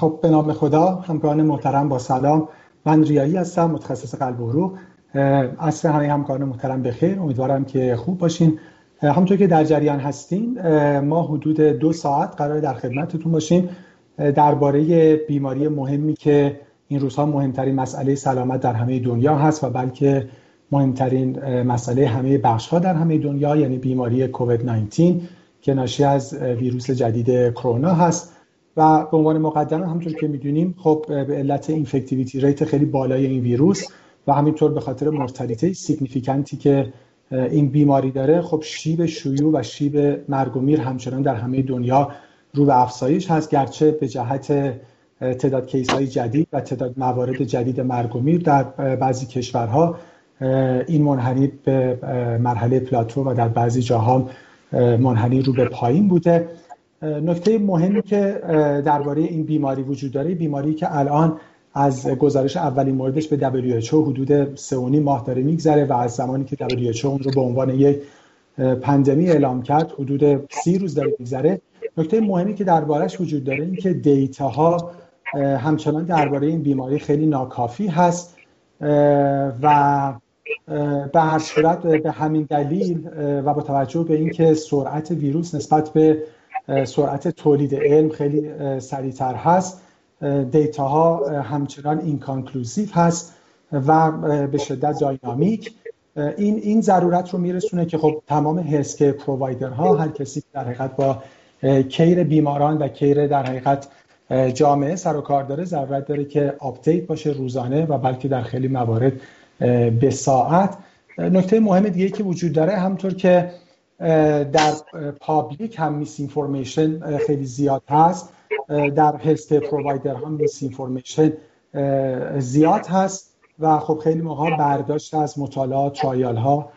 خب به نام خدا همکاران محترم با سلام. من ریایی هستم متخصص قلب و روح. اصل همه همکاران محترم بخیر. امیدوارم که خوب باشین. همونطور که در جریان هستیم ما حدود دو ساعت قرار در خدمتتون باشیم. درباره بیماری مهمی که این روزها مهمترین مسئله سلامت در همه دنیا هست و بلکه مهمترین مسئله همه بخش ها در همه دنیا یعنی بیماری کووید 19 که ناشی از ویروس جدید کرونا هست. و به عنوان مقدمه همونطور که می‌دونیم خب به علت infectivity rate خیلی بالای این ویروس و همینطور به خاطر مرتلیته significant ی که این بیماری داره خب شیب شیوع و شیب مرگ و میر همچنان در همه دنیا رو به افزایش هست گرچه به جهت تعداد case های جدید و تعداد موارد جدید مرگ و میر در بعضی کشورها این منحنی به مرحله پلاتو و در بعضی جاها منحنی رو به پایین بوده. نکته مهمی که درباره این بیماری وجود داره بیماری که الان از گزارش اولین موردش به WHO حدود سه ماه داره میگذره و از زمانی که WHO اون رو به عنوان یک پندمی اعلام کرد حدود سی روز داره میگذره. نکته مهمی که دربارش وجود داره این که دیتا همچنان درباره این بیماری خیلی ناکافی هست و به هر صورت به همین دلیل و با توجه به اینکه سرعت ویروس نسبت به سرعت تولید علم خیلی سریعتر هست. data ها همچنان inconclusive هست و به شدت dynamic. این این ضرورت رو میرسونه که خب تمام healthcare provider ها هر کسی در حقیقت با care بیماران و care در حقیقت جامعه سر و کار داره ضرورت داره که update باشه روزانه و بلکه در خیلی موارد به ساعت. نکته مهم دیگه که وجود داره همطور که در public هم misinformation خیلی زیاد هست. در healthcare provider هم misinformation زیاد هست. و خب خیلی موقع برداشت از مطالعات trial ها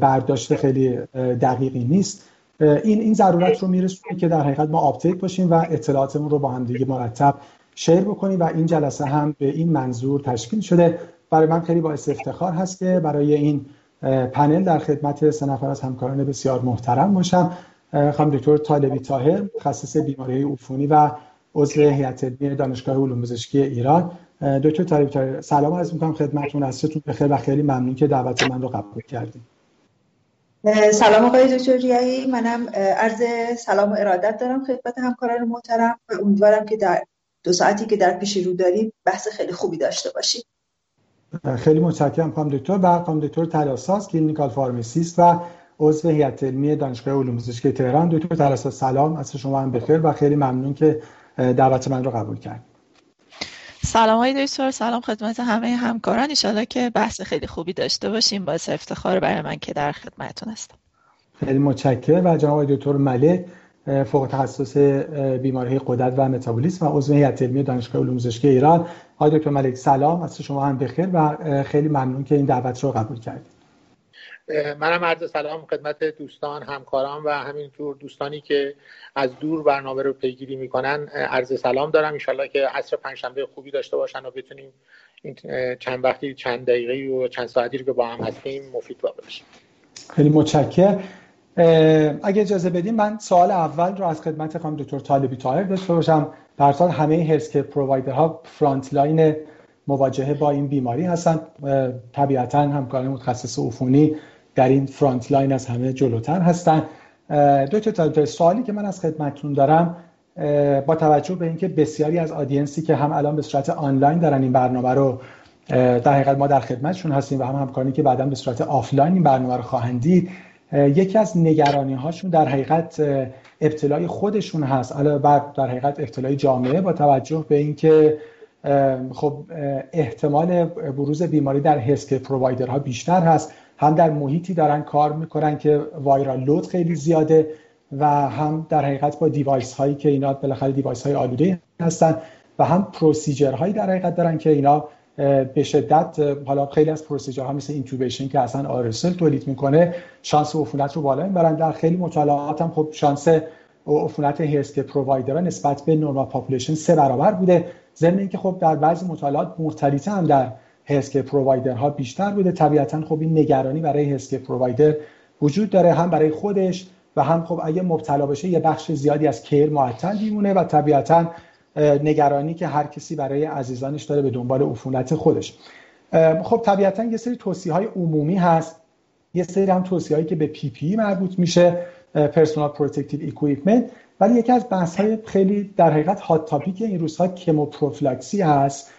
برداشت خیلی دقیقی نیست. این این ضرورت رو میرسونه که در حقیقت ما update باشیم و اطلاعاتمون رو با هم دیگه مرتب شیر بکنیم و این جلسه هم به این منظور تشکیل شده. برای من خیلی باعث افتخار هست که برای این پنل در خدمت سه نفر از همکاران بسیار محترم باشم. خانم دکتر طالبی طاهر متخصص بیماری عفونی و عضو هیئت علمی دانشگاه علوم پزشکی ایران. دکتر طالبی طاهر سلام عرض می‌کنم خدمتتون. عصرتون بخیر و خیلی ممنون که دعوت من رو قبول کردید سلام آقای دکتر ریایی. منم عرض سلام و ارادت دارم خدمت همکاران محترم و امیدوارم که در دو ساعتی که در پیش رو داریم بحث خیلی خوبی داشته باشیم. خیلی متشکرم خانم دکتر. و خانم دکتر تلاساس clinical pharmacist و عضو هیئت علمی دانشگاه علوم پزشکی تهران. دکتر تلاساس سلام. از شما هم بخیر و خیلی ممنون که دعوت من رو قبول کردید. سلام آقای دکتر. سلام خدمت همه همکاران. ان که بحث خیلی خوبی داشته باشیم. باعث افتخار برای من که در خدمتتون هستم. خیلی متشکرم. و جناب دکتر ملک فوق تخصص بیماری قدرت و متابولیسم و عضو هیئت علمی دانشگاه علوم پزشکی ایران. آقای دکتر ملک سلام. از شما هم بخیر و خیلی ممنون که این دعوت رو قبول کردید. منم عرض سلام خدمت دوستان همکاران و همینطور دوستانی که از دور برنامه رو پیگیری می‌کنن. عرض سلام دارم. انشالله که عصر پنجشنبه خوبی داشته باشن و بتونیم این چند وقتی چند دقیقه و چند ساعتی رو که با هم هستیم مفید واقع بشیم. خیلی متشکرم. اگه اجازه بدیم من سوال اول رو از خدمت خانم دکتر طالبی طاهر داشته باشم. در حال همه provider ها front line مواجهه با این بیماری هستن. طبیعتا همکاران متخصص عفونی در این front line از همه جلوتر هستن. دکتر طالبی سوالی که من از خدمتتون دارم با توجه به اینکه بسیاری از audience ی که هم الان به صورت آنلاین دارن این برنامه رو در حقیقت ما در خدمتشون هستیم و هم همکارانی که بعدا به صورت آفلاین این برنامه رو خواهند دید یکی از نگرانی هاشون در حقیقت ابتلای خودشون هست. علاوه بر در حقیقت ابتلای جامعه با توجه به اینکه خب احتمال بروز بیماری در healthcare provider ها بیشتر هست هم در محیطی دارن کار می‌کنن که viral load خیلی زیاده و هم در حقیقت با device هایی که اینا بالاخره device های آلوده هستن و هم procedure هایی در حقیقت دارن که اینا به شدت حالا خیلی از procedure ها مثل intubation که اصلا aerosol تولید می‌کنه شانس عفونت رو بالا می‌برن. در خیلی مطالعات هم خب شانس عفونت healthcare provider ها نسبت به normal population سه برابر بوده. ضمن اینکه خب در بعضی مطالعات مرتلیته هم در healthcare provider ها بیشتر بوده. طبیعتا خب این نگرانی برای healthcare provider وجود داره هم برای خودش و هم خب اگه مبتلا بشه یه بخش زیادی از care معطل میمونه و طبیعتا نگرانی که هر کسی برای عزیزانش داره به دنبال عفونت خودش. خب طبیعتا یه سری توصیه های عمومی هست. یه سری هم توصیه هایی که به PPE مربوط میشه personal protective equipment ولی یکی از بحث های خیلی در حقیقت hot topic این روزها chemoprophylaxy هست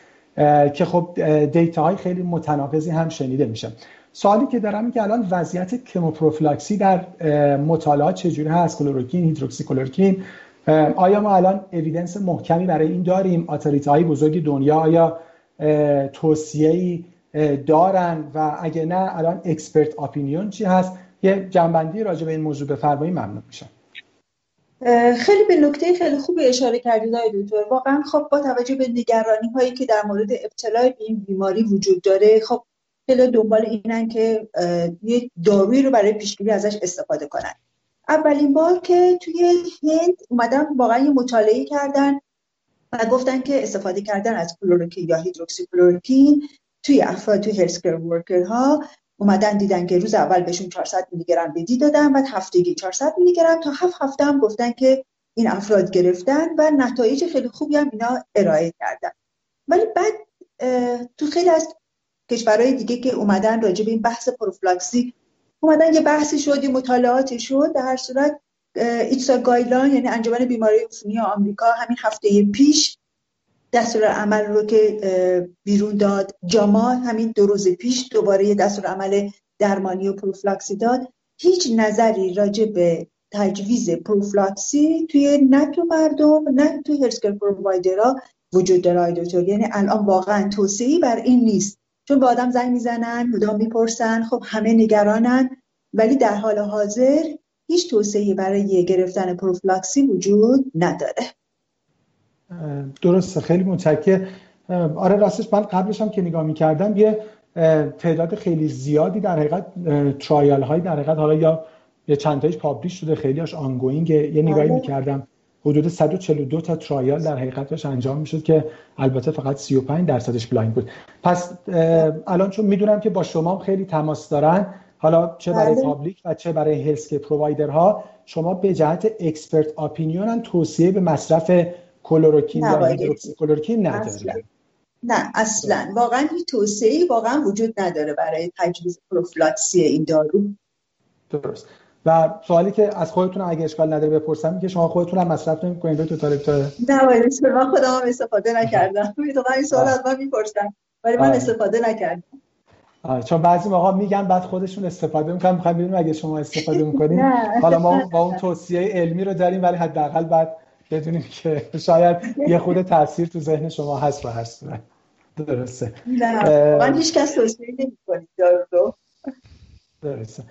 که خب data های خیلی متناقضی هم شنیده میشه. سوالی که دارم که الان وضعیت chemoprophylaxy در مطالعات چجوری هست؟ کلوروکین هیدروکسی کلوروکین آیا ما الان evidence محکمی برای این داریم؟ اتوریته های بزرگ دنیا آیا توصیه دارن؟ و اگه نه الان expert opinion چی هست؟ یه جمع‌بندی راجع به این موضوع بفرمایید ممنون میشم. خیلی به نکته خیلی خوبی اشاره کردید آقای دکتر. واقعا خب با توجه به نگرانی هایی که در مورد ابتلا به این بیماری وجود داره خب خیلی دنبال اینن که یک دارویی رو برای پیشگیری ازش استفاده کنن. اولین بار که توی هند اومدن واقعا یه مطالعه کردن و گفتن که استفاده کردن از کلوروکین یا هیدروکسی کلوروکین توی افراد توی هلسکر ورکر ها اومدن دیدن که روز اول بهشون 400 میلی گرم بدی دادن بعد هفتگی 400 میلی گرم تا هفت هفته هم گفتن که این افراد گرفتن و نتایج خیلی خوبی هم اینا ارائه کردن. ولی بعد تو خیلی از کشورهای دیگه که اومدن راجع این بحث پروفلاکسی اومدن یه بحثی شد یه مطالعاتی شد. در هر صورت ایتسا گایلان یعنی انجمن بیماری عفونی آمریکا همین هفته پیش دستور عمل رو که بیرون داد جاما همین دو روز پیش دوباره یه دستور عمل درمانی و پروفلاکسی داد. هیچ نظری راجع به تجویز پروفلاکسی توی نه تو مردم نه تو هرسکر پرووایدرها وجود داره دکتر. یعنی الان واقعا توصیه‌ای بر این نیست. چون به آدم زنگ می‌زنن مدام می‌پرسن خب همه نگرانن. ولی در حال حاضر هیچ توصیه‌ای برای گرفتن پروفلاکسی وجود نداره. درسته خیلی متشکرم. آره راستش من قبلش هم که نگاه می‌کردم یه تعداد خیلی زیادی در حقیقت trial های در حقیقت حالا یا یه چند تایش publish شده خیلی هاش ongoing یه نگاهی آره. می‌کردم. حدود 142 تا ترایل در حقیقتش انجام می‌شد که البته فقط 35 درصدش blind بود. پس الان چون می‌دونم که با شما خیلی تماس دارن حالا چه برای. public و چه برای healthcare provider ها شما به جهت expert opinion توصیه به مصرف کلوروکین یا هیدروکسیکلوروکین نه اصلا. واقعا هیچ توصیه‌ای واقعا وجود نداره برای تجویز پروفلاکسی این دارو. درست. و سوالی که از خودتون اگه اشکال نداره بپرسم که شما خودتون هم مصرف نمی‌کنید تو توتالیتر نه ولی من خودم هم استفاده نکردم. تو این سوال از من می‌پرسن ولی من استفاده نکردم. آه. چون بعضی موقع میگن بعد خودشون استفاده می‌کنن. می‌خوایم ببینیم اگه شما استفاده می‌کنین. حالا ما با اون توصیه علمی رو داریم ولی حداقل بعد بدونیم که شاید یه خود تاثیر تو ذهن شما هست و هست. درسته. من هیچ کس توصیه نمی‌کنید رو درسته.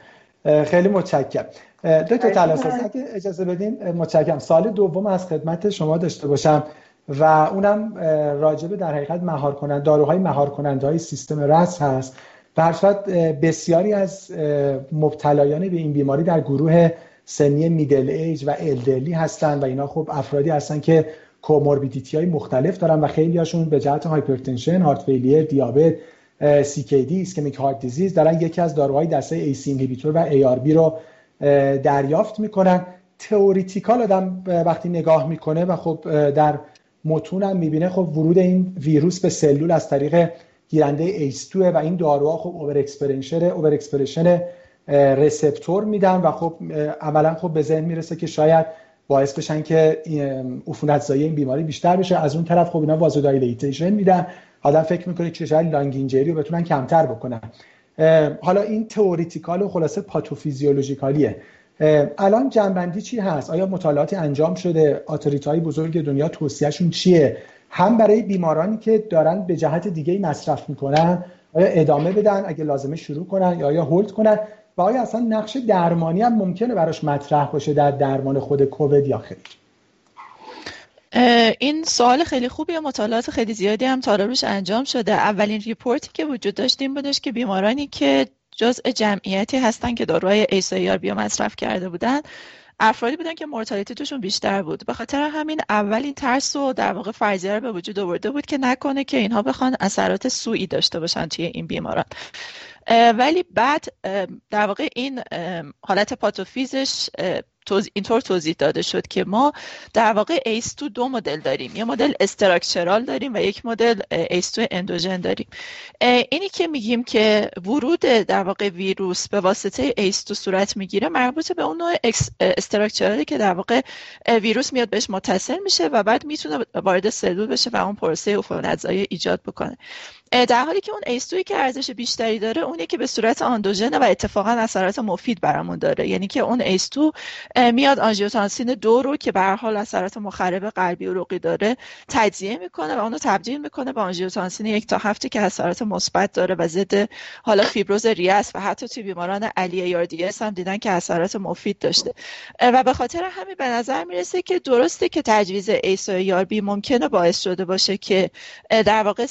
خیلی متشکرم. دو تا تلاش اگه اجازه بدین متشکرم. سال دوم از خدمت شما داشته باشم و اونم راجبه در حقیقت مهار کنند داروهای مهار کننده های سیستم رس هست. در بسیاری از مبتلایان به این بیماری در گروه سنی میدل ایج و الدلی هستن و اینا خب افرادی هستن که کوموربیدیتی های مختلف دارن و خیلی هاشون به جهت هایپرتنشن، هارت فیلیر، دیابت، دی، اسکمیک هارت دیزیز دارن یکی از داروهای دسته سی اینهیبیتور و بی رو دریافت می‌کنن. theoretical آدم وقتی نگاه می‌کنه و خب در متون هم می‌بینه خب ورود این ویروس به سلول از طریق گیرنده ACE و این داروها خب over expression over expression receptor میدن و خب اولا خب به ذهن می‌رسه که شاید باعث بشن که عفونت زایی این بیماری بیشتر بشه. از اون طرف خب اینا vasodilatation میدن. آدم فکر می‌کنه که شاید lung injury رو بتونن کمتر بکنن حالا این theoretical و خلاصه pathophysiological یه. الان جمع‌بندی چی هست؟ آیا مطالعاتی انجام شده؟ authority های بزرگ دنیا توصیهشون چیه؟ هم برای بیمارانی که دارن به جهت دیگه مصرف می‌کنن آیا ادامه بدن اگه لازمه شروع کنن یا آیا hold کنن؟ و آیا اصلا نقش درمانی هم ممکنه براش مطرح باشه در درمان خود کووید یا خیر؟ این سوال خیلی خوبیه مطالعات خیلی زیادی هم تا روش انجام شده. اولین report ی که وجود داشت این بودش که بیمارانی که جزء جمعیتی هستن که داروهای ACE ARB ها مصرف کرده بودن افرادی بودن که mortality توشون بیشتر بود. به خاطر همین اول این ترس و در واقع فرضیه رو به وجود آورده بود که نکنه که اینها بخوان اثرات سوئی داشته باشن توی این بیماران. ولی بعد در واقع این حالت pathophys ش اینطور توضیح داده شد که ما در واقع ACE2 دو مدل داریم. یه مدل structural داریم و یک مدل ACE2 اندوژن داریم. اینی که میگیم که ورود در واقع ویروس به واسطه ACE2 صورت می‌گیره مربوط به اون نوع structural ی که در واقع ویروس میاد بهش متصل میشه و بعد می‌تونه وارد سلول بشه و اون پروسه عفونت ایجاد بکنه. در حالی که اون ACE2 یی که ارزش بیشتری داره اونه که به صورت اندوژن و اتفاقا اثرات مفید برامون داره. یعنی که اون ACE2 میاد آنژیوتانسین دو رو که به حال اثرات مخرب قلبی و عروقی داره تجزیه می‌کنه و اونو تبدیل می‌کنه به آنژیوتانسین یک تا هفت که اثرات مثبت داره و ضد حالا فیبروز ریه و حتی توی بیماران ARDS هم دیدن که اثرات مفید داشته. و به خاطر همین به نظر می‌رسه که درسته که تجویز ARB ممکنه باعث شده باشه که در واقع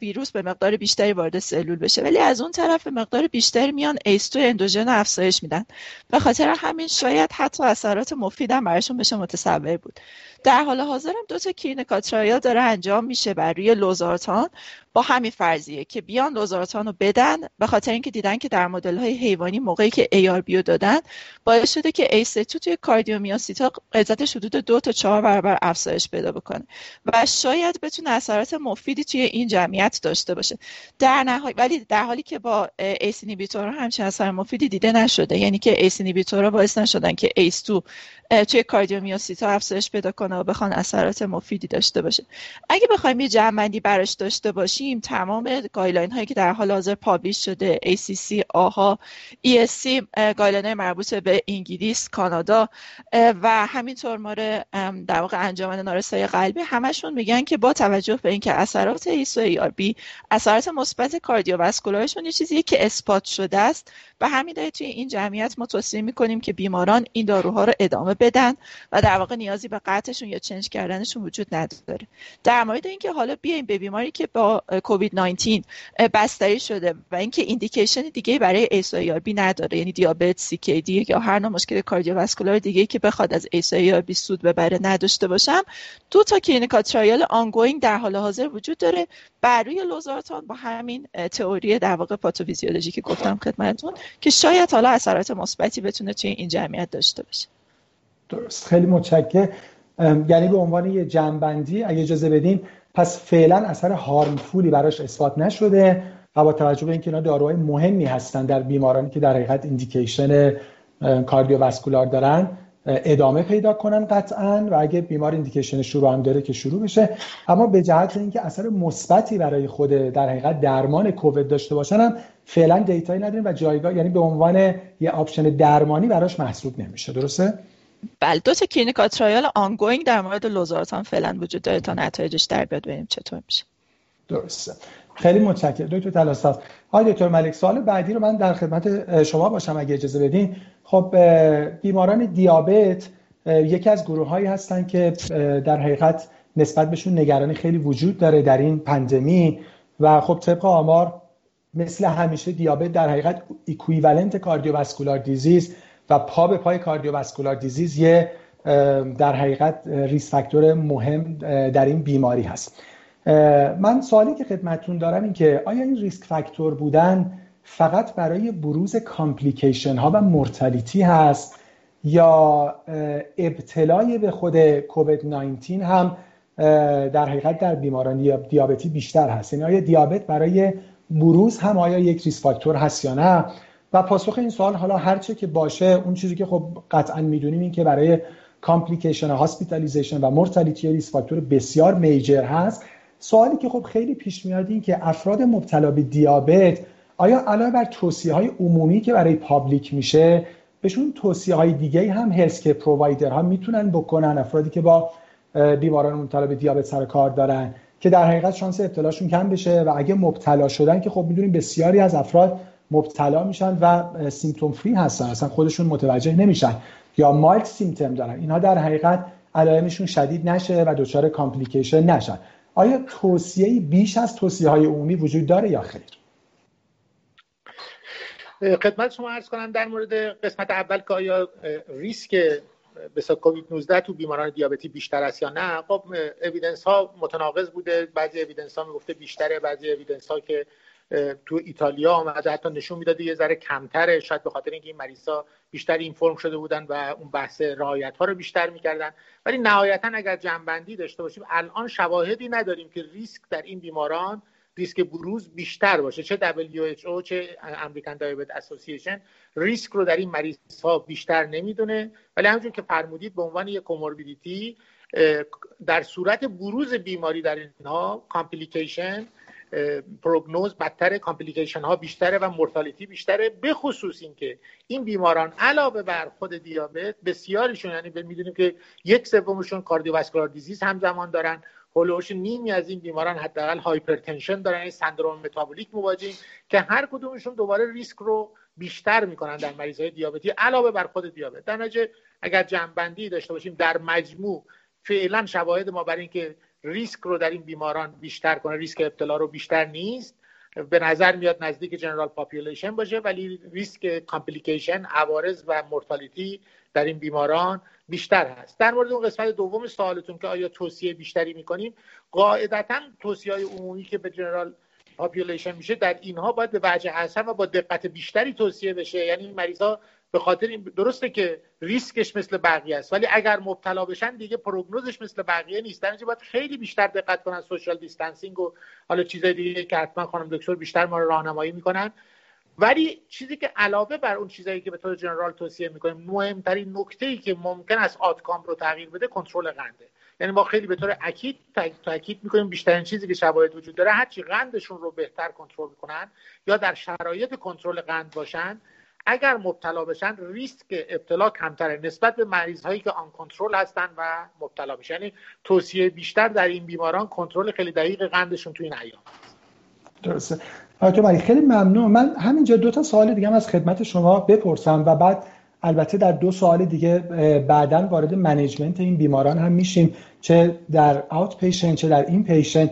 ویروس مقدار بیشتری وارد سلول بشه. ولی از اون طرف به مقدار بیشتری میان ACE2 اندوژن افزایش میدن. به خاطر همین شاید حتی اثرات مفیدم براشون بشه متصور بود. در حال حاضرم دو تا clinical trial داره انجام میشه بر روی لوزارتان. با همین فرضیه که بیان لوزارتان رو بدن به خاطر اینکه دیدن که در مدل های حیوانی موقعی که ARB دادن باعث شده که ACE2 توی cardiomyocyte ا غلظتش حدود دو تا چهار برابر افزایش پیدا بکنه و شاید بتونه اثرات مفیدی توی این جمعیت داشته باشه. در نهایت ولی در حالی که با ACE inhibitor ها همچین اثر مفیدی دیده نشده یعنی که ACE inhibitor ها باعث نشدن که ACE2 توی cardiomyocyte ا افزایش پیدا کنه و بخوان اثرات مفیدی داشته باشه. اگه بخوایم یه جمع‌بندی براش داشته باشیم تمام guideline هایی که در حال حاضر publish شده ACC AHA ESC guideline های مربوط به انگلیس کانادا و همینطور ماره در واقع انجمن نارسایی قلبی همشون میگن که با توجه به اینکه اثرات ACE و ARB اثرات مثبت cardiovascular شون یه چیزی که اثبات شده است. و همین دلیل توی این جمعیت ما توصیه می‌کنیم که بیماران این داروها رو ادامه بدن و در واقع نیازی به قطعشون یا change کردنشون وجود نداره. در مورد اینکه حالا بیایم به بیماری که با کووید 19 بستری شده و اینکه indication دیگه برای ARB نداره یعنی دیابت CKD یا هر نوع مشکل cardiovascular دیگه که بخواد از ARB سود ببره نداشته باشم دو تا clinical trial ongoing در حال حاضر وجود داره. بر روی لوزارتان با همین تئوری در واقع پاتوفیزیولوژی که گفتم خدمتتون که شاید حالا اثرات مثبتی بتونه توی این جمعیت داشته باشه. درست. خیلی متشکرم. یعنی به عنوان یه جنبندی اگه اجازه بدین پس فعلا اثر هارمفولی براش اثبات نشده و با توجه به اینکه اینا داروهای مهمی هستن در بیمارانی که در حقیقت ایندیکیشن کاردیوواسکولار دارن ادامه پیدا کنن قطعا و اگه بیمار ایندیکیشن شروع هم داره که شروع بشه. اما به جهت اینکه اثر مثبتی برای خود در حقیقت درمان کووید داشته باشن هم فعلا data یی نداریم و جایگاه یعنی به عنوان یه option درمانی براش محسوب نمیشه. درسته؟ بله دو تا clinical trial ongoing در مورد لوزارتان فعلا وجود داره تا نتایجش در بیاد ببینیم چطور میشه. درسته. خیلی متشکرم. دکتر تلاساز آقای دکتر ملک سوال بعدی رو من در خدمت شما باشم اگه اجازه بدین. خب بیماران دیابت یکی از گروه هایی هستن که در حقیقت نسبت بهشون نگرانی خیلی وجود داره در این پاندمی و خب طبق آمار مثل همیشه دیابت در حقیقت equivalent cardiovascular disease و پا به پای cardiovascular disease یه در حقیقت risk factor مهم در این بیماری هست. من سوالی که خدمتتون دارم این که آیا این risk factor بودن فقط برای بروز complication ها و mortality هست یا ابتلای به خود کووید 19 هم در حقیقت در بیماران دیابتی بیشتر هست؟ یعنی آیا دیابت برای بروز هم آیا یک risk factor هست یا نه؟ و پاسخ این سوال حالا هرچه که باشه اون چیزی که خب قطعا می‌دونیم این که برای complication hospitalization و mortality risk factor بسیار major هست. سوالی که خب خیلی پیش میاد این که افراد مبتلا به دیابت آیا علاوه بر توصیه های عمومی که برای public میشه بهشون توصیه های دیگه هم health care ها می‌تونن بکنن؟ افرادی که با بیماران مبتلا به دیابت سر کار دارن که در حقیقت شانس ابتلاشون کم بشه و اگه مبتلا شدن که خب می‌دونیم بسیاری از افراد مبتلا میشن و symptom free هستن. اصلا خودشون متوجه نمیشن یا mild symptom دارن. اینها در حقیقت علائمشون شدید نشه و دچار complication نشن. آیا توصیه بیش از توصیه های عمومی وجود داره یا خیر؟ خدمت شما عرض کنم در مورد قسمت اول که آیا ریسک به کووید 19 تو بیماران دیابتی بیشتر است یا نه؟ خب اویدنس ها متناقض بوده. بعضی اویدنس ها می‌گفته بیشتره بعضی اویدنس ها که تو ایتالیا آمده حتی نشون می‌داده یه ذره کمتره. شاید به خاطر اینکه این مریضا بیشتر اینفرم شده بودن و اون بحث رعایت ها رو بیشتر می‌کردن. ولی نهایتا اگر جمع‌بندی داشته باشیم الان شواهدی نداریم که ریسک در این بیماران ریسک بروز بیشتر باشه. چه WHO چه American Diabetes Association ریسک رو در این مریض ها بیشتر نمی‌دونه. ولی همونجور که فرمودید به عنوان یک comorbidity در صورت بروز بیماری در اینها complication پروگنوز بدتر complication ها بیشتره و mortality بیشتره به خصوص اینکه این بیماران علاوه بر خود دیابت بسیاریشون یعنی می‌دونیم که یک سومشون cardiovascular disease همزمان دارن حول و حوش نیمی از این بیماران حداقل hypertension دارن این سندروم متابولیک مواجهیم که هر کدومشون دوباره ریسک رو بیشتر می‌کنن در مریض های دیابتی علاوه بر خود دیابت. در نتیجه اگر جمع‌بندی داشته باشیم در مجموع فعلا شواهد ما برای اینکه ریسک رو در این بیماران بیشتر کنه ریسک ابتلا رو بیشتر نیست. به نظر میاد نزدیک general population باشه ولی ریسک complication عوارض و mortality در این بیماران بیشتر هست. در مورد اون قسمت دوم سوالتون که آیا توصیه بیشتری می‌کنیم؟ قاعدتا توصیه های عمومی که به general population میشه در اینها باید به وجه احسن و با دقت بیشتری توصیه بشه. یعنی مریض ها به خاطر این درسته که ریسکش مثل بقیه است ولی اگر مبتلا بشن دیگه پروگنوزش مثل بقیه نیست. در باید خیلی بیشتر دقت کنن social distancing و حالا چیزای دیگه که حتما خانم دکتر بیشتر ما رو راهنمایی می‌کنن. ولی چیزی که علاوه بر اون چیزایی که به طور جنرال توصیه می‌کنیم مهمترین نکته ای که ممکن است آتکام رو تغییر بده کنترل قنده. یعنی ما خیلی به طور اکید تاکید می‌کنیم بیشترین چیزی که شواهد وجود داره هرچی قندشون رو بهتر کنترل کنن یا در شرایط کنترل قند باشن اگر مبتلا بشن ریسک ابتلا کمتره نسبت به مریض هایی که آن کنترل هستن و مبتلا میشن. یعنی توصیه بیشتر در این بیماران کنترل خیلی دقیق قندشون تو این ایام درسته. آقای خیلی ممنون. من همینجا دو تا سوال دیگه هم از خدمت شما بپرسم و بعد البته در دو سوال دیگه بعدا وارد management این بیماران هم میشیم چه در outpatient چه در inpatient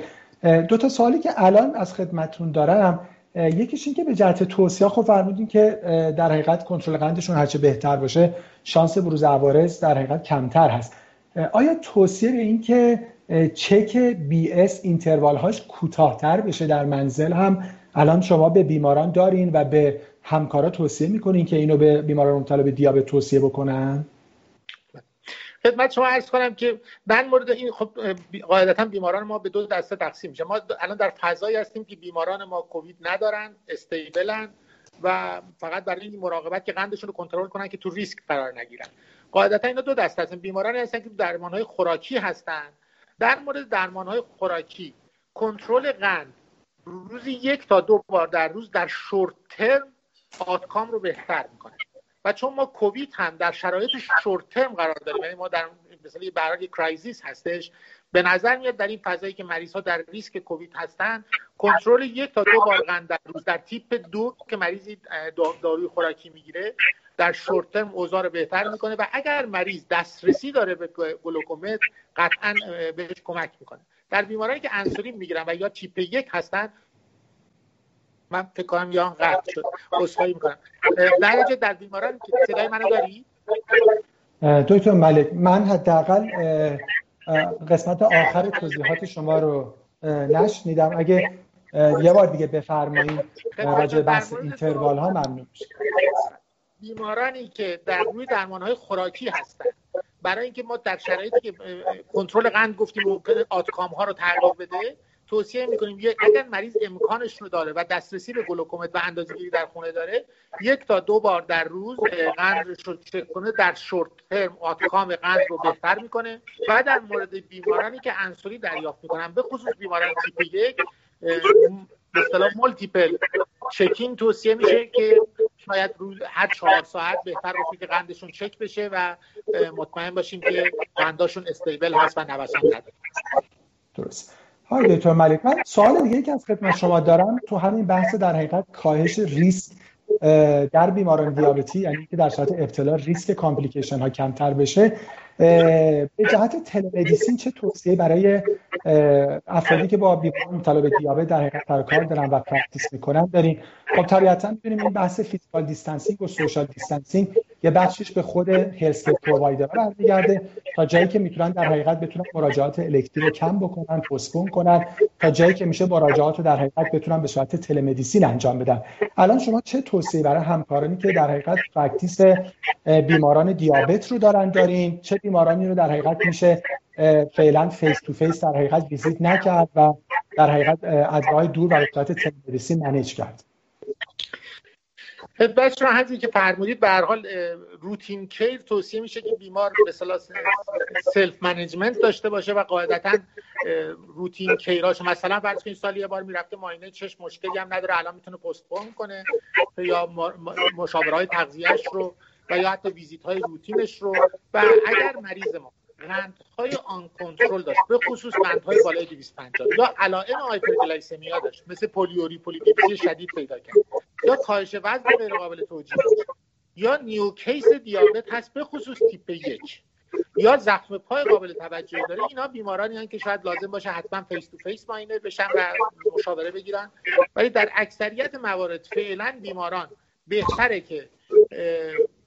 دو تا سوالی که الان از خدمتتون دارم. یکیش این که به جهت توصیه خب فرمودین که در حقیقت کنترل قندشون هرچه بهتر باشه شانس بروز عوارض در حقیقت کمتر هست. آیا توصیه به این که چک بی اس اینتروال هاش کوتاهتر بشه در منزل هم؟ الان شما به بیماران دارین و به همکارا توصیه می‌کنین که اینو به بیماران مبتلا به دیابت توصیه بکنن؟ خدمت شما عرض کنم که در مورد این خب قاعدتا بیماران ما به دو دسته تقسیم میشه. ما الان در فضایی هستیم که بیماران ما کووید ندارن استیبلن و فقط برای این مراقبت که قندشون رو کنترل کنن که تو ریسک قرار نگیرن. قاعدتا اینا دو دسته هستن. بیمارانی هستن که درمان های خوراکی هستن. در مورد درمان های خوراکی کنترل قند روزی یک تا دو بار در روز در short term outcome رو بهتر می‌کنه. چون ما کووید هم در شرایط short term قرار داریم یعنی ما در مثلا یه برای crisis هستش به نظر میاد در این فضایی که مریض ها در ریسک کووید هستن کنترل یک تا دو بار در روز در تیپ دو که مریضی داروی خوراکی می‌گیره در شورت ترم اوضاع رو بهتر می‌کنه و اگر مریض دسترسی داره به گلوکومتر قطعا بهش کمک می‌کنه. در بیمارانی که انسولین می‌گیرن و یا تیپ یک هستن من فکر کنم یا قطع شد. عذرخواهی می‌کنم. در در بیماران که صدای منو داری؟ دکتر ملک من حداقل قسمت آخر توضیحات شما رو نشنیدم. اگه یه بار دیگه بفرمایید راجع بحث اینتروال ها ممنون بیمارانی که در روی درمان های خوراکی هستن. برای اینکه ما در شرایطی که کنترل قند گفتیم ممکن آتکام ها رو تغییر بده توصیه می‌کنیم اگر مریض امکانش رو داره و دسترسی به گلوکومت و اندازه‌گیری در خونه داره یک تا دو بار در روز قند رو چک کنه در شورت ترم آتکام قند رو بهتر می‌کنه. و در مورد بیمارانی که انسولین دریافت می‌کنن به خصوص بیماران تیپ یک به اصطلاح multiple checking توصیه میشه که شاید روز هر چهار ساعت بهتر باشه که قندشون چک بشه و مطمئن باشیم که قنداشون stable هست و نوسان نداره درست. آقای دکتر ملک من سوال دیگه که از خدمت شما دارم تو همین بحث در حقیقت کاهش ریسک در بیماران دیابتی یعنی که در صورت ابتلا ریسک complication ها کمتر بشه به جهت telemedicine چه توصیه برای افرادی که با بیماری مبتلا به دیابت در حقیقت کار دارن و practice می‌کنن داریم خب طبیعتا می‌بینیم این بحث physical distancing و social distancing یه بخشش به خود health provider برمیگرده تا جایی که می‌تونن در حقیقت بتونن مراجعات elective رو کم بکنن postpone کنن تا جایی که میشه مراجعات رو در حقیقت بتونن به صورت telemedicine انجام بدن. الان شما چه توصیه برای همکارانی که در حقیقت practice بیماران دیابت رو دارن دارین؟ چه بیمارانی رو در حقیقت میشه فعلا face to face در حقیقت ویزیت نکرد و در حقیقت از راه دور و به صورت manage کرد. خدمت شما همونطور که فرمودید به هر حال routine care توصیه میشه که بیمار به اصطلاح self management داشته باشه و قاعدتا routine care اش مثلا فرض کنید سال یه بار می‌رفته معاینه چشم مشکلی هم نداره الان می‌تونه postpone کنه یا مشاوره های تغذیهش رو و یا حتی ویزیت های روتینش رو و اگر مریض ما قندهای uncontrolled داشت به خصوص قندهای بالای 250 یا علائم hyperglycemia داشت مثل پلی‌اوری پلی‌دیپسی شدید پیدا کرد یا کاهش وزن غیر قابل توجیه یا new case دیابت هست به خصوص تیپ یک یا زخم پای قابل توجهی داره اینا بیمارانی هستند که شاید لازم باشه حتما face to face معاینه بشن و مشاوره بگیرن. ولی در اکثریت موارد فعلا بیماران بهتره که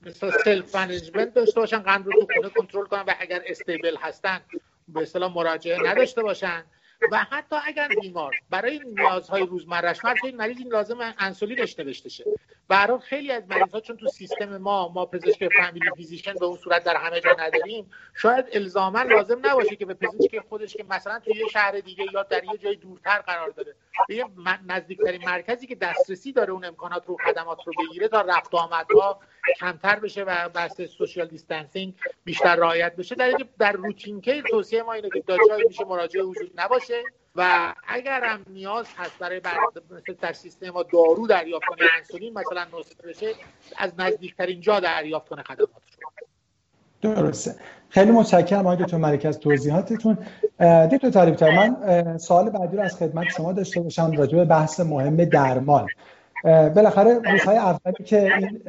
مثلا self management داشته باشن قند رو تو خونه کنترل کنن و اگر stable هستن به اصطلاح مراجعه نداشته باشن. و حتی اگر بیمار برای نیازهای روزمرهش مرد این مریض این لازم انسولینش نوشته شه. برای خیلی از مریض چون تو سیستم ما ما پزشک family physician به اون صورت در همه جا نداریم شاید الزاما لازم نباشه که به پزشک خودش که مثلا تو یه شهر دیگه یا در یه جای دورتر قرار داره به یه نزدیکترین مرکزی که دسترسی داره اون امکانات رو خدمات رو بگیره تا رفت آمدها کمتر بشه و بحث social distancing بیشتر رعایت بشه. در در routine care توصیه ما اینه که تا جایی میشه مراجعه وجود نباشه. و اگر هم نیاز هست برای مثل در سیستم ما دارو دریافت کنه انسولین مثلا نصف بشه از نزدیکترین جا دریافت کنه خدمات درسته. خیلی متشکرم آقای دکتر ملک از توضیحاتتون. دکتر طالب من سوال بعدی رو از خدمت شما داشته باشم راجع به بحث مهم درمان. بالاخره روزهای اولی که این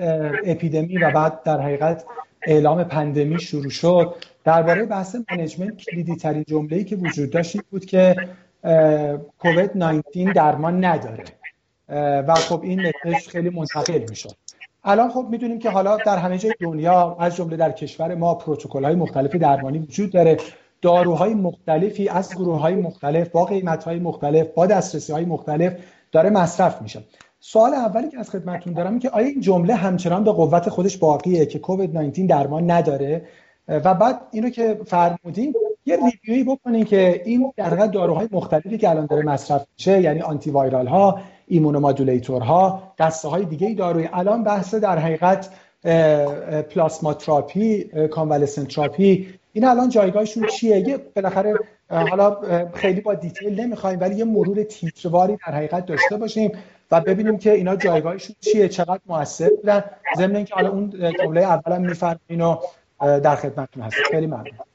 اپیدمی و بعد در حقیقت اعلام پندمی شروع شد درباره بحث management کلیدی ترین جمله‌ای که وجود داشت بود که کووید 19 درمان نداره. و خب این message خیلی منتقل می‌شد الان خب می‌دونیم که حالا در همه جای دنیا از جمله در کشور ما پروتکل های مختلف درمانی وجود داره. داروهای مختلفی از گروه های مختلف با قیمت های مختلف با دسترسی های مختلف داره مصرف میشه. سوال اولی که از خدمتتون دارم که آیا این جمله همچنان به قوت خودش باقیه که کووید 19 درمان نداره؟ و بعد اینو که فرمودین یه ریویوی بکنین که این در حقیقت داروهای مختلفی که الان داره مصرف میشه یعنی آنتی وایرال ها ها دسته های دیگه داروی الان بحث در حقیقت پلاسما تراپی convalescent therapy این الان جایگاهشون چیه؟ یه بالاخره حالا خیلی با detail نمی‌خوایم ولی یه مرور تیتروار ی در حقیقت داشته باشیم و ببینیم که اینا جایگاهشون چیه چقدر موثر بودن ضمن اینکه حالا اون جمله اولا می‌فرمایین و در خدمتتون هست خیلی ممنون.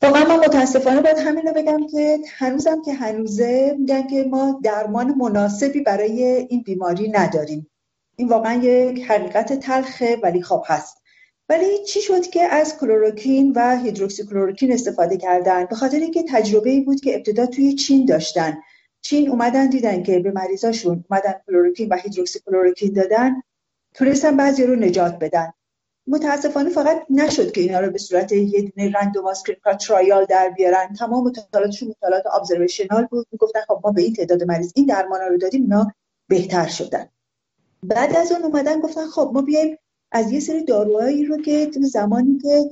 با من, من متاسفانه باید همین رو بگم که هنوزم که هنوزه میگن که ما درمان مناسبی برای این بیماری نداریم. این واقعا یک حقیقت تلخه ولی خب هست. ولی چی شد که از کلوروکین و هیدروکسی کلوروکین استفاده کردن؟ به خاطر اینکه تجربه ای بود که ابتدا توی چین داشتن. چین اومدن دیدن که به مریضاشون اومدن کلوروکین و هیدروکسی کلوروکین دادن. تونستن بعضی رو نجات بدن. متاسفانه فقط نشد که اینا رو به صورت یه دونه رندوماس ترایال در بیارن. تمام مطالعاتشون مطالعات ابزرویشنال بود. می‌گفتن خب ما به این تعداد مریض این درمان رو دادیم اینا بهتر شدن. بعد از اون اومدن گفتن خب ما بیایم از یه سری داروهایی رو که تو زمانی که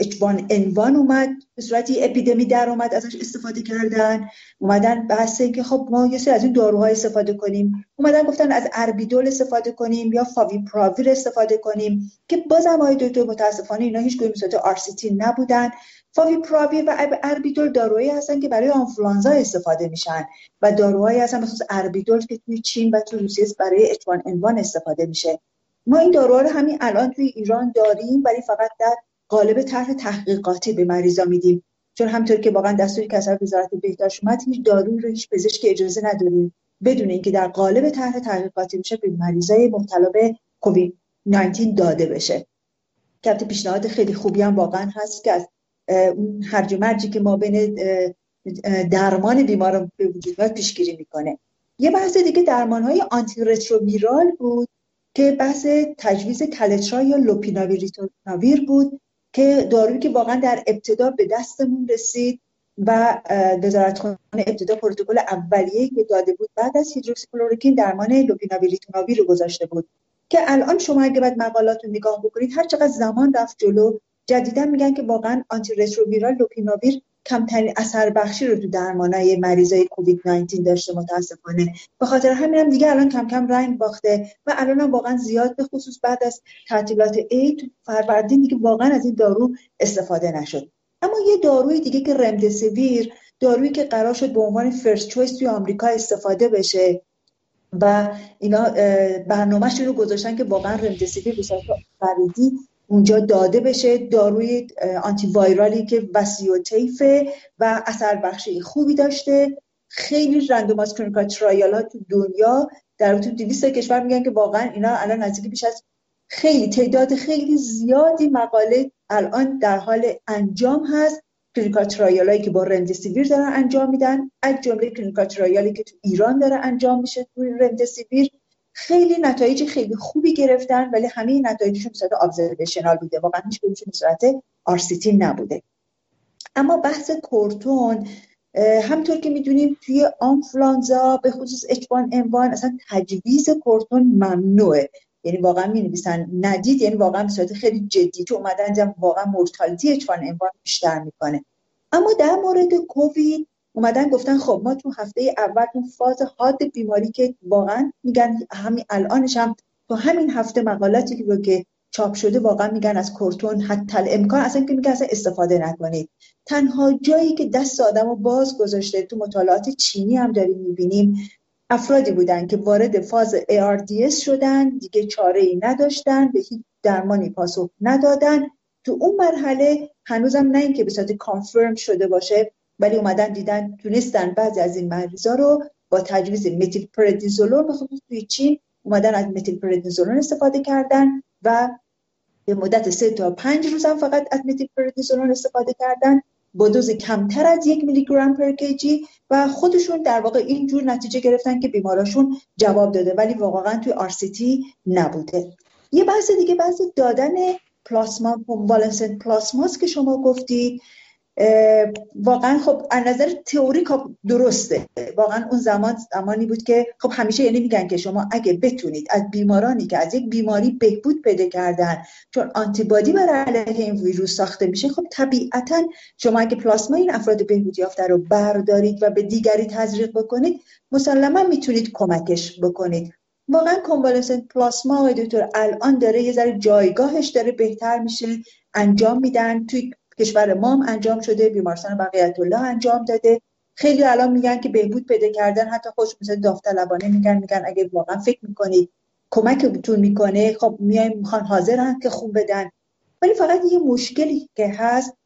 اچوان انوان اومد به صورتی اپیدمی در اومد ازش استفاده کردن. اومدن بحث که خب ما یه سری از این داروها استفاده کنیم. اومدن گفتن از اربیدول استفاده کنیم یا فاوی پراویر استفاده کنیم که بازم های دو متاسفانه اینا هیچ گویم صورت آرسیتین نبودن. فاوی پراویر و اربیدول داروهایی هستن که برای آنفلانزا استفاده میشن و داروهایی هستن مثل اربیدول که توی چین و تو روسیه برای اچوان انوان استفاده میشه. ما این داروها رو همین الان توی ایران داریم ولی فقط در قالب طرح تحقیقاتی به مریضا میدیم. چون همطور که واقعا دستوری که وزارت بهداشت اومد هیچ دارویی رو هیچ پزشکی اجازه نداره بدون اینکه در قالب طرح تحقیقاتی بشه به مریضای مبتلا به کووید 19 داده بشه. که پیشنهاد خیلی خوبی هم واقعا هست که از اون هرج مرجی که ما بین درمان بیمار به وجود پیشگیری می‌کنه. یه بحث دیگه درمان های آنتی رتروویرال بود. که بحث تجویز کلترا یا لوپیناویر بود که دارویی که واقعا در ابتدا به دستمون رسید و وزارتخانه ابتدا پروتکل اولیه که داده بود بعد از هیدروکسی‌کلروکین درمان لوپیناویر ریتوناویر رو گذاشته بود. که الان شما اگه بعد مقالات رو نگاه بکنید هر چقدر زمان رفت جلو جدیدا میگن که واقعا آنتی رتروویرال لوپیناویر کمترین اثر بخشی رو تو درمانای مریضای کووید 19 داشته متاسفانه. به خاطر همین هم دیگه الان کم کم رنگ باخته و الان هم واقعا زیاد به خصوص بعد از تعطیلات عید فروردین دیگه واقعا از این دارو استفاده نشد. اما یه داروی دیگه که رمدسیویر دارویی که قرار شد به عنوان first choice توی آمریکا استفاده بشه و اینا برنامهش رو گذاشتن که واقعا رمدسیویر به صورت خریدی اونجا داده بشه داروی آنتی وایرالی که وسیع و اثر بخشی خوبی داشته. خیلی randomized clinical trial ها تو دنیا در تو 200 کشور میگن که واقعا اینا الان نزدیک بیش از خیلی تعداد خیلی زیادی مقاله الان در حال انجام هست. clinical trial که با رمدسیویر دارن انجام میدن. از جمله clinical trial ی که تو ایران داره انجام میشه توی رمدسیویر. خیلی نتایج خیلی خوبی گرفتن ولی همه نتایجشون صورت ابزرویشنال بوده. واقعا هیچ کدومشون صورت آرسیتی نبوده. اما بحث کورتون همطور که می‌دونیم توی آنفلانزا به خصوص اچوان اموان اصلا تجویز کورتون ممنوعه. یعنی واقعا می نویسن ندید یعنی واقعا به صورت خیلی جدی تو اومدن واقعا مورتالتی اچوان اموان بیشتر می‌کنه. اما در مورد کووید اومدن گفتن خب ما تو هفته اول اون فاز حاد بیماری که واقعا میگن همین الانش هم تو همین هفته مقالاتی که که چاپ شده واقعا میگن از کورتون حتی امکان اصلا که میگن اصلا استفاده نکنید. تنها جایی که دست آدم رو باز گذاشته تو مطالعات چینی هم داریم می‌بینیم افرادی بودن که وارد فاز ARDS شدن دیگه چاره ای نداشتن به هیچ درمانی پاسخ ندادن. تو اون مرحله هنوزم نه اینکه به صورت کانفرم شده باشه ولی اومدن دیدن تونستن بعضی از این مریضا رو با تجویز متیل پردیزولون به خصوص توی چین اومدن از متیل پردیزولون استفاده کردن و به مدت سه تا پنج روز هم فقط از متیل پردیزولون استفاده کردن با دوز کمتر از یک میلی گرم پر کیجی و خودشون در واقع اینجور نتیجه گرفتن که بیماراشون جواب داده ولی واقعا توی آرسیتی نبوده. یه بحث دیگه بحث دادن پلاسما کنوالسنت پلاسماست که شما گفتی. واقعا خب از نظر تئوری خب درسته. واقعا اون زمان زمانی بود که خب همیشه یعنی میگن که شما اگه بتونید از بیمارانی که از یک بیماری بهبود پیدا کردن چون آنتیبادی بر علیه این ویروس ساخته میشه خب طبیعتا شما اگه پلاسما این افراد بهبود یافته رو بردارید و به دیگری تزریق بکنید مسلما می‌تونید کمکش بکنید. واقعا کنوالسنت پلاسما دکتر الان داره یه ذره جایگاهش داره بهتر میشه انجام میدن. توی کشور ما هم انجام شده بیمارستان بقیت الله انجام داده. خیلی الان میگن که بهبود پیدا کردن حتی خوش مثل داوطلبانه میگن میگن اگه واقعا فکر می‌کنید کمک بتون می‌کنه خب میایم می‌خوان حاضرن که خوب بدن. ولی فقط یه مشکلی که هست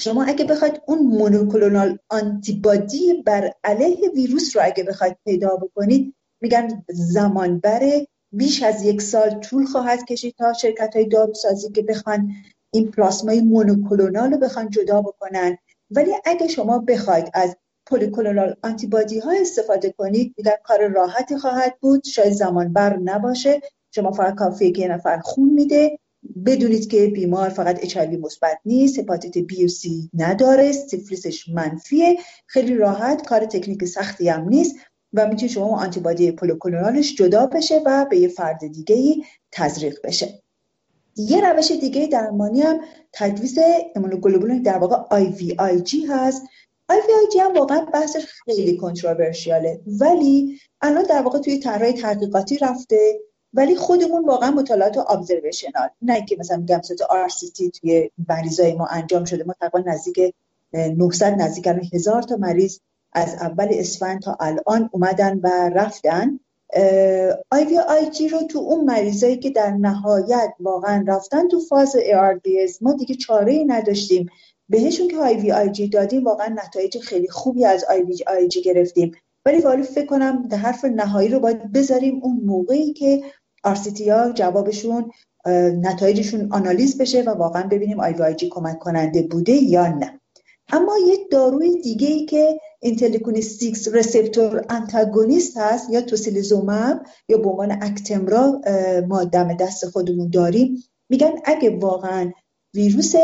شما اگه بخواید اون مونوکلونال آنتیبادی بر علیه ویروس رو اگه بخواید پیدا بکنید میگن زمان بره. بیش از یک سال طول خواهد کشید تا شرکت های داروسازی که بخوان این پلاسمای مونوکلونال رو بخوان جدا بکنن. ولی اگه شما بخواید از پولیکلونال آنتیبادی ها استفاده کنید میگن کار راحتی خواهد بود شاید زمان بر نباشه. شما فقط کافیه که یه نفر خون میده. بدونید که بیمار فقط اچ مثبت نیست هپاتیت بی و سی نداره سیفلیسش منفیه. خیلی راحت کار تکنیک سختی هم نیست و می‌تونید شما آنتیبادی پولوکلونالش جدا بشه و به یه فرد دیگه ای تزریق بشه. یه روش دیگه درمانی هم تجویز ایمونوگلوبولین در واقع IVIG هست. IVIG هم واقعا بحثش خیلی کنتروورشیاله ولی الان در واقع توی طرح تحقیقاتی رفته ولی خودمون واقعا مطالعات ابزرویشنال نه که مثلا میگم صورت RCT توی مریضای ما انجام شده ما تقریبا نزدیک 900 نزدیک هزار تا مریض از اول اسفند تا الان اومدن و رفتن. IVIG رو تو اون مریضایی که در نهایت واقعا رفتن تو فاز ARDS ما دیگه چاره ای نداشتیم. بهشون که IVIG دادیم واقعا نتایج خیلی خوبی از IVIG گرفتیم. ولی والا فکر کنم در حرف نهایی رو باید بذاریم اون موقعی که RCT ها جوابشون نتایجشون آنالیز بشه و واقعا ببینیم IG کمک کننده بوده یا نه. اما یک داروی دیگه ای که اینتلیکونی 6 رسپتور انتاگونیست هست یا توسیلیزومب یا به عنوان اکتمرا ما دم دست خودمون داریم. میگن اگه واقعا ویروس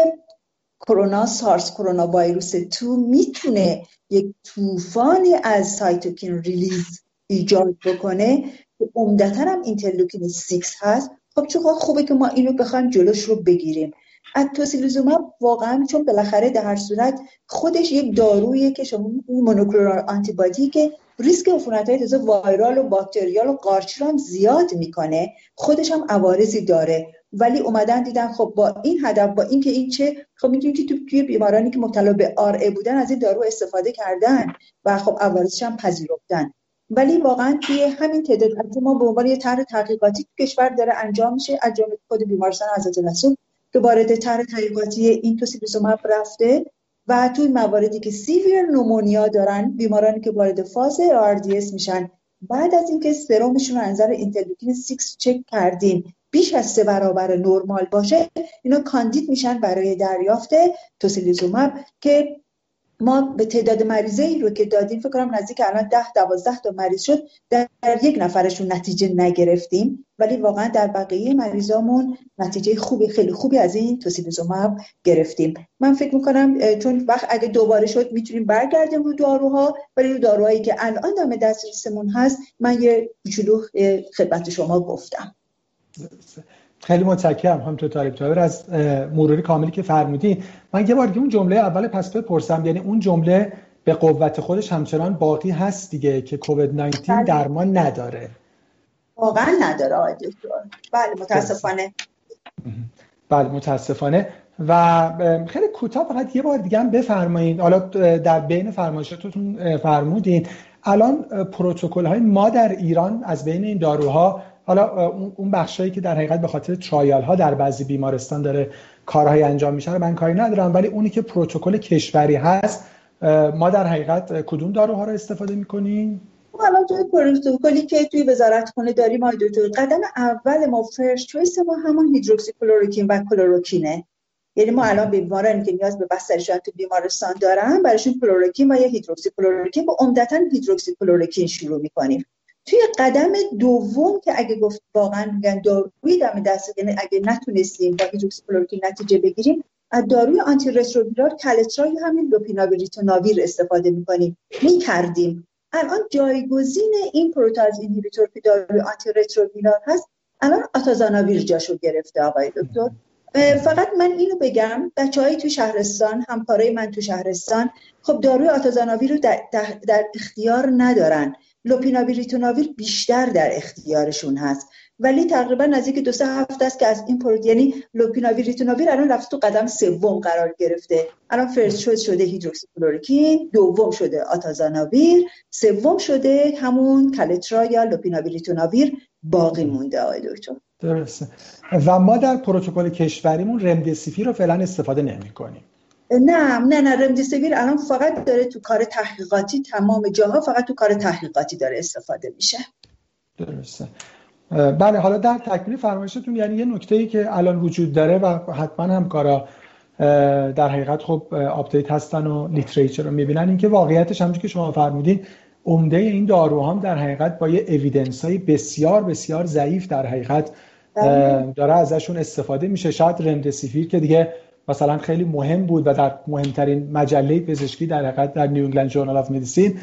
کرونا سارس کرونا ویروس تو می‌تونه یک طوفانی از cytokine release ایجاد بکنه که عمدتا هم اینترلوکین 6 هست. خب چقدر خوبه که ما اینو بخوایم جلوش رو بگیریم. توسیلیزوماب واقعا چون بالاخره در هر صورت خودش یک دارویی که شما monoclonal antibody که ریسک عفونت های تازه وایرال و باکتریال و هم زیاد می‌کنه خودش هم عوارضی داره. ولی اومدن دیدن خب با این هدف با اینکه این چه خب می‌دونید که توی بیمارانی که مبتلا به RA بودن از این دارو استفاده کردن و خب عوارضش هم پذیرفتن. ولی واقعا توی همین تعداد ما به عنوان یه طرح تحقیقاتی تو کشور داره انجام میشه جمله خود بیمارستان حضرت رسول که طرح تحقیقاتی این توسیلیزوماب رفته و توی مواردی که severe pneumonia دارن بیمارانی که وارد فاز ARDS میشن. بعد از اینکه سرمشون رو از نظر اینترلوکین 6 چک کردیم بیش از سه برابر نرمال باشه اینا کاندید میشن برای دریافت توسیلیزوماب که ما به تعداد مریضه ای رو که دادیم فکر کنم نزدیک الان ده دوازده تا مریض شد در یک نفرشون نتیجه نگرفتیم. ولی واقعا در بقیه مریضامون نتیجه خوبی خیلی خوبی از این توسیلیزوماب گرفتیم. من فکر می‌کنم چون وقت اگه دوباره شد می‌تونیم برگردیم رو داروها ولی رو داروهایی که الان دم دسترسمون هست من یه کوچولو خدمت شما گفتم. خیلی متشکرم هم تو طالب تاور از مروری کاملی که فرمودی من یه بار اون جمله اول پس بپرسم یعنی اون جمله به قوت خودش همچنان باقی هست دیگه که کووید 19 بله. درمان نداره؟ واقعا نداره آقای دکتر. بله متاسفانه. بله متاسفانه. و خیلی کوتاه فقط یه بار دیگه هم بفرمایید حالا در بین فرمایشاتتون فرمودین. الان پروتکل های ما در ایران از بین این داروها حالا اون بخشایی که در حقیقت به خاطر trial ها در بعضی بیمارستان داره کارهای انجام میشه من کاری ندارم ولی اونی که پروتکل کشوری هست ما در حقیقت کدوم داروها رو استفاده می‌کنیم؟ حالا توی پروتکلی که توی وزارت خونه داریم آقای دکتر قدم اول ما first choice ما همون هیدروکسی کلوروکین و کلوروکینه یعنی ما الان بیمارانی که نیاز به بستری شدن تو بیمارستان دارن براشون کلوروکین و یا هیدروکسی کلوروکین با عمدتا هیدروکسی کلوروکین شروع می‌کنیم. توی قدم دوم که اگه گفت واقعا میگن داروی دم دست یعنی اگه نتونستیم با هیدروکسیکلوروکین نتیجه بگیریم از داروی آنتی رتروویرال کلترای همین لوپیناویر ریتوناویر استفاده می‌کنیم. می‌کردیم. الان جایگزین این protease inhibitor که داروی آنتی رتروویرال هست الان آتازاناویر جاشو گرفته آقای دکتر. فقط من اینو بگم بچه تو شهرستان همکارای من تو شهرستان خب داروی آتازاناویر رو در, در اختیار ندارن. لوپیناویر بیشتر در اختیارشون هست. ولی تقریبا نزدیک دو سه هفته است که از این پروت یعنی لوپیناویر الان رفت تو قدم سوم قرار گرفته. الان first شد شده هیدروکسیکلوروکین دوم شده آتازاناویر سوم شده همون کلترا یا لوپیناویر باقی مونده آقای دکتر. درسته. و ما در پروتکل کشوریمون رمدسیویر رو فعلا استفاده نمی کنیم نه نه نه رمدسیویر الان فقط داره تو کار تحقیقاتی تمام جاها فقط تو کار تحقیقاتی داره استفاده میشه. درسته. بله حالا در تکمیل فرمایشتون یعنی یه نکته ای که الان وجود داره و حتما همکارا در حقیقت خب update هستن و literature رو می‌بینن اینکه واقعیتش همونجوری که شما فرمودین عمده این داروها هم در حقیقت با یه evidence های بسیار بسیار ضعیف در حقیقت بله. داره ازشون استفاده میشه. شاید رمدسیویر که دیگه مثلا خیلی مهم بود و در مهمترین مجله پزشکی در حقیقت در New England Journal of Medicine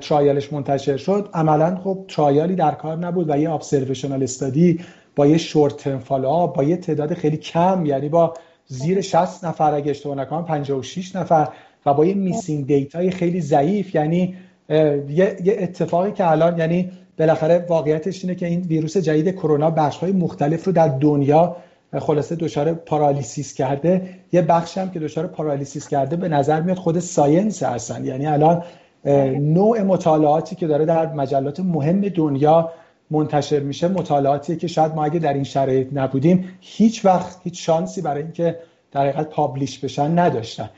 trial ش منتشر شد. عملا خب trial ی در کار نبود و یه observational study با یه short term با یه تعداد خیلی کم یعنی با زیر 60 نفر اگه اشتباه نکنم 56 نفر و با یه missing data ی خیلی ضعیف. یعنی یه اتفاقی که الان یعنی بالاخره واقعیتش اینه که این ویروس جدید کرونا بخش‌های مختلف رو در دنیا خلاصه دچار paralysis کرده. یه بخش هم که دچار paralysis کرده به نظر میاد خود science هستن. یعنی الان نوع مطالعاتی که داره در مجلات مهم دنیا منتشر میشه مطالعاتی که شاید ما اگه در این شرایط نبودیم هیچ وقت هیچ شانسی برای اینکه در حقیقت publish بشن نداشتن.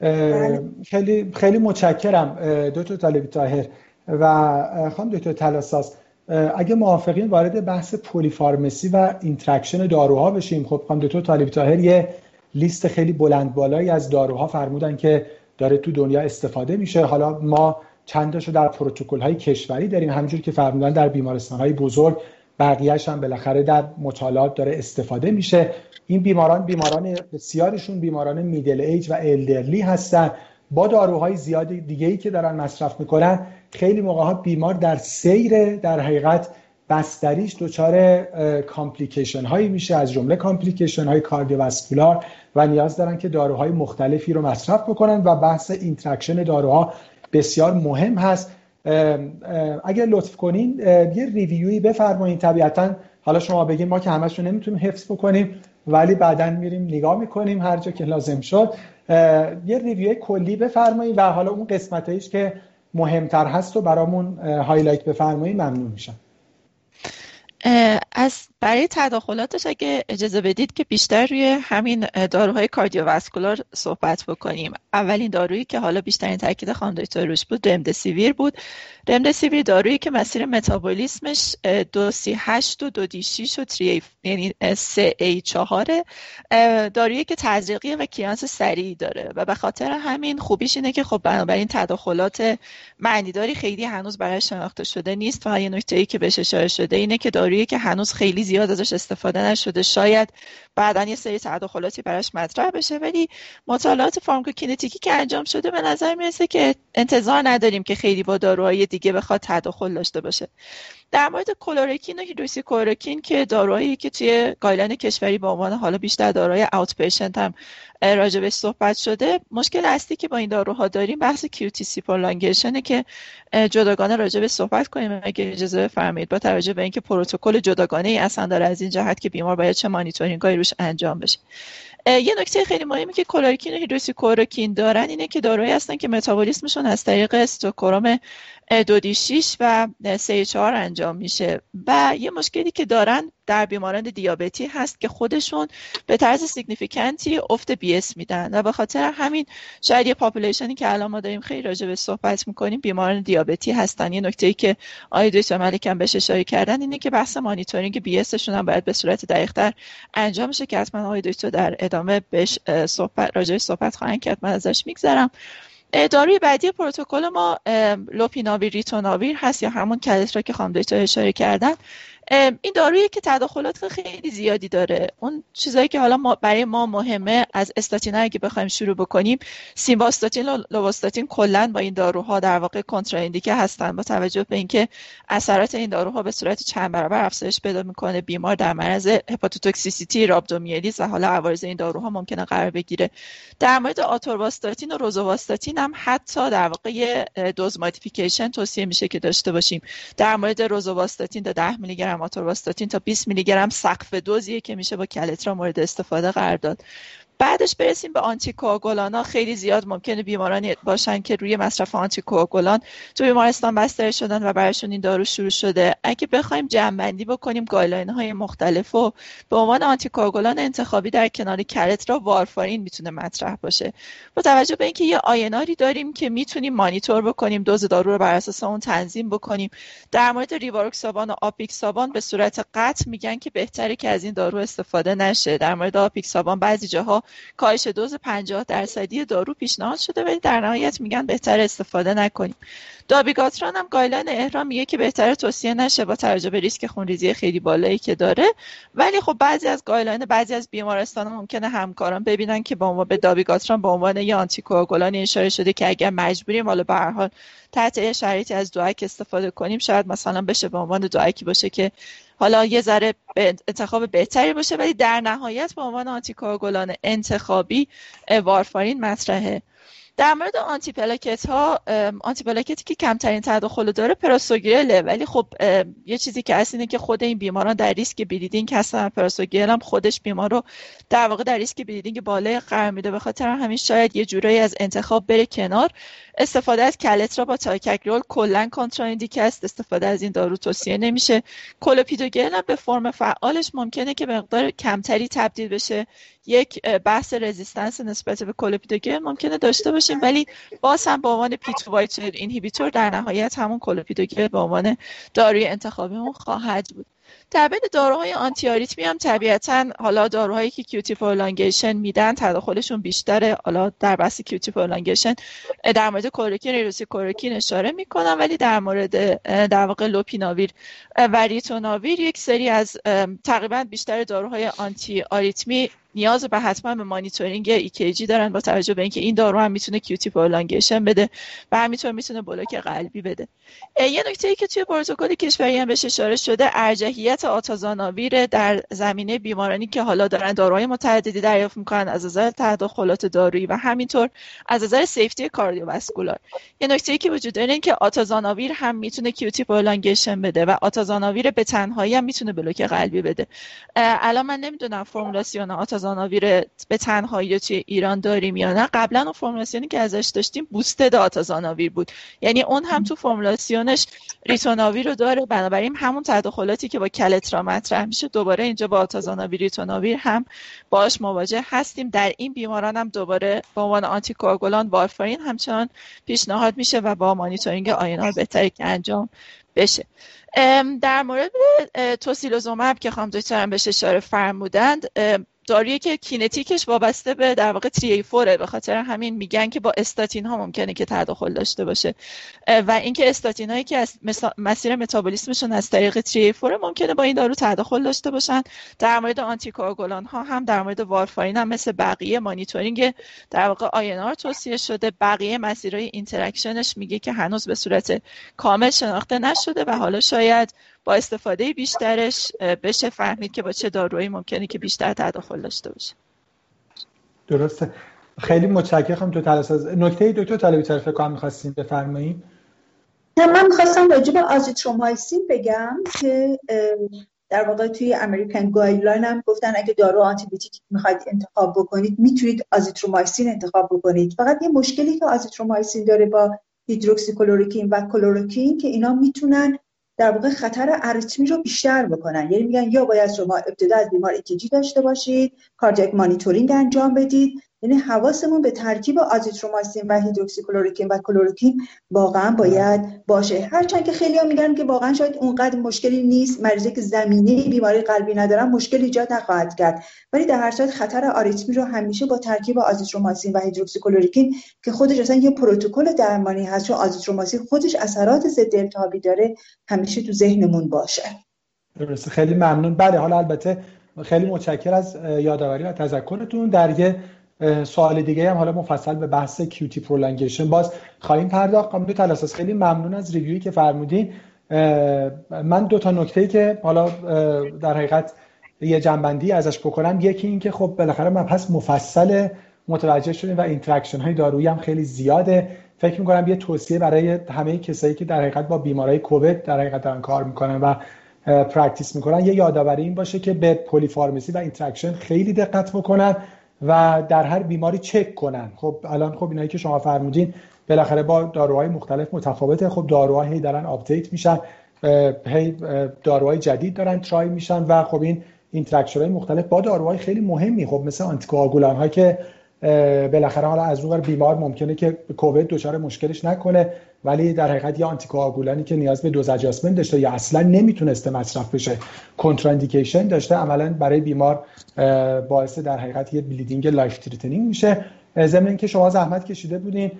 بله. خیلی خیلی متشکرم دکتر طالبی تاهر و خانم دکتر تلاساس. اگه موافقین وارد بحث polypharmacy و interaction داروها بشیم. خب خانم دکتر طالب تاهر یه لیست خیلی بلند بالایی از داروها فرمودن که داره تو دنیا استفاده میشه. حالا ما چندشو در پروتکل های کشوری داریم. همینجور که فرمودن در بیمارستان های بزرگ بقیهش هم بالاخره در مطالعات داره استفاده میشه. این بیماران بیماران بسیارشون بیماران middle age و elderly هستن. با داروهای زیاد دیگه ای که دارن مصرف می‌کنن خیلی موقع ها بیمار در سیر در حقیقت بستریش دچار complication هایی میشه. از جمله complication های cardiovascular و نیاز دارن که داروهای مختلفی رو مصرف بکنن و بحث interaction داروها بسیار مهم هست. اگر لطف کنین یه review ی بفرمایید طبیعتا حالا شما بگین ما که همش رو نمی‌تونیم حفظ بکنیم ولی بعدا میریم نگاه می‌کنیم هر جا که لازم شد. یه review کلی بفرمایید و حالا اون قسمتایش که مهمتر هست و برامون highlight بفرمایید ممنون میشم. از برای تداخلاتش اگه اجازه بدید که بیشتر روی همین داروهای cardiovascular صحبت بکنیم. اولین دارویی که حالا بیشترین تاکید خانم دکتر روش بود رمدسیویر بود. رمدسیویر دارویی که مسیر متابولیسمش دو C هشت و دو D شیش و three یعنی سه A چهاره. دارویی که تزریقی و clearance سریعی داره و به خاطر همین خوبیش اینه که خب بنابراین تداخلات معنیداری خیلی هنوز براش شناخته شده نیست. و یه نکته ای که بهش اشاره شده اینه که دارویی که هنوز خیلی زیاد ازش استفاده نشده. شاید بعدا یه سری تداخلاتی براش مطرح بشه ولی مطالعات فارماکوکینتیکی که انجام شده به نظر می‌رسه که انتظار نداریم که خیلی با داروهای دیگه بخواد تداخل داشته باشه. در مورد کلروکین و هیدروکسی کلروکین که داروهایی که توی guideline کشوری به عنوان حالا بیشتر داروهای outpatient هم راجبش صحبت شده مشکل اصلی که با این داروها داریم بحث کیوتیسی پرولانگیشنه که جداگانه راجبش صحبت کنیم. اگه اجازه بفرمایید با توجه به اینکه پروتکل جداگانه ای اصلا داره از این جهت که بیمار باید چه مانیتورینگایی روش انجام بشه. یه نکته خیلی مهمی که کلارکین و هیدروسی کلورکین دارن اینه که داروهایی هستن که متابولیسمشون از طریق استوکروم دو دی 6 و چهار انجام میشه. و یه مشکلی که دارن در بیماران دیابتی هست که خودشون به طرز significant ی افت BS میدن. و به خاطر همین شاید یه population ی که الان ما داریم خیلی راجع به صحبت می‌کنیم بیماران دیابتی هستن. یه نکته ای که آقای دکتر ملکم بهش اشاره کردن اینه که بحث مانیتورینگ BS شون هم باید به صورت دقیقتر انجام شه که حتما آقای دکتر در ادامه بهش صحبت راجع صحبت خواهند کرد. من ازش میگذرم. داروی بعدی پروتکل ما لوپیناویر ریتوناویر هست یا همون کلترا که خانم دکتر اشاره کردن. این دارویی که تداخلات خیلی زیادی داره. اون چیزایی که حالا ما برای ما مهمه از استاتین اگه بخوایم شروع بکنیم سیمباستاتین و لوواستاتین کلا با این داروها در واقع کنتراندیکه هستن با توجه به اینکه اثرات این داروها به صورت چند برابر افزایش پیدا می‌کنه. بیمار در معرض هپاتوتوکسیسیتی رابدومیالیز و حالا عوارض این داروها ممکنه قرار بگیره. در مورد آتورواستاتین و روزوواستاتین هم حتی در واقع dose modification توصیه میشه که داشته باشیم. در مورد روزوواستاتین تا 10 میلی آتورواستاتین تا 20 میلی گرم سقف دوزیه که میشه با کلترا مورد استفاده قرار داد. بعدش برسیم به آنتی کوآگولان ها خیلی زیاد ممکنه بیمارانی باشن که روی مصرف آنتی کوآگولان تو بیمارستان بستری شدن و براشون این دارو شروع شده. اگه بخوایم جمع بندی بکنیم guideline های مختلف و به عنوان آنتی کوآگولان انتخابی در کنار کلترا وارفارین می‌تونه مطرح باشه. با توجه به اینکه یه آیناری داریم که می‌تونیم مانیتور بکنیم دوز دارو رو بر اساس اون تنظیم بکنیم. در مورد ریواروکسابان و آپیکسابان به صورت قطع میگن که بهتره که از این دارو استفاده نشه. در مورد آپیکسابان بعضی جاها کاهش دوز 50 درصدی دارو پیشنهاد شده ولی در نهایت میگن بهتر استفاده نکنیم. دابیگاتران هم گایلان احرام میگه که بهتر توصیه نشه با توجه به ریسک خونریزی خیلی بالایی که داره. ولی خب بعضی از گایلان بعضی از بیمارستان ممکنه همکاران ببینن که با عنوان به دابیگاتران به عنوان یه آنتیکواگولانی اشاره شده که اگر مجبوریم حالا به هر حال تحت شرایطی از DOAC استفاده کنیم شاید مثلا بشه به عنوان DOAC ی باشه که حالا یه ذره انتخاب بهتری باشه ولی در نهایت به عنوان آنتی کوآگولان انتخابی وارفارین مطرحه. در مورد آنتی پلاکت ها آنتی پلاکتی که کمترین تداخل داره پراسوگرله ولی خب یه چیزی که هست اینه که خود این بیماران در ریسک bleeding هستن پراسوگرل هم خودش بیمار رو در واقع در ریسک bleeding بالای قرار میده. به خاطر همین شاید یه جورایی از انتخاب بره کنار. استفاده از کلترا با تیکاگرلور کلا کنتراندیکه است استفاده از این دارو توصیه نمیشه. کلوپیدوگرل هم به فرم فعالش ممکنه که مقدار کمتری تبدیل بشه. یک بحث resistance نسبت به کلوپیدوگرل ممکنه داشته باشیم ولی باز هم به عنوان P2Y12 inhibitor در نهایت همون کلوپیدوگرل به عنوان داروی انتخابیمون خواهد بود. در داروهای آنتی آریتمی هم طبیعتا حالا داروهایی که QT prolongation میدن تداخلشون بیشتره. حالا در بحث QT prolongation در مورد کلروکین هیدروکسی کلروکین اشاره می‌کنم ولی در مورد در واقع لوپیناویر و ریتوناویر یک سری از تقریبا بیشتر داروهای آنتی آریتمی نیاز به حتما به مانیتورینگ EKG دارن با توجه به اینکه این دارو هم می‌تونه QT prolongation بده و همینطور می‌تونه بلوک قلبی بده. یه نکته ای که توی پروتکل کشوری هم بهش اشاره شده ارجحیت آتازاناویر در زمینه بیمارانی که حالا دارن داروهای متعددی دریافت می‌کنن از نظر تداخلات دارویی و همینطور از نظر safety cardiovascular. یه نکته ای که وجود داره این که آتازاناویر هم می‌تونه QT prolongation بده و آتازاناویر به تنهایی هم می‌تونه بلوک قلبی بده. الان من نمی‌دونم فرمولاسیون آتازاناویر به تنهایی توی ایران داریم یا نه. قبلا اون فرمولاسیونی که ازش داشتیم boosted آتازاناویر بود. یعنی اون هم تو فرمولاسیونش ریتوناویر رو داره. بنابراین همون تداخلاتی که با کلترا مطرح میشه دوباره اینجا با آتازاناویر ریتوناویر هم باش مواجه هستیم. در این بیماران هم دوباره به عنوان آنتی کوآگولان وارفارین همچنان پیشنهاد میشه و با مانیتورینگ آینار بهتری که انجام بشه. در مورد توسیلوزومب که خانم دکترم بهش اشاره فرمودند دارویی که کینتیکش وابسته به در واقع تری فوره به خاطر همین میگن که با استاتین ها ممکنه که تداخل داشته باشه. و اینکه استاتین هایی که از مسیر متابولیسمشون از طریق تری فوره ممکنه با این دارو تداخل داشته باشن. در مورد آنتی ها هم در مورد وارفارین هم مثل بقیه مانیتورینگ در واقع INR توصیه شده. بقیه مسیرهای interaction ش میگه که هنوز به صورت کامل شناخته نشده و حالا شاید با استفاده بیشترش بشه فهمید که با چه دارویی ممکنه که بیشتر تداخل داشته باشه. درسته. خیلی متشکرم تو تلاش. نکته دکتر طالبی طرف فکر کنم می‌خواستین بفرمایید نه من می‌خواستم راجع به آزیترومایسین بگم که در واقع توی American guideline هم گفتن اگه دارو آنتیبیوتیک می‌خواید انتخاب بکنید می‌تونید آزیترومایسین انتخاب بکنید. فقط یه مشکلی که آزیترومایسین داره با هیدروکسیکلوروکین و کلوروکین که اینا می‌تونن در واقع خطر آریتمی رو بیشتر بکنن. یعنی میگن یا باید شما ابتدا از بیمار ECG داشته باشید cardiac monitoring انجام بدید یعنی حواسمون به ترکیب آزیترومایسین و هیدروکسیکلوروکین و کلوروکین واقعا باید باشه. هرچند که خیلی ها میگن که واقعا شاید اونقدر مشکلی نیست مریضی که زمینه بیماری قلبی ندارن مشکل ایجاد نخواهد کرد. ولی در هر صورت خطر آریتمی رو همیشه با ترکیب آزیترومایسین و هیدروکسیکلوروکین که خودش اصلا یه پروتکل درمانی هست چون آزیترومایسین خودش اثرات ضد التهابی داره همیشه تو ذهنمون باشه. درسته. خیلی ممنون. بله حالا البته خیلی متشکر از یادآوری و تذکرتون. در یه سوال دیگه هم حالا مفصل به بحث QT prolongation باز خواهیم پرداخت. قابل تلاساس خیلی ممنون از review ی که فرمودین. من دو تا نکته که حالا در حقیقت یه جمع‌بندی ازش بکنم. یکی این که خب بالاخره مبحث مفصل متوجه شدیم و interaction های دارویی هم خیلی زیاده. فکر می‌کنم یه توصیه برای همه کسایی که در حقیقت با بیماری کووید در حقیقت دارن کار می‌کنن و practice می‌کنن یه یادآوری این باشه که به polypharmacy و interaction خیلی دقت بکنن. و در هر بیماری چک کنن. خب الان خب اینایی که شما فرمودین بالاخره با داروهای مختلف متفاوته. خب داروها هی دارن update میشن هی داروهای جدید دارن try میشن و خب این interaction های مختلف با داروهای خیلی مهمی. خب مثل anticoagulant ها که بالاخره حالا از اون بیمار ممکنه که کووید دچار مشکلش نکنه. ولی در حقیقت یه anticoagulant ی که نیاز به dose adjustment داشته یا اصلا نمی‌تونسته مصرف بشه contraindication داشته عملا برای بیمار باعث در حقیقت یه bleeding life-threatening میشه. ضمن که شما زحمت کشیده بودین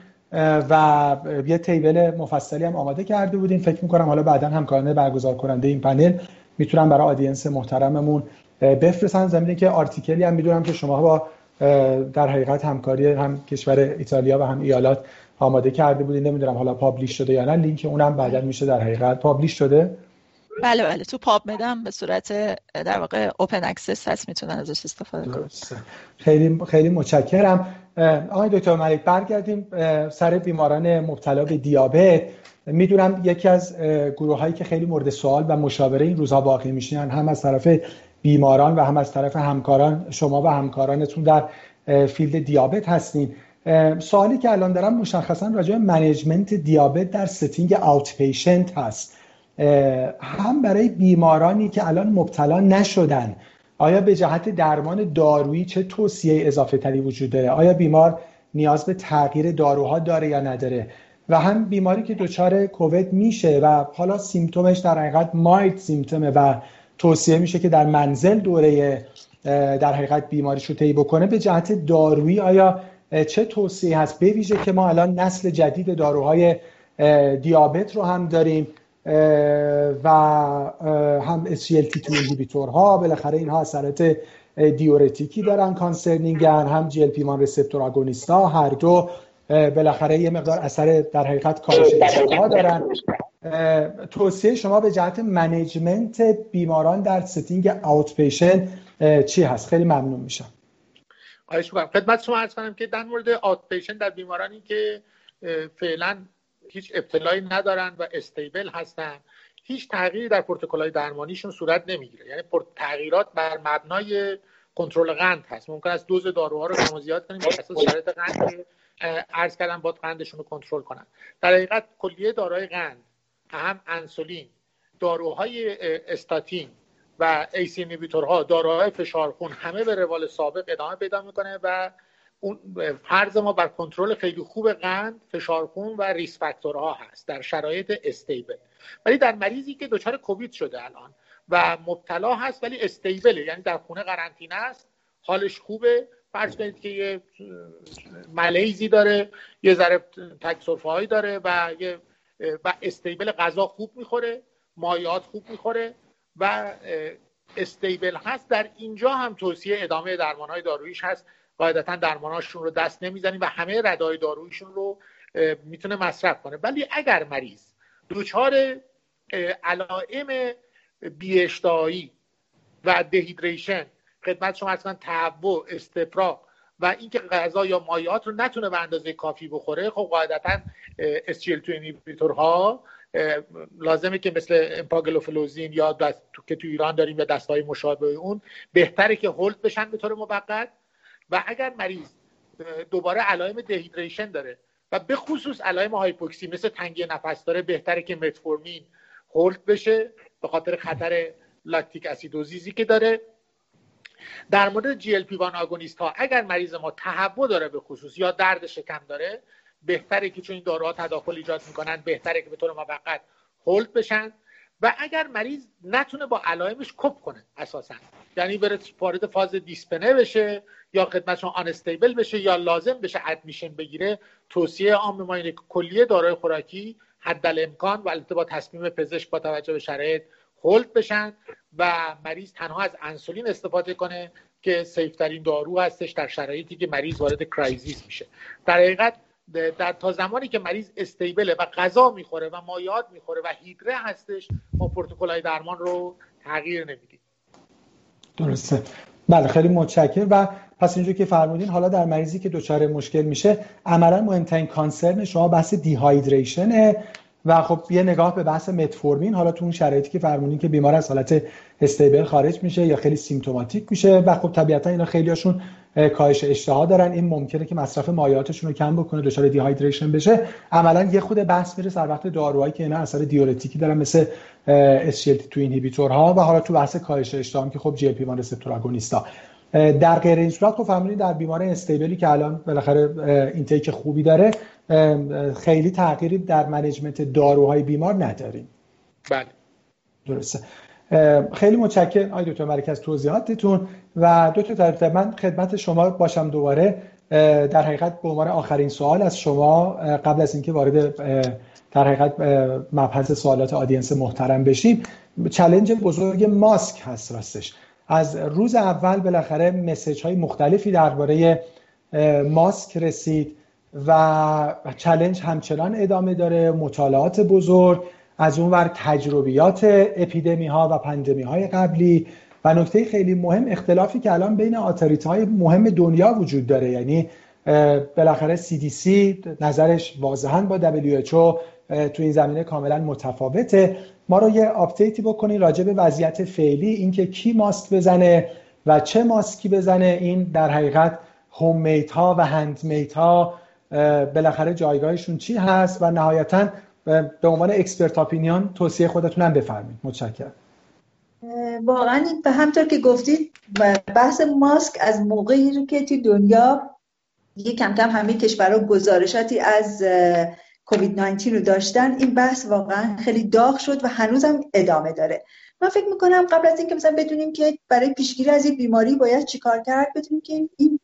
و یه table مفصلی هم آماده کرده بودین. فکر می‌کنم حالا بعدا همکاران برگزار کننده این پنل می‌تونم برای audience محترممون بفرستن. ضمن که article ی هم می‌دونم که شما با در حقیقت همکاری هم کشور ایتالیا و هم ایالات آماده کرده بودین نمی‌دونم حالا publish شده یا نه لینک اونم بعدا میشه در حقیقت publish شده؟ بله بله تو PubMed هم به صورت در واقع open access هست می‌تونن ازش استفاده کنن. خیلی خیلی متشکرم. آقای دکتر ملک برگردیم سر بیماران مبتلا به دیابت. می‌دونم یکی از گروه هایی که خیلی مورد سوال و مشاوره این روزها واقع میشین هم از طرف بیماران و هم از طرف همکاران شما و همکارانتون در field دیابت هستین. سوالی که الان دارم مشخصا راجع به management دیابت در setting outpatient هست هم برای بیمارانی که الان مبتلا نشدن آیا به جهت درمان دارویی چه توصیه اضافه تری وجود داره؟ آیا بیمار نیاز به تغییر داروها داره یا نداره؟ و هم بیماری که دچار کووید میشه و حالا سیمتومش در حقیقت مایت سیمتومه و توصیه میشه که در منزل دوره در حقیقت بیماریش رو طی بکنه به جهت دارویی آیا چه توصیه هست؟ به ویژه که ما الان نسل جدید داروهای دیابت رو هم داریم و هم SGLT2 inhibitor ها بالاخره اینها اثرات دیورتیکی دارن concerning ان هم GLP-1 receptor agonist ا هر دو بالاخره یه مقدار اثر در حقیقت کاهش اشتها دارن. توصیه شما به جهت management بیماران در setting outpatient چی هست؟ خیلی ممنون میشم. خواهش می‌کنم خدمت شما عرض کنم که در مورد outpatient در بیمارانی که فعلا هیچ ابتلایی ندارن و استیبل هستن هیچ تغییری در پروتکل‌های درمانیشون صورت نمی‌گیره. یعنی تغییرات بر مبنای کنترل قند هست. ممکن است دوز داروها رو کم زیاد کنیم بر اساس شرایط قند عرض کردن با قندشون رو کنترل کنن. در حقیقت کلیه داروهای قند هم انسولین داروهای استاتین و ایسی ها داروهای فشار خون همه به روال سابق ادامه پیدا می‌کنه و اون فرض ما بر کنترل خیلی خوب قند فشار خون و ریس فاکتورها هست در شرایط استیبل. ولی در مریضی که دچار کووید شده الان و مبتلا هست ولی استیبله یعنی در خونه قرنطینه است حالش خوبه. فرض کنید که یه ملیزی داره یه ذره تک داره و یه و استیبل غذا خوب می‌خوره مایات خوب می‌خوره. و استیبل هست در اینجا هم توصیه ادامه درمان های دارویش هست. قاعدتا درماناشون رو دست نمی‌زنیم و همه ردای دارویشون رو می‌تونه مصرف کنه. ولی اگر مریض دچار علائم بیاشتهایی و دهیدریشن خدمت شما اصلا تهوع استفراغ و اینکه غذا یا مایات رو نتونه به اندازه کافی بخوره خب قاعدتا SGLT2 ها لازمه که مثل امپاگلوفلوزین یا دست... که تو ایران داریم یا دستهای مشابه اون بهتره که hold بشن به طور موقت. و اگر مریض دوباره علائم dehydration داره و به خصوص علائم هایپوکسی مثل تنگی نفس داره بهتره که متفورمین hold بشه به خاطر خطر lactic acidosis ی که داره. در مورد GLP-1 agonist ها اگر مریض ما تهوع داره به خصوص یا درد شکم داره بهتره که چون این داروها تداخل ایجاد می‌کنن بهتره که به طور موقت hold بشن. و اگر مریض نتونه با علائمش cope کنه اساسا. یعنی بره وارد فاز dyspnea بشه یا خدمتشون unstable بشه یا لازم بشه admission بگیره توصیه عام ما اینه کلیه داروهای خوراکی حد امکان و البته با تصمیم پزشک با توجه به شرایط hold بشن و مریض تنها از انسولین استفاده کنه که safe ترین دارو هستش در شرایطی که مریض وارد crisis میشه. در حقیقت در تا زمانی که مریض استیبله و غذا می‌خوره و مایات می‌خوره و هیدره هستش ما پروتکل درمان رو تغییر نمیدیم. درسته. بله خیلی متشکرم. و پس اینجور که فرمودین حالا در مریضی که دچار مشکل میشه عملا مهمترین کانسرن شما بحث دیهایدریشنه و خب یه نگاه به بحث متفورمین. حالا تو اون شرایطی که فرمودین که بیمار از حالت استیبل خارج میشه یا خیلی سیمتوماتیک میشه و خب طبیعتا اینا خیلیاشون کاهش اشتها دارن. این ممکنه که مصرف مایعاتشون رو کم بکنه دچار dehydration بشه. عملا یه خود بحث میره سر وقت داروهایی که اینا اثر دیورتیکی دارن مثل SGLT2 inhibitor ها و حالا تو بحث کاهش اشتها که خب GLP-1 receptor agonist ا در غیر این صورت خب فهمیدین در بیمار stable ی که الان بالاخره intake خوبی داره خیلی تغییری در management داروهای بیمار نداریم. بله. درسته. خیلی متشکرم. آقای دکتر ملک از توضیحاتتون. و دکتر من خدمت شما باشم دوباره. در حقیقت به عنوان آخرین سوال از شما قبل از اینکه وارد در حقیقت مبحث سوالات audience محترم بشیم challenge بزرگ ماسک هست راستش. از روز اول بالاخره message های مختلفی درباره ماسک رسید و challenge همچنان ادامه داره. مطالعات بزرگ از اون ور تجربیات اپیدمی ها و پاندمی های قبلی و نکته خیلی مهم اختلافی که الان بین authority های مهم دنیا وجود داره. یعنی بالاخره CDC نظرش واضحا با WHO تو این زمینه کاملا متفاوته. ما رو یه update ی بکنین راجع به وضعیت فعلی اینکه کی ماسک بزنه و چه ماسکی بزنه. این در حقیقت home made ها و hand made ها بالاخره جایگاهشون چی هست؟ و نهایتا به عنوان expert opinion توصیه خودتون هم بفرمایید. متشکرم. واقعا همونطور که گفتید بحث ماسک از موقعی رو که توی دنیا یه کم کم همه کشورها گزارشاتی از کووید 19 رو داشتن این بحث واقعا خیلی داغ شد و هنوزم ادامه داره. من فکر می‌کنم قبل از اینکه مثلا بدونیم که برای پیشگیری از این بیماری باید چیکار کرد بدونیم که این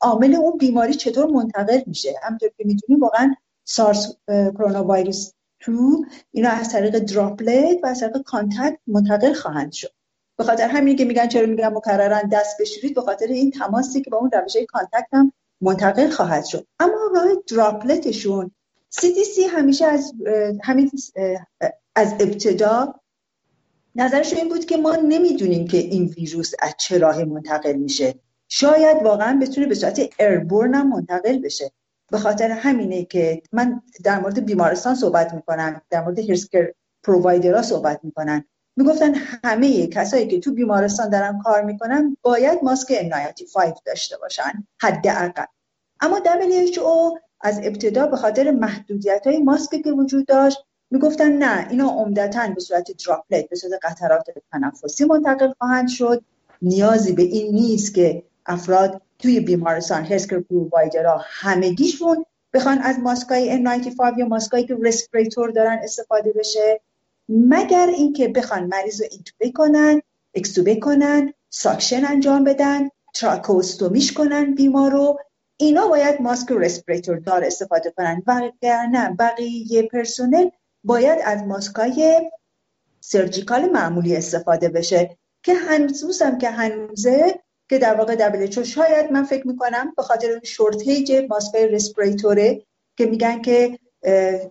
عامل اون بیماری چطور منتقل میشه. همونطور که می‌دونیم واقعا SARS coronavirus two اینا از طریق droplet و از طریق contact منتقل خواهند شد. به خاطر همین که میگن چرا میگن مکررن دست بشورید به خاطر این تماسی که با اون روش contact هم منتقل خواهد شد. اما راه droplet شون CDC همیشه از همین از ابتدا نظرش این بود که ما نمی‌دونیم که این ویروس از چه راهی منتقل میشه. شاید واقعا بتونه به صورت ایربورن هم منتقل بشه. به خاطر همینه که من در مورد بیمارستان صحبت می‌کنم در مورد هیرسکر پرووایدرها صحبت می‌کنن. می‌گفتن همه کسایی که تو بیمارستان دارن کار می‌کنن باید ماسک N95 داشته باشن حداقل. اما WHO از ابتدا به خاطر محدودیت های ماسک که وجود داشت می‌گفتن نه اینا عمدتا به صورت دراپلت به صورت قطرات تنفسی منتقل خواهند شد. نیازی به این نیست که افراد توی بیمارستان healthcare provider ها همگیشون بخوان از ماسکای N95 یا ماسکایی که respirator دارن استفاده بشه مگر اینکه بخوان مریض رو اینتوبه کنن اکستوبه کنن ساکشن انجام بدن تراکوستومیش کنن بیمار رو اینا باید ماسک respirator دار استفاده کنن. وگرنه بقیه پرسنل باید از ماسکای surgical معمولی استفاده بشه که هنوز هم که هنوزه که در واقع WHO شاید من فکر می‌کنم به خاطر اون shortage ماسکای respirator ه که میگن که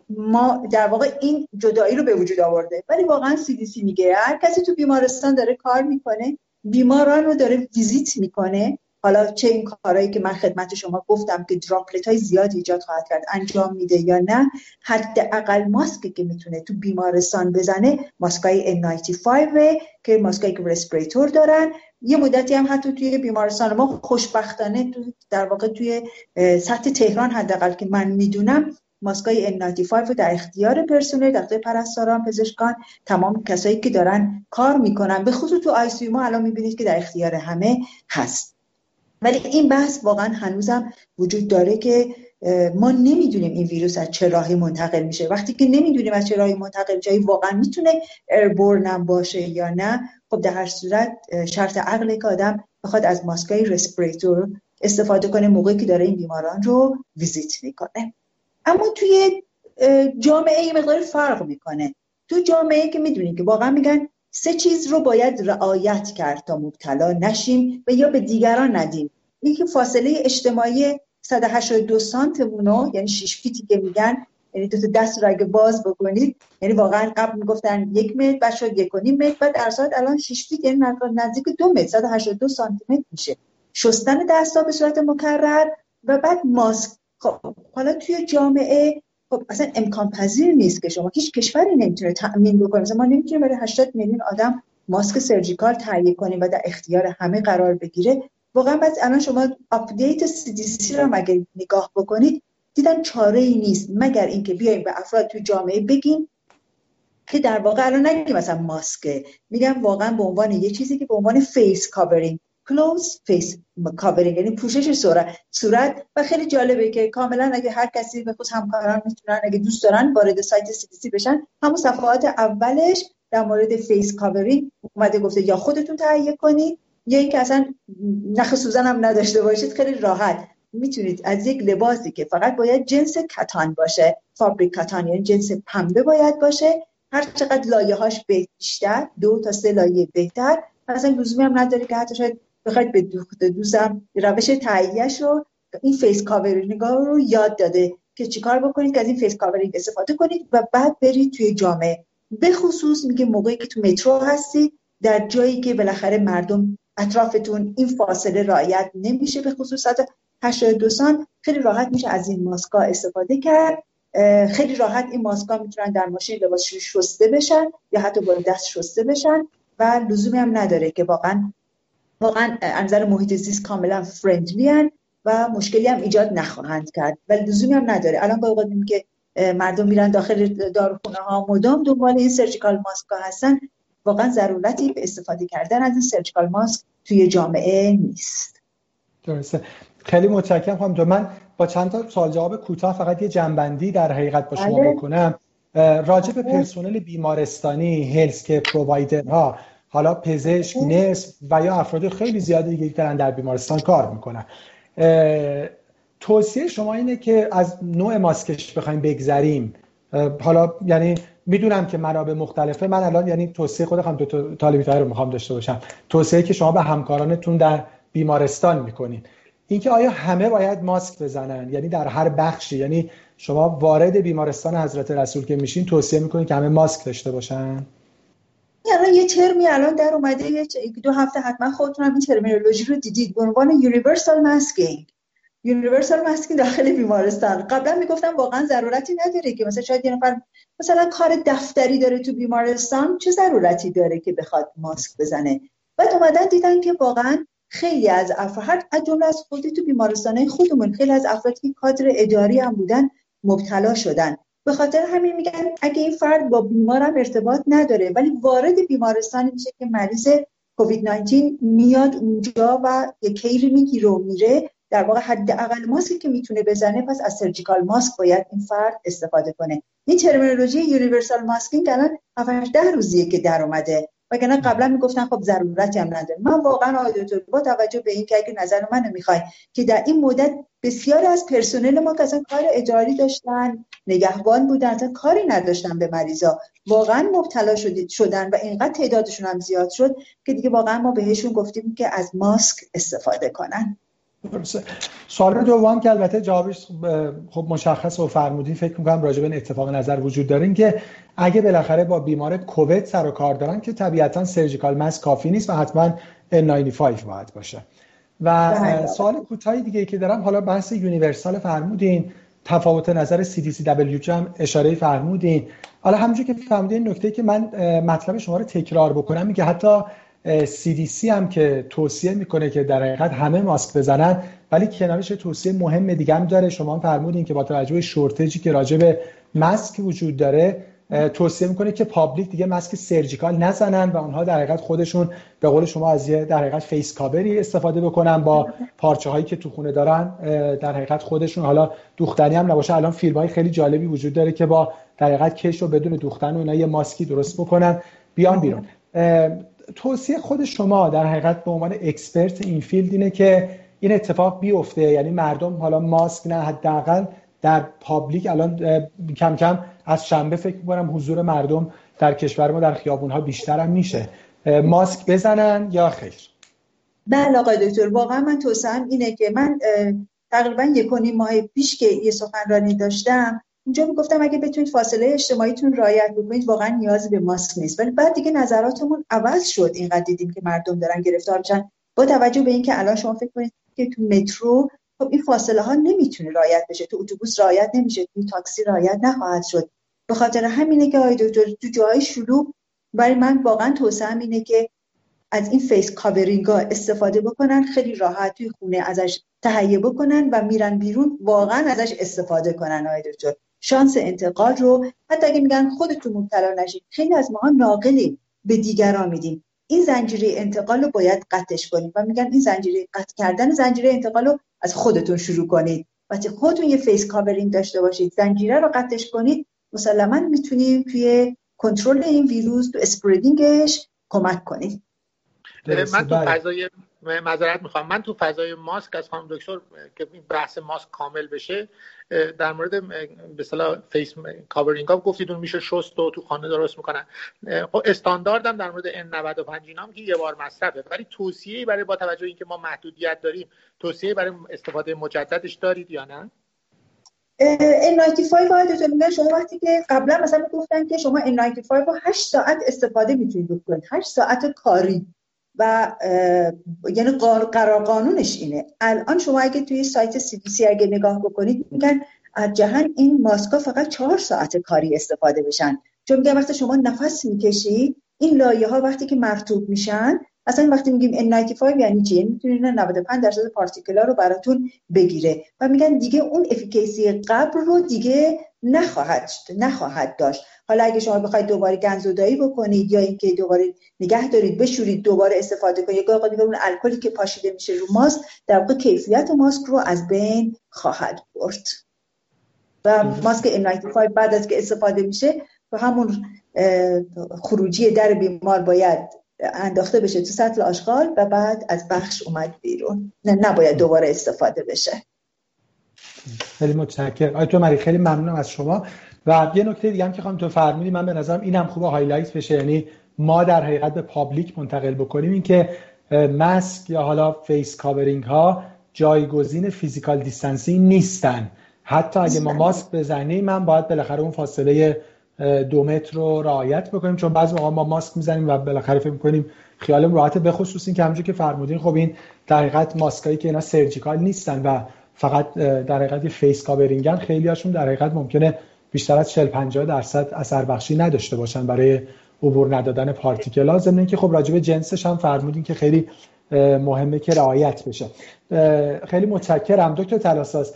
ما در واقع این جدایی رو به وجود آورده. ولی واقعا CDC میگه هر کسی تو بیمارستان داره کار می‌کنه بیماران رو داره ویزیت می‌کنه. حالا چه این کارهایی که من خدمت شما گفتم که droplet های زیاد ایجاد خواهد کرد انجام میده یا نه حداقل ماسکی که می‌تونه تو بیمارستان بزنه ماسکای N95 که ماسکایی که رسپریتور دارن یه مدتی هم حتی توی بیمارستان ما خوشبختانه در واقع توی سطح تهران حداقل که من می‌دونم ماسکای N95 رو در اختیار پرسنل در پرستاران پزشکان تمام کسایی که دارن کار می‌کنن. به خصوص تو آی ما الان می‌بینید که در اختیار همه هست. ولی این بحث واقعا هنوزم وجود داره که ما نمی‌دونیم این ویروس از چه راهی منتقل میشه. وقتی که نمی‌دونیم از چه راهی منتقل جایی واقعا می‌تونه ایربورن باشه یا نه خب در هر صورت شرط عقل که آدم بخواد از ماسکای رسپریتور استفاده کنه موقعی که داره این بیماران رو ویزیت می‌کنه. اما توی جامعه یه مقدار فرق می‌کنه. تو جامعه که می‌دونیم که واقعا میگن سه چیز رو باید رعایت کرد تا مبتلا نشیم و یا به دیگران ندیم. یکی فاصله اجتماعی 182 سانتمون رو یعنی 6 feet ی که میگن یعنی دو دست رو اگه باز بکنید یعنی واقعا قبل می‌گفتن یک متر بعد شد یک و نیم متر بعد در الان 6 feet یعنی نزدیک دو متر 182 سانتی متر میشه. شستن دستا به صورت مکرر و بعد ماسک. خب حالا توی جامعه خب اصلا امکان پذیر نیست که شما هیچ کشوری نمی‌تونه تأمین بکنه مثلا ما نمی‌تونیم برای 80 میلیون آدم ماسک surgical تهیه کنیم و در اختیار همه قرار بگیره. واقعا بعد الان شما آپدیت سی رو مگر نگاه بکنید دیدن چاره ای نیست. مگر اینکه بیایم به افراد تو جامعه بگیم که در واقع الان نگیم مثلا ماسکه میگم واقعا به عنوان یه چیزی که به عنوان face covering cloth face covering یعنی پوشش صورت صورت و خیلی جالبه که کاملا اگه هر کسی به خود همکاران می‌تونن اگه دوست دارن وارد سایت CDC بشن. همون صفحات اولش در مورد face covering اومده گفته یا خودتون تهیه کنید یا اینکه اصلا نخ سوزن هم نداشته باشید خیلی راحت. می‌تونید از یک لباسی که فقط باید جنس کتان باشه fabric کتان یعنی جنس پنبه باید باشه هر چقدر لایه هاش بیشتر دو تا سه لایه بهتر. اصلا لزومی هم نداره که حتی شاید بخواید به دوخت دوزم روش تهیهش رو این face covering رو یاد داده که چیکار بکنید که از این face covering استفاده کنید و بعد برید توی جامعه. به خصوص میگه موقعی که تو مترو هستید در جایی که بالاخره مردم اطرافتون این فاصله رعایت نمیشه به خصوص 82 سان. خیلی راحت میشه از این ماسکا استفاده کرد. خیلی راحت این ماسکا می‌تونن در ماشین لباس شسته بشن یا حتی با دست شسته بشن و لزومی هم نداره که واقعا واقعا نظر محیط زیست کاملا فرندلی و مشکلی هم ایجاد نخواهند کرد ولی لزومی هم نداره. الان با اوقات که مردم میرن داخل داروخونه ها مدام دنبال این سرجیکال ماسک هستن. واقعا ضرورتی به استفاده کردن از این سرجیکال ماسک توی جامعه نیست درسته خیلی متشکرم خانم من با چند تا سوال جواب کوتاه فقط یه جنبندی در حقیقت با شما بله. بکنم راجع به بله. پرسنل بیمارستانی هلس که ها حالا پزشک بله. نصف و یا افراد خیلی زیادی دیگه دارن در بیمارستان کار می‌کنن توصیه شما اینه که از نوع ماسکش بخوایم بگذریم حالا یعنی می‌دونم که منابع مختلفه. من الان یعنی توصیه خود خانم دکتر طالبی رو می‌خوام داشته باشم. توصیه که شما به همکارانتون در بیمارستان می‌کنین. اینکه آیا همه باید ماسک بزنن؟ یعنی در هر بخشی. یعنی شما وارد بیمارستان حضرت رسول که میشین توصیه می‌کنین که همه ماسک داشته باشن؟ یعنی یه ترمی الان در اومده یه دو هفته حتما خودتون این ترمینولوژی رو دیدید. به عنوان یونیورسال ماسکینگ یونیورسال ماسکینگ داخل بیمارستان. قبلا می‌گفتم واقعا ضرورتی نداره که مثلا شاید یه نفر مثلا کار دفتری داره تو بیمارستان چه ضرورتی داره که بخواد ماسک بزنه؟ بعد اومدن دیدن که واقعا خیلی از افراد از جمله از خودی تو بیمارستان خودمون خیلی از افرادی که کادر اداری هم بودن مبتلا شدن. به خاطر همین میگن اگه این فرد با بیمارم ارتباط نداره ولی وارد بیمارستان میشه که مریض کووید 19 میاد اونجا و یه care ی می‌گیره و میره. در واقع حداقل ماسکی که می‌تونه بزنه پس از surgical mask باید این فرد استفاده کنه. این terminology universal masking الان 7 ده روزیه که در اومده. وگرنه قبلا می‌گفتن خب ضرورتی هم نداره. من واقعا آقای دکتر با توجه به این که اگه نظر منو می‌خوای که در این مدت بسیار از پرسنل ما که اصلا کار اداری داشتن نگهبان بودن اصلا کاری نداشتن به مریضا واقعا مبتلا شدن و اینقدر تعدادشون هم زیاد شد که دیگه واقعا ما بهشون گفتیم که از ماسک استفاده کنن. سوال دوم که البته جوابش خب مشخص و فرمودی. فکر می‌کنم راجع به اتفاق نظر وجود داره. که اگه بالاخره با بیمار کووید سر و کار دارن که طبیعتا surgical mask کافی نیست و حتما N95 باید باشه. و بله. سوال کوتاهی دیگه که دارم حالا بحث universal فرمودین تفاوت نظر CDC و WHO هم اشاره فرمودین. حالا همونجور که فرمودین نکته که من مطلب شما رو تکرار بکنم میگه حتی CDC هم که توصیه می‌کنه که در حقیقت همه ماسک بزنن ولی کنارش توصیه مهم دیگه هم داره. شما هم فرمودین که با توجه به shortage ی که راجع به ماسک وجود داره توصیه می‌کنه که public دیگه ماسک surgical نزنن و اونها در حقیقت خودشون به قول شما از یه در حقیقت face cover ی استفاده بکنن با پارچه هایی که تو خونه دارن. در حقیقت خودشون حالا دوختنی هم نباشه. الان فیلم های خیلی جالبی وجود داره که با در حقیقت کش و بدون دوختن و یه ماسکی درست بکنن. بیان بیرون. توصیه خود شما در حقیقت به عنوان expert این field اینه که این اتفاق بیفته. یعنی مردم حالا ماسک نه حداقل در public الان کم کم از شنبه فکر می‌کنم حضور مردم در کشور ما در خیابون ها بیشتر هم میشه. ماسک بزنن یا خیر؟ بله آقای دکتر واقعا من توصیهم اینه که من تقریبا یک و ماه پیش که یه سخنرانی داشتم اونجا می‌گفتم اگه بتونید فاصله اجتماعیتون رعایت بکنید واقعا نیازی به ماسک نیست. ولی بعد دیگه نظراتمون عوض شد. اینقدر دیدیم که مردم دارن گرفتار میشن. با توجه به اینکه الان شما فکر کنید که تو مترو خب این فاصله ها نمی‌تونه رعایت بشه. تو اتوبوس رعایت نمیشه. تو تاکسی رعایت نخواهد شد. به خاطر همینه که آقای دکتر تو جای شلوغ برای من واقعا توصیه اینه که از این face covering ها استفاده بکنن خیلی راحت توی خونه ازش تهیه بکنن و میرن بیرون واقعا ازش استفاده کنن آقای دکتر. شانس انتقال رو حتی اگه میگن خودتون مبتلا نشید خیلی از ماها ناقلیم. به دیگران میدیم. این زنجیره انتقال رو باید قطعش کنیم و میگن این زنجیره قطع کردن زنجیره انتقال رو از خودتون شروع کنید. وقتی خودتون یه face covering داشته باشید زنجیره رو قطعش کنید مسلما می‌تونیم توی کنترل این ویروس تو spreading ش کمک کنید من تو بله. فضای معذرت می‌خوام. من تو فضای ماسک از خانم دکتر که این بحث ماسک کامل بشه در مورد به اصطلاح face covering ها گفتید اون میشه شست و تو خانه درست می‌کنن. خب استانداردم در مورد N95 اینا که یه بار مصرفه. ولی توصیه برای با توجه اینکه ما محدودیت داریم توصیه برای استفاده مجددش دارید یا نه؟ N95 باید میگن شما وقتی که قبلا مثلا گفتن که شما N95 رو 8 ساعت استفاده می‌تونید بکنید. 8 ساعت کاری. و یعنی قرار قانونش اینه. الان شما اگه توی سایت سی بی سی اگه نگاه بکنید میگن از جهان این ماسکا فقط چهار ساعت کاری استفاده بشن چون میگن وقتی شما نفس می‌کشید این لایه ها وقتی که مرتوب میشن اصلا وقتی میگیم N95 یعنی چی؟ یعنی می‌تونه 95 درصد پارتیکلا رو براتون بگیره. و میگن دیگه اون افیکیسی قبل رو دیگه نخواهد نخواهد داشت. حالا اگه شما بخواید دوباره گنزودایی بکنید یا اینکه دوباره نگه دارید بشورید دوباره استفاده کنید یا دیگه اون الکلی که پاشیده میشه رو ماسک در واقع کیفیت ماسک رو از بین خواهد برد. و ماسک N95 بعد از که استفاده میشه تو همون خروجی در بیمار باید انداخته بشه تو سطل آشغال و بعد از بخش اومد بیرون. نه نباید دوباره استفاده بشه. خیلی متشکرم. آیتو مری خیلی ممنونم از شما. و یه نکته دیگه هم که خواهم تو فرمودی من به نظرم اینم خوبه highlight بشه. یعنی ما در حقیقت به public منتقل بکنیم. این که ماسک یا حالا face covering ها جایگزین physical distancing نیستن. حتی اگه ما ماسک بزنیم من باید بالاخره اون فاصله دو متر رو رعایت بکنیم چون بعضی موقع ما ماسک می‌زنیم و بالاخره فکر می‌کنیم خیالم راحته به خصوص این که همونجوری که فرمودین خب این در حقیقت ماسکایی که اینا surgical نیستن و فقط در حقیقت face covering ن خیلی هاشون در حقیقت ممکنه بیشتر از 40 50 درصد اثر بخشی نداشته باشن برای عبور ندادن particle ها ضمن که خب راجع به جنسش هم فرمودین که خیلی مهمه که رعایت بشه. خیلی متشکرم. دکتر تلاساس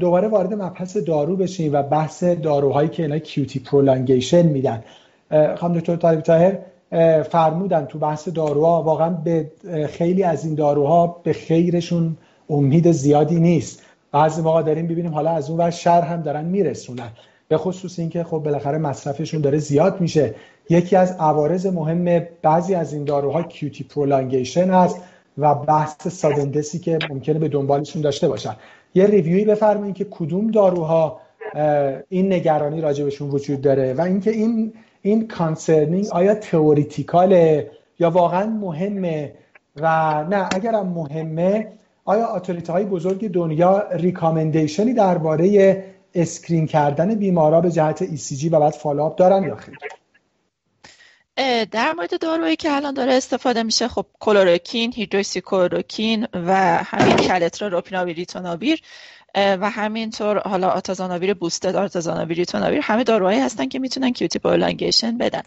دوباره وارد مبحث دارو بشیم و بحث داروهایی که اینا QT prolongation میدن. خانم دکتر طالب تاهر فرمودن تو بحث داروها واقعا به خیلی از این داروها به خیرشون امید زیادی نیست. بعضی موقع داریم ببینیم حالا از اون ور شر هم دارن میرسونن. به خصوص اینکه خب بالاخره مصرفشون داره زیاد میشه. یکی از عوارض مهم بعضی از این داروها کیوتی پرولانگیشن هست و بحث سادندسی که ممکنه به دنبالشون داشته باشن. یه ریویوی بفرمایید که کدوم داروها این نگرانی راجبشون وجود داره و اینکه این این concerning آیا theoretical ه یا واقعا مهمه و نه اگرم مهمه آیا authority های بزرگ دنیا recommendation ی درباره screen کردن بیمارا به جهت ECG و بعد follow-up دارن یا خیر؟ در مورد دارویی که الان داره استفاده میشه خب کلوروکین، هیدروکسیکلوروکین و همین کلترا لوپیناویر و همینطور حالا آتازاناویر boosted آتازاناویر ریتوناویر همه داروهایی هستن که می‌تونن QT prolongation بدن.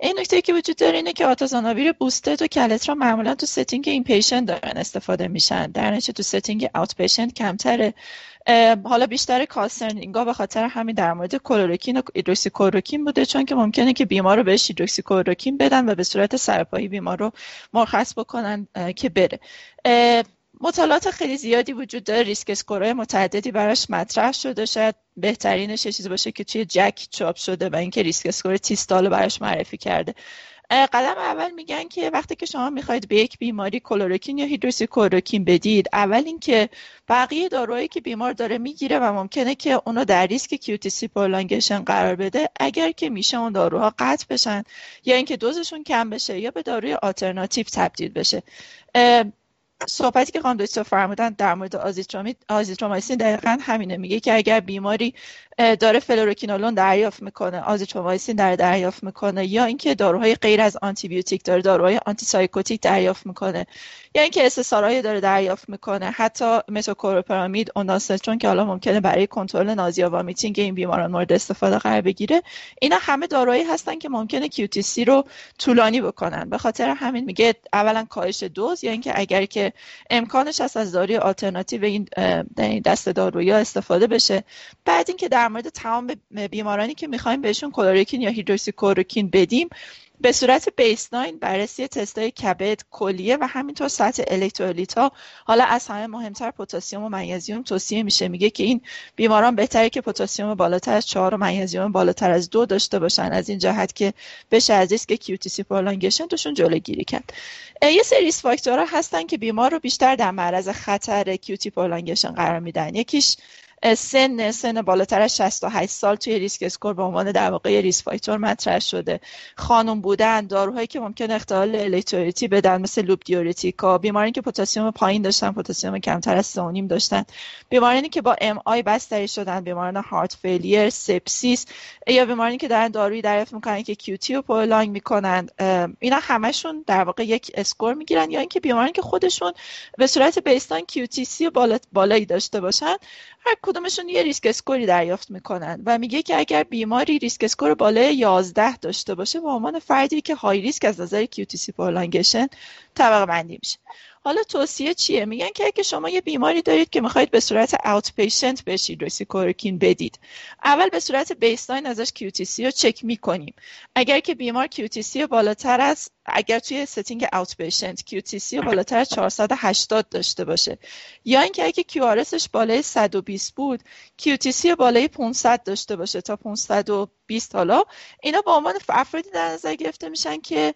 این نکته که وجود داره اینه که آتازاناویر boosted و کلترا معمولا تو setting inpatient دارن استفاده میشن. در نتیجه تو setting outpatient کمتره. حالا بیشتر concerning ا به خاطر همین در مورد کلوروکین و هیدروکسیکلوروکین بوده چون که ممکنه که بیمار رو بهش کلوروکین بدن و به صورت سرپایی بیمار رو مرخص بکنن که بره. مطالعات خیلی زیادی وجود داره risk score های متعددی براش مطرح شده. شاید بهترینش یه چیزی باشه که توی JACC چاپ شده و اینکه risk score Tisdale براش معرفی کرده. قدم اول میگن که وقتی که شما می‌خواید به یک بیماری کلوروکین یا کلوروکین بدید اول اینکه بقیه داروهایی که بیمار داره می‌گیره و ممکنه که اونو در ریسک QTc prolongation قرار بده اگر که میشه اون داروها قطع بشن یا اینکه دوزشون کم بشه یا به داروی آلترناتیو تبدیل بشه. صحبتی که خانم دکتر فرمودن در مورد آزیترومایسین دقیقا همینه. میگه که اگر بیماری داره فلوروکینولون دریافت می‌کنه آزیترومایسین در دریافت می‌کنه یا اینکه داروهای غیر از آنتی بیوتیک داره داروهای antipsychotic دریافت می‌کنه یا اینکه SSRI داره دریافت می‌کنه حتی متوکلوپرامید چون که حالا ممکنه برای کنترل nausea و vomiting این بیماران مورد استفاده قرار بگیره. اینا همه داروهایی هستن که ممکنه QTc رو طولانی بکنن. به خاطر همین میگه اولا کاهش دوز یا اینکه اگر که امکانش هست از داروی آلترناتیو این دست دارویی استفاده بشه. بعد اینکه در مورد تمام بیمارانی که می‌خوایم بهشون کلوروکین یا هیدروکسیکلوروکین بدیم به صورت baseline بررسی تستای کبد کلیه و همینطور سطح الکترولیت ها حالا از همه مهمتر پتاسیم و منیزیم توصیه میشه. میگه که این بیماران بهتره که پتاسیم بالاتر از 4 و منیزیم بالاتر از دو داشته باشن. از این جهت که بشه از ریسک QTc prolongation توشون جلوگیری کرد. یه سری فاکتورها هستن که بیمار رو بیشتر در معرض خطر QT prolongation قرار میدن. یکیش سن سن بالاتر از 68 سال توی risk score به عنوان در واقع risk factor مطرح شده. خانم بودن داروهایی که ممکن اختلال الکترولیتی بدن مثل loop diuretic ا بیمارانی که پتاسیم پایین داشتن پتاسیم کمتر از 3.5 داشتن. بیمارانی که با MI بستری شدن بیماران heart failure sepsis یا بیمارانی که دارن دارویی دریافت می‌کنن که QT رو prolong می‌کنن. اینا همشون در واقع یک score می‌گیرن یا اینکه بیمارانی که خودشون به صورت baseline QTc بالایی داشته باشن هر کدومشون یه risk score ی دریافت می‌کنن و میگه که اگر بیماری risk score بالای 11 داشته باشه به عنوان فردی که high risk از نظر QTC prolongation طبقه بندی میشه. حالا توصیه چیه؟ میگن که اگه شما یه بیماری دارید که می‌خواید به صورت outpatient بهش هیدروکسیکلوروکین بدید. اول به صورت baseline ازش QTC رو چک می‌کنیم. اگر که بیمار QTC بالاتر از اگر توی setting outpatient QTC بالاتر از 480 داشته باشه. یا اینکه اگه QRSش بالای 120 بود QTc بالای 500 داشته باشه تا 520 حالا. اینا به عنوان افرادی در نظر گرفته میشن که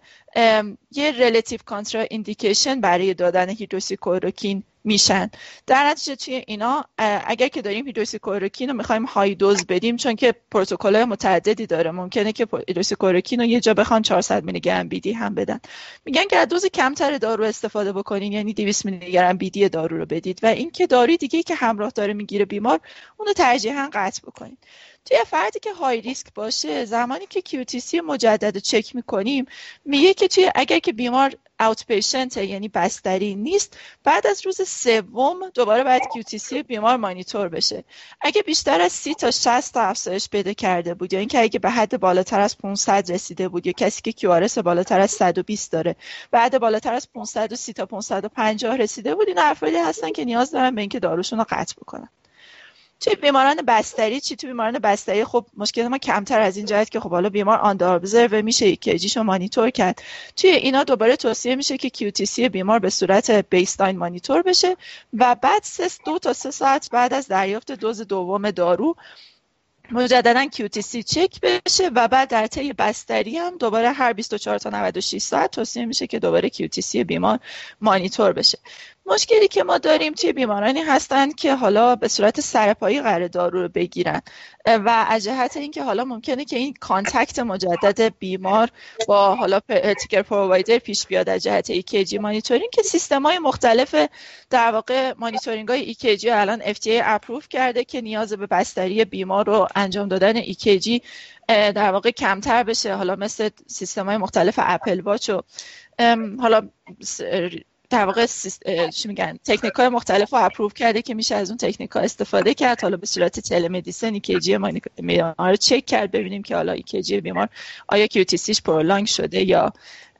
یه relative contraindication برای دادن هیدروکسیکلوروکین میشن. در نتیجه توی اینا اگر که داریم هیدروکسیکلوروکین رو می‌خوایم high dose بدیم چون که پروتکل متعددی داره ممکنه که هیدروکسیکلوروکین رو یه جا بخوان 400 میلی گرم BID هم بدن. میگن که از دوز کمتر دارو استفاده بکنین یعنی 200 میلی گرم بیدی دارو رو بدید. و اینکه داروی دیگه که همراه داره می‌گیره بیمار اونو ترجیحاً قطع بکنید توی فردی که های ریسک باشه زمانی که QTC مجدد چک می‌کنیم میگه که توی اگر که بیمار اوت پیشنت یعنی بستری نیست بعد از روز سوم دوباره باید QTC بیمار مانیتور بشه. اگه بیشتر از 30 تا 60 تا افزایش پیدا کرده بود یا اینکه اگه به حد بالاتر از 500 رسیده بود یا کسی که QRS بالاتر از 120 داره بعد بالاتر از 530 تا 550 رسیده بود این افرادی هستن که نیاز دارن به اینکه داروشون رو قطع بکنن. توی بیماران بستری چی؟ توی بیماران بستری خب مشکل ما کمتر از این جهت که خب حالا بیمار و میشه رو مانیتور کرد. توی اینا دوباره توصیه میشه که QTC بیمار به صورت بیسلاین مانیتور بشه و بعد سه دو تا سه ساعت بعد از دریافت دوز دوم دارو مجددا QTC چک بشه و بعد در طی بستری هم دوباره هر 24 تا 96 ساعت توصیه میشه که دوباره QTC بیمار مانیتور بشه. مشکلی که ما داریم توی بیمارانی هستند که حالا به صورت سرپایی قرار دارو رو بگیرن. و از جهت اینکه حالا ممکنه که این contact مجدد بیمار با حالا care provider پیش بیاد از جهت EKG monitoring که سیستم های مختلف در واقع مانیتورینگ های EKG الان FDA approve کرده که نیاز به بستری بیمار رو انجام دادن EKG در واقع کمتر بشه. حالا مثل سیستم های مختلف اپل واچ و حالا در واقع چی میگن؟ تکنیک های مختلف رو approve کرده که میشه از اون تکنیک ها استفاده کرد. حالا به صورت telemedicine EKG بیمار رو چک کرد ببینیم که حالا EKG بیمار آیا QTc یش prolong شده یا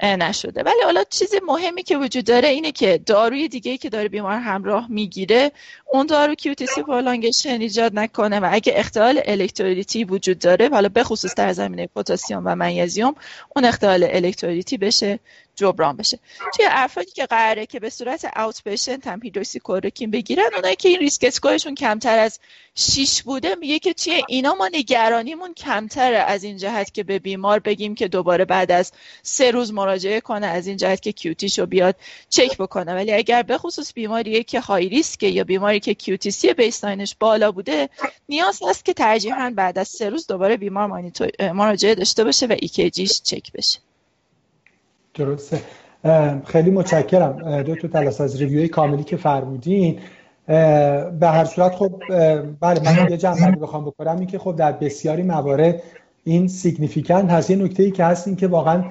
نشده. ولی حالا چیز مهمی که وجود داره اینه که داروی دیگه که داره بیمار همراه می‌گیره اون دارو QTc prolongation ایجاد نکنه و اگه اختلال الکترولیتی وجود داره حالا به خصوص در زمینه پتاسیم و منیزیم اون اختلال الکترولیتی بشه. جبران بشه. توی افرادی که قراره که به صورت outpatient هم هیدروکسیکلوروکین بگیرن اونایی که این risk score شون کمتر از 6 بوده میگه که توی اینا ما نگرانیمون کمتره از این جهت که به بیمار بگیم که دوباره بعد از سه روز مراجعه کنه از این جهت که QT شو بیاد چک بکنه. ولی اگر به خصوص بیماریه که high risk یا بیماری که QTc baseline ش بالا بوده نیاز هست که ترجیحاً بعد از سه روز دوباره بیمار مراجعه داشته باشه و EKG یش چک بشه. درسته. خیلی متشکرم. دکتر تلاساز از review ی کاملی که فرمودین. به هر صورت خب بله من یه جمع بخوام بکنم این که خب در بسیاری موارد این significant هست. یه نکته ای که هست این که واقعا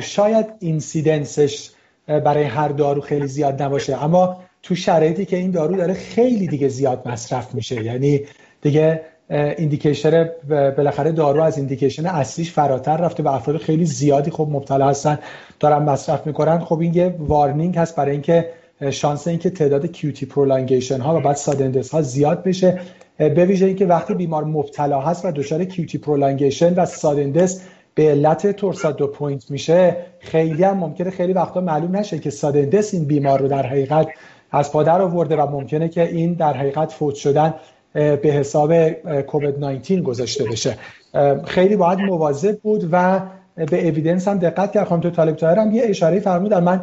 شاید incidence ش برای هر دارو خیلی زیاد نباشه. اما تو شرایطی که این دارو داره خیلی دیگه زیاد مصرف میشه. یعنی دیگه indication بالاخره دارو از indication اصلیش فراتر رفته و افراد خیلی زیادی خب مبتلا هستن دارن مصرف می‌کنن. خب این یه warning هست برای اینکه شانس اینکه تعداد QT prolongation ها و بعد sudden death ها زیاد بشه. به ویژه اینکه وقتی بیمار مبتلا هست و دچار QT prolongation و sudden death به علت torsades de pointes میشه خیلی هم ممکنه خیلی وقتا معلوم نشه که sudden death این بیمار رو در حقیقت از پا در آورده و ممکنه که این در حقیقت فوت شدن به حساب کووید 19 گذاشته بشه. خیلی باید مواظب بود و به evidence هم دقت کرد. خانم دکتر طالب هم یه اشاره فرمودن من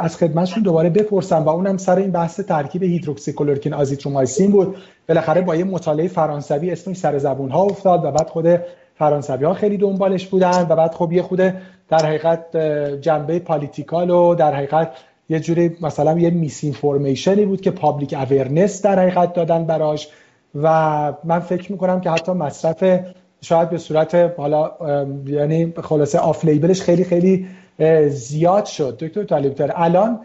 از خدمتشون دوباره بپرسم و اونم سر این بحث ترکیب هیدروکسیکلورکین آزیترومایسین بود. بالاخره با یه مطالعه فرانسوی اسمش سر زبون ها افتاد و بعد خود فرانسوی ها خیلی دنبالش بودن و بعد خب یه خود در حقیقت جنبه political و در حقیقت یه جوری مثلا یه misinformation ی بود که public awareness در حقیقت دادن براش و من فکر می‌کنم که حتی مصرف شاید به صورت حالا یعنی خلاصه off-label ش خیلی خیلی زیاد شد. دکتر طالب الان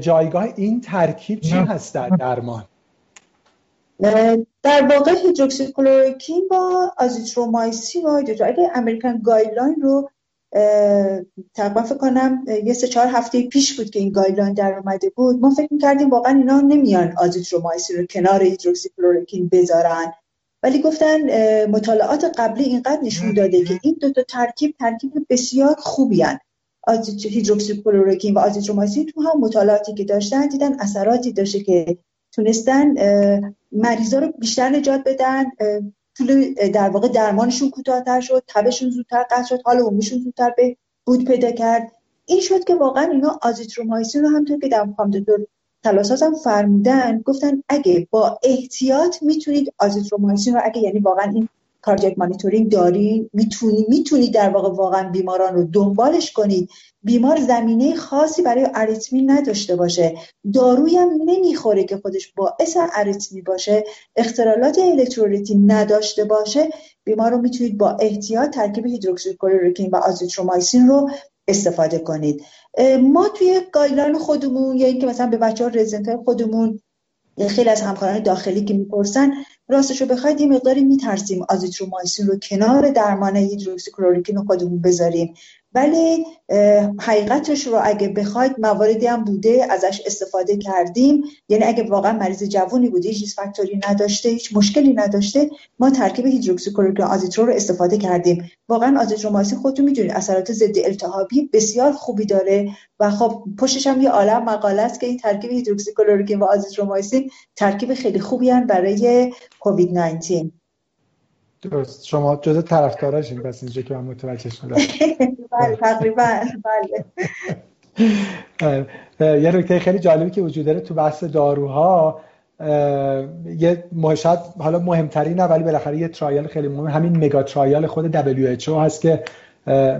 جایگاه این ترکیب چی هست در درمان؟ در واقع هیدروکسیکلوروکین با آزیترومایسین و اگه American guideline رو تقریبا فکر کنم یه سه چهار هفته پیش بود که این guideline در اومده بود. ما فکر می‌کردیم واقعا اینا نمیان آزیترومایسین رو کنار هیدروکسیکلوروکین بذارن. ولی گفتن مطالعات قبلی اینقدر نشون داده که این دو تا ترکیب ترکیب بسیار خوبی هستن. هیدروکسیکلوروکین و آزیترومایسین تو هم مطالعاتی که داشتن دیدن اثراتی داشته که تونستن مریضا رو بیشتر نجات بدن. طول در واقع درمانشون کوتاهتر شد تبشون زودتر قطع شد حال عمومیشون زودتر به بود پیدا کرد. این شد که واقعا اینا آزیترومایسین رو همونطور که خانم دکتر تلاساز هم فرمودن گفتن اگه با احتیاط می‌تونید آزیترومایسین رو اگه یعنی واقعا این cardiac monitoring دارین می‌تونی می‌تونید در واقع واقعا بیماران رو دنبالش کنید بیمار زمینه خاصی برای اریتمی نداشته باشه. دارویی هم نمی‌خوره که خودش باعث اریتمی باشه. اختلالات الکترولیتی نداشته باشه. بیمار رو می‌تونید با احتیاط ترکیب هیدروکسیکلوروکین و آزیترومایسین رو استفاده کنید. ما توی guideline خودمون یا اینکه مثلا به بچه ها خودمون خیلی از همکاران داخلی که می‌پرسن راستش رو بخواید یه مقداری میترسیم آزیترومایسین رو کنار درمان رو خودمون بذاریم. ولی حقیقتش رو اگه بخواید مواردی هم بوده ازش استفاده کردیم. یعنی اگه واقعا مریض جوونی بوده هیچ فاکتوری نداشته هیچ مشکلی نداشته ما ترکیب هیدروکسیکلوروکین آزیترو رو استفاده کردیم. واقعا آزیترومایسین خودتون می‌دونید اثرات ضد التهابی بسیار خوبی داره و خب پشتش هم یه عالم مقاله است که این ترکیب هیدروکسیکلوروکین و آزیترومایسین ترکیب خیلی خوبی برای کووید 19 درست. شما جز طرفداراشین پس اینجا که من متوجه شدم. بله تقریبا. بله. یه نکته خیلی جالبی که وجود داره تو بحث داروها یه شاید حالا مهمترین نه ولی بالاخره یه trial خیلی مهم همین mega trial خود WHO هست که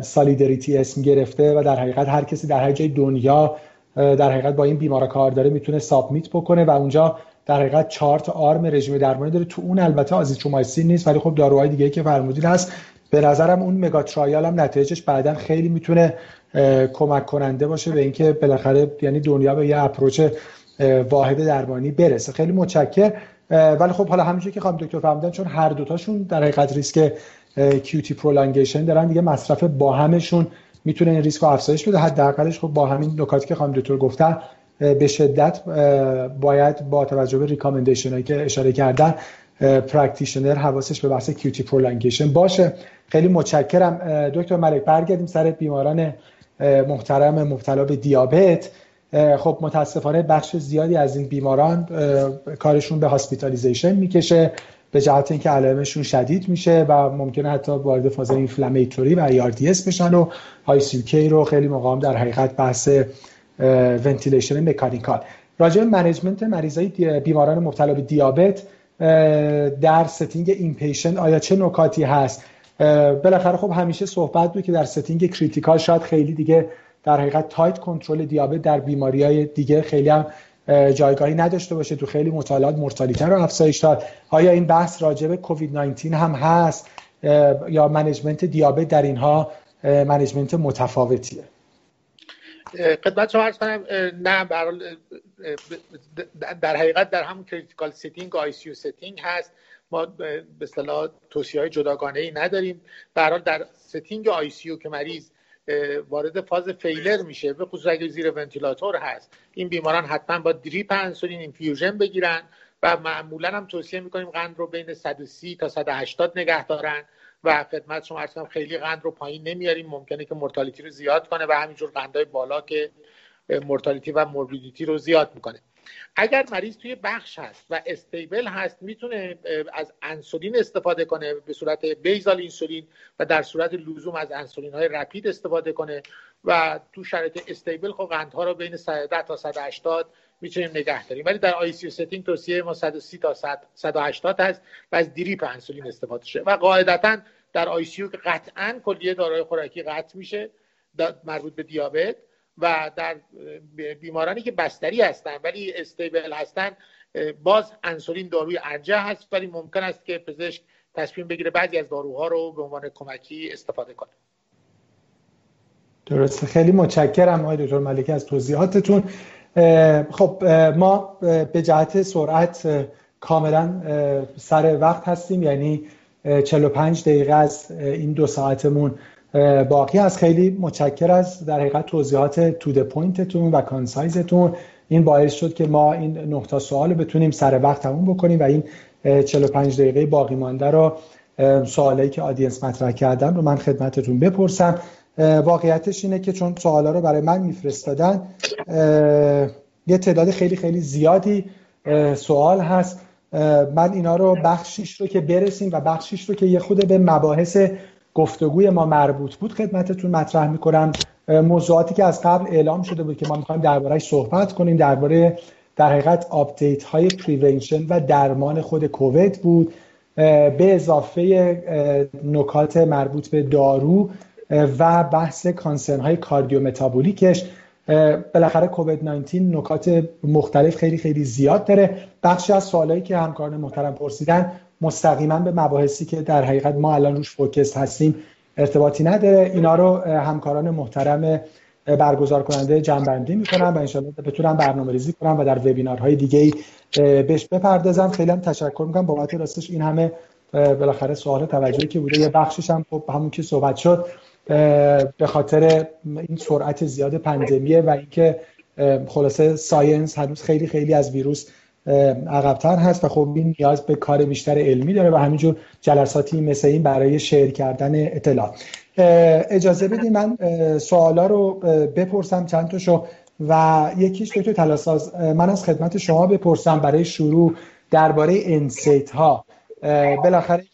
Solidarity اسم گرفته و در حقیقت هر کسی در هر جای دنیا در حقیقت با این بیمار کار داره می‌تونه submit بکنه و اونجا در حقیقت چهار تا arm رژیم درمانی داره. تو اون البته آزیترومایسین نیست ولی خب داروهای دیگه که فرمودین هست. به نظرم اون mega trial هم نتایجش بعدا خیلی می‌تونه کمک کننده باشه به اینکه بالاخره یعنی دنیا به یه approach واحد درمانی برسه. خیلی متشکر ولی خب حالا همینجوری که خانم دکتر فهمیدن چون هر دوتاشون در حقیقت ریسک QT prolongation دارن دیگه مصرف با همشون می‌تونه این ریسک رو افزایش بده. حداقلش خب با همین نکاتی که خانم دکتر گفتن به شدت باید با توجه به recommendation هایی که اشاره کردن practitioner حواسش به بحث QT prolongation باشه. خیلی متشکرم. دکتر ملک برگردیم سر بیماران محترم مبتلا به دیابت. خب متاسفانه بخش زیادی از این بیماران کارشون به hospitalization می‌کشه به جهت اینکه علائمشون شدید میشه و ممکنه حتی وارد فاز inflammatory و ARDS بشن و های رو خیلی مقام در حقیقت بحث ventilation mechanical راجع به management مریضای بیماران مبتلا به دیابت در setting inpatient آیا چه نکاتی هست؟ بالاخره خب همیشه صحبت بود که در setting critical شاید خیلی دیگه در حقیقت tight control دیابت در بیماری های دیگه خیلی هم جایگاهی نداشته باشه تو خیلی مطالعات mortality رو افزایش داد. آیا این بحث راجع به کووید 19 هم هست؟ یا management دیابت در اینها management متفاوتیه؟ خدمت شما عرض کنم نه در حقیقت در همون critical setting ICU setting هست. ما به اصطلاح توصیه های جداگانه ای نداریم در در setting ICU که مریض وارد فاز failure میشه به خصوص اگه زیر ونتیلاتور هست. این بیماران حتما با drip انسولین infusion بگیرن و معمولا هم توصیه می‌کنیم قند رو بین 130 تا 180 نگه دارن. و خدمت شما عرض خیلی قند رو پایین نمیاریم. ممکنه که mortality رو زیاد کنه و همینجور قندهای بالا که mortality و morbidity رو زیاد می‌کنه. اگر مریض توی بخش هست و stable هست می‌تونه از انسولین استفاده کنه به صورت basal insulin و در صورت لزوم از انسولین های rapid استفاده کنه و تو شرایط stable خب قندها رو بین 110 تا 180 می‌تونیم نگه داریم. ولی در ICU setting توصیه ما 130 تا 180 هست و از drip انسولین استفاده شه. و قاعدتا در ICU که قطعا کلیه داروهای خوراکی قطع میشه مربوط به دیابت و در بیمارانی که بستری هستن ولی استیبل هستن باز انسولین داروی ارجه هست ولی ممکن است که پزشک تصمیم بگیره بعضی از داروها رو به عنوان کمکی استفاده کنه. درسته. خیلی متشکرم آقای دکتر ملکی از توضیحاتتون. خب ما به جهت سرعت کاملا سر وقت هستیم. یعنی 45 دقیقه از این دو ساعتمون باقیه خیلی متشکر از در حقیقت توضیحات to the point تون و concise تون این باعث شد که ما این نقطه سوال رو بتونیم سر وقت تموم بکنیم و این 45 دقیقه باقی مانده رو سوالایی که audience مطرح کردن رو من خدمتتون بپرسم. واقعیتش اینه که چون سوالا رو برای من میفرستادن یه تعداد خیلی خیلی زیادی سوال هست. من اینا رو بخشیش رو که برسیم و بخشیش رو که یه خود به مباحث گفتگوی ما مربوط بود خدمتتون مطرح می‌کنم. موضوعاتی که از قبل اعلام شده بود که ما می‌خوایم درباره صحبت کنیم درباره در حقیقت update های prevention و درمان خود کووید بود. به اضافه نکات مربوط به دارو و بحث concern های cardiometabolic ش. بالاخره کووید 19 نکات مختلف خیلی خیلی زیاد داره. بخشی از سوالایی که همکاران محترم پرسیدن مستقیما به مباحثی که در حقیقت ما الان روش فوکس هستیم ارتباطی نداره. اینا رو همکاران محترم برگزار کننده جنبندی می‌کنم و انشالله بتونم برنامه ریزی کنم و در وبینارهای دیگه بهش بپردازم. خیلی هم تشکر می‌کنم. بابت راستش این همه بالاخره سوال توجهی که بوده یه بخشش هم خب همون که صحبت شد. به خاطر این سرعت زیاد پاندمیه و اینکه خلاصه science هنوز خیلی خیلی از ویروس عقبتر هست و خب این نیاز به کار بیشتر علمی داره و همینجور جلساتی مثل این برای share کردن اطلاع. اجازه بدید من سوالا رو بپرسم چند تاشو و یکیش دکتر طلاساز من از خدمت شما بپرسم برای شروع درباره NSAID ها بالاخره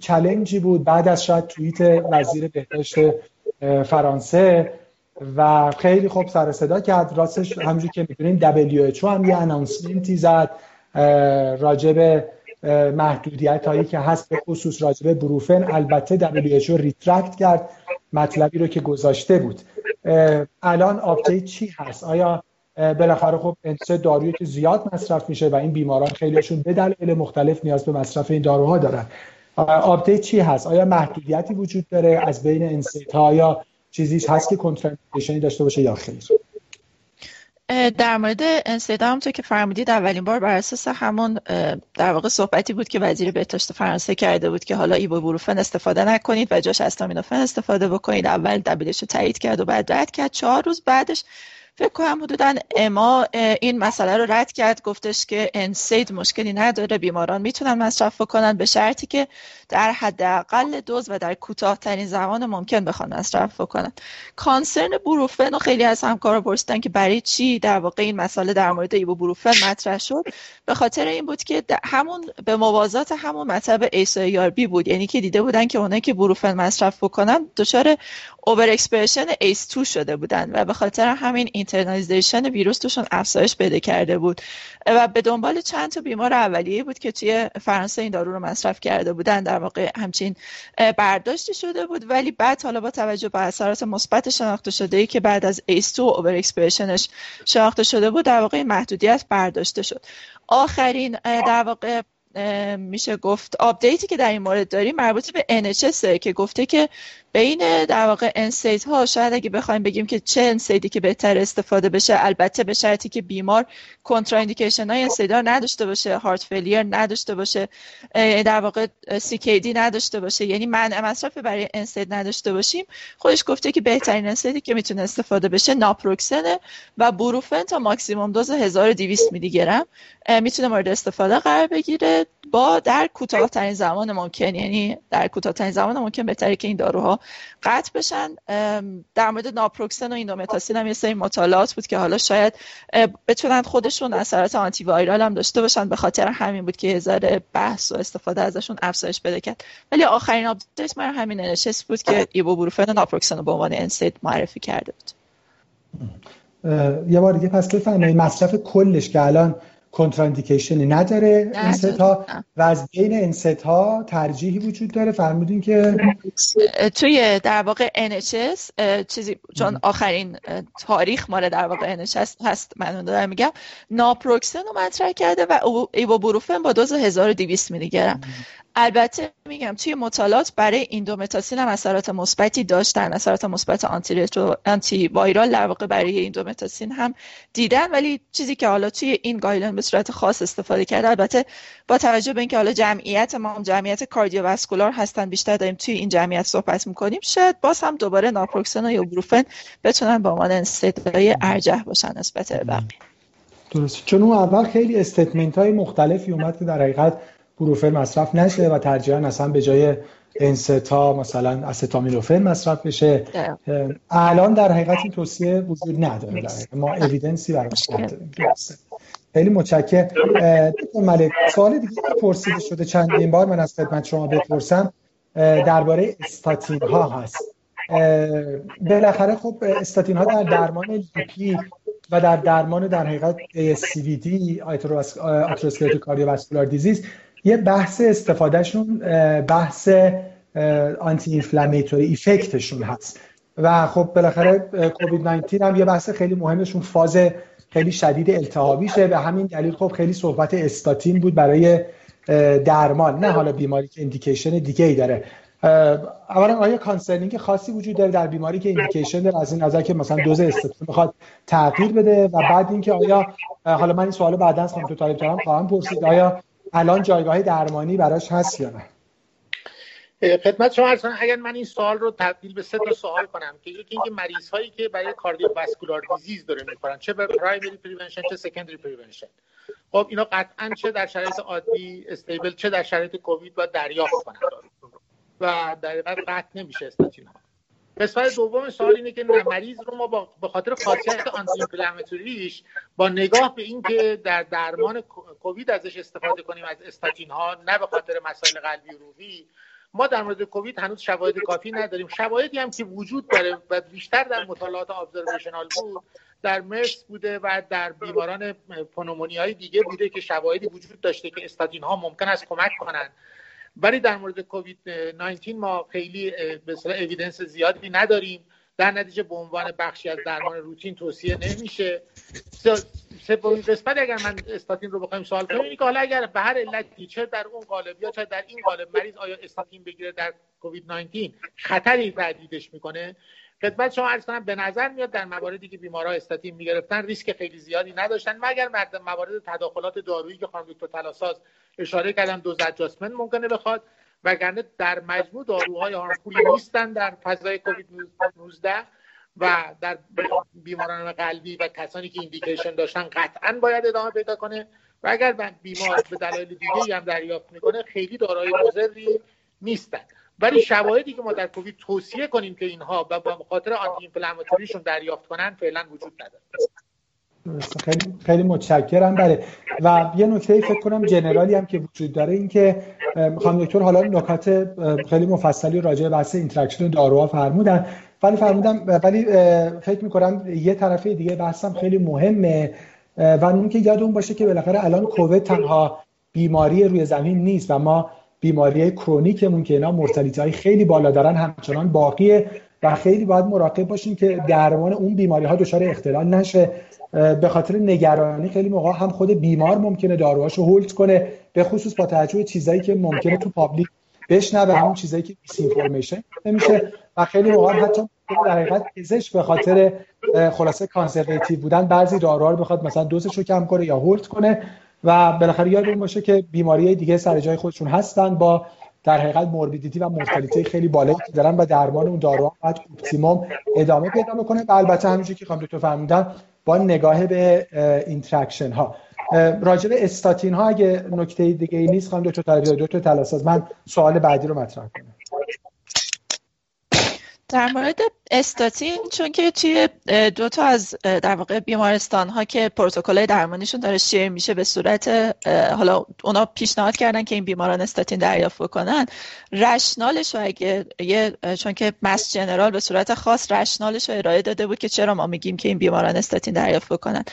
challenge ی بود. بعد از شاید توییت وزیر بهداشت فرانسه و خیلی خب سر و صدا کرد. راستش همونجوری که می‌دونین WHO هم یه announcement ی زد راجع به محدودیت هایی که هست به خصوص راجع به بروفن. البته WHO retract کرد مطلبی رو که گذاشته بود. الان update چی هست؟ آیا بالاخره خب NSAID دارویی که زیاد مصرف میشه و این بیماران خیلیشون به دلایل مختلف نیاز به مصرف این داروها دارن. update چی هست؟ آیا محدودیتی وجود داره از بین NSAID ها یا چیزیش هست که contraindication ی داشته باشه یا خیر؟ در مورد NSAID ها که فرمودید اولین بار بر اساس همون در واقع صحبتی بود که وزیر بهداشت فرانسه کرده بود که حالا بروفن استفاده نکنید و جاش استامینوفن استفاده بکنید. اول WHO ش رو تایید کرد و بعد رد کرد. چهار روز بعدش فکر کنم حدودا اما این مسئله رو رد کرد گفتش که NSAID مشکلی نداره بیماران می‌تونن مصرف کنن به شرطی که در حداقل دوز و در کوتاهترین زمان ممکن بخوان مصرف کنن concern بروفن و خیلی از همکارا پرسیدن که برای چی در واقع این مسئله در مورد ایبوپروفن مطرح شد. به خاطر این بود که همون به موازات همون مطلب ARB بود. یعنی که دیده بودن که اونایی که بروفن مصرف بکنن دچار over expression ACE 2 شده بودن و به خاطر همین internalization ویروس توشون افزایش بده کرده بود. و به دنبال چند تا بیمار اولیه بود که توی فرانسه این دارو رو مصرف کرده بودن. در واقع همچین برداشتی شده بود. ولی بعد حالا با توجه به اثرات مثبت شناخته شده ای که بعد از ACE 2 overexpression ش شناخته شده بود در واقع محدودیت برداشته شد. آخرین در واقع میشه گفت update ی که در این مورد داریم مربوط به NHS که گفته که بین در واقع NSAID ها شاید اگه بخوایم بگیم که چه NSAID ی که بهتر استفاده بشه البته به شرطی که بیمار کنتراندیکیشن های انسیدار نداشته باشه هارت فیلیر نداشته باشه در واقع CKD نداشته باشه. یعنی منع مصرف برای انسید نداشته باشیم. خودش گفته که بهترین انسیدی که می‌تونه استفاده بشه ناپروکسنه و بروفن تا ماکسیموم دوز 1200 میلی گرم می‌تونه مورد استفاده قرار بگیره. با در کوتاهترین زمان ممکن یعنی در کوتاهترین زمان ممکن بهتره که این داروها قطع بشن. در مورد ناپروکسن و ایندومتاسین هم یه سری مطالعات بود که حالا شاید بتونن خودشون اثرات antiviral هم داشته باشن. به خاطر همین بود که هزار بحث و استفاده ازشون افزایش بده کرد. ولی آخرین update من همین NHS بود که ایبوبروفن و ناپروکسن رو به عنوان NSAID معرفی کرده بود. یه بار دیگه پس بفرمایید مصرف کلش که الان contraindication ی نداره NSAID ها و از بین NSAID ها ترجیحی وجود داره. فرمودین که توی در واقع NHS چیزی چون آخرین تاریخ مال در واقع NHS هست من دارم میگم. ناپروکسن رو مطرح کرده و ایوبروفن با دوز 1200 میلی گرم. البته میگم توی مطالعات برای ایندومتاسین هم اثرات مثبتی داشتن. اثرات مثبت آنتی آنتی وایرال در واقع برای ایندومتاسین هم دیدن. ولی چیزی که حالا توی این گایلن به صورت خاص استفاده کرده البته با توجه به اینکه حالا جمعیت ما هم جمعیت کاردیوواسکولار هستن بیشتر داریم توی این جمعیت صحبت می‌کنیم شاید باز هم دوباره ناپروکسن یا بروفن بتونن به عنوان صدای ارجح باشن نسبت به بقیه. درست چون اول خیلی استیتمنت های مختلفی اومد که در حقیقت بروفن مصرف نشه و ترجیحاً اصلا به جای انستا مثلا استامینوفن مصرف بشه. الان در حقیقت این توصیه وجود نداره. در ما اویدنسی براش نداریم خیلی متشکرم. ملک سوال دیگه پرسیده شده چندین بار من از خدمت شما بپرسم. درباره استاتین ها هست بالاخره خب استاتین ها در درمان لیپی و در درمان در حقیقت ASCVD آتروسکلروتیک کاردیوواسکولار دیزیز یه بحث استفادهشون بحث آنتی اینفلامیتوری ایفکتشون هست. و خب بالاخره کووید 19 هم یه بحث خیلی مهمشون فاز خیلی شدید التهابیشه. به همین دلیل خب خیلی صحبت استاتین بود برای درمان. نه حالا بیماری که indication دیگه ای داره اولا آیا concerning خاصی وجود داره در بیماری که indication داره؟ از این نظر که مثلا دوز استاتین می‌خواد تغییر بده و بعد اینکه آیا حالا من این سوالو بعدا از خانم دکتر طالب خواهم پرسید آیا الان جایگاه درمانی براش هست یا نه؟ خدمت شما عرض کنم اگر من این سوال رو تبدیل به سه تا سوال کنم که یکی اینکه مریض هایی که برای cardiovascular disease داره می‌کنن چه به primary prevention چه secondary prevention. خب اینا قطعا چه در شرایط عادی استیبل چه در شرایط کووید باید دریافت کنن. و در قطع نمیشه استاتین ها قسمت دوم سوال اینه که مریض رو ما به خاطر خاصیت آنتی با نگاه به اینکه در درمان کووید ازش استفاده کنیم از استاتین ها نه به خاطر مسائل قلبی و روحی. ما در مورد کووید هنوز شواهد کافی نداریم. شواهدی هم که وجود داره و بیشتر در مطالعات ابزرویشنال بود در مرس بوده و در بیماران پنومونی های دیگه بوده که شواهدی وجود داشته که استاتین ها ممکن است کمک کنند. ولی در مورد کووید 19 ما خیلی به اویدنس زیادی نداریم. در نتیجه به عنوان بخشی از درمان روتین توصیه نمیشه. سومین قسمت اگر من استاتین رو بخوایم سوال کنیم اینه حالا اگر به هر علتی چه در اون قالب یا چه در این قالب مریض آیا استاتین بگیره در کووید 19 خطری تهدیدش می‌کنه. خدمت شما عرض کنم به نظر میاد در مواردی که بیمارا استاتین می‌گرفتن ریسک خیلی زیادی نداشتن. مگر موارد تداخلات دارویی که خانم دکتر تلاساز اشاره کردن دوز ادجاستمنت ممکنه بخواد؟ وگرنه در مجموع داروهای هارمفولی نیستن در فضای کووید 19 و در بیماران قلبی و کسانی که ایندیکیشن داشتن قطعا باید ادامه پیدا کنه. و اگر بیمار به دلایل دیگه هم دریافت می‌کنه خیلی دارای مضری نیستن. ولی شواهدی که ما در کووید توصیه کنیم که اینها به خاطر آنتی دریافت کنن فعلا وجود نداره. خیلی خیلی متشکرم. بله. و یه نکته فکر کنم general ی هم که وجود داره این که خانم دکتر حالا نکات خیلی مفصلی راجع به بحث interaction داروها فرمودن. ولی فرمودم ولی فکر می‌کنم یه طرفه دیگه بحثم خیلی مهمه. و اون که یادمون باشه که بالاخره الان کووید تنها بیماری روی زمین نیست و ما بیماری chronic مون که اینا mortality های خیلی بالا دارن همچنان باقیه و خیلی باید مراقب باشیم که درمان اون بیماری ها دچار اختلال نشه. به خاطر نگرانی خیلی موقع هم خود بیمار ممکنه داروهاشو hold کنه به خصوص با توجه چیزایی که ممکنه تو public بشنوه همون چیزایی که disinformation نمیشه و خیلی موقع حتی در حقیقت پزشک به خاطر خلاصه conservative بودن بعضی داروها رو بخواد مثلا دوزش رو کم کنه یا hold کنه و بالاخره یادمون باشه که بیماری دیگه سر جای خودشون هستن با در حقیقت morbidity و mortality خیلی بالایی که دارن و درمان اون داروها باید optimum ادامه پیدا بکنه. و البته همینجوری که خانم دکتر فرمودن با نگاه به interaction ها راجع به استاتین ها اگه نکته دیگه ای نیست خانم دکتر دکتر تلاساز. من سوال بعدی رو مطرح کنم. در مورد استاتین چون که توی دو تا از در واقع بیمارستان ها که پروتکل درمانیشون داره شیر میشه به صورت حالا اونا پیشنهاد کردن که این بیماران استاتین دریافت بکنن رشنالش رو اگه یه چون که مس جنرال به صورت خاص رشنالش رو ارائه داده بود که چرا ما میگیم که این بیماران استاتین دریافت بکنن.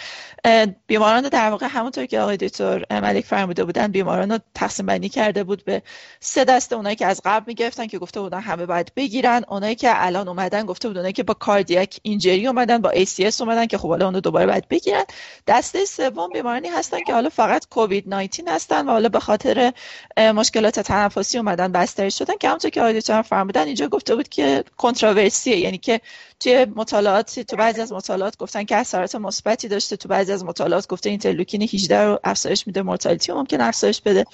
بیماران در واقع همونطور که آقای دکتر ملک فرموده بودن بیماران رو تقسیم بندی کرده بود به سه دسته اونایی که از قبل می‌گرفتن که گفته بودن همه باید بگیرن اونایی که الان اومدن گفته بودن که با کاردیاک اینجری اومدن با ACS اومدن که خب حالا اونو دوباره باید بگیرن. دسته سوم بیمارانی هستن که حالا فقط کووید 19 هستن و حالا به خاطر مشکلات تنفسی اومدن بستری شدن. که همونطور که آقای دکتر فرمودن اینجا گفته بود که controversy ه یعنی که توی مطالعات تو بعضی از مطالعات گفتن که اثرات مثبتی داشته تو بعضی از مطالعات گفته اینترلوکین 18 رو افزایش میده mortality ممکن افزایش بده.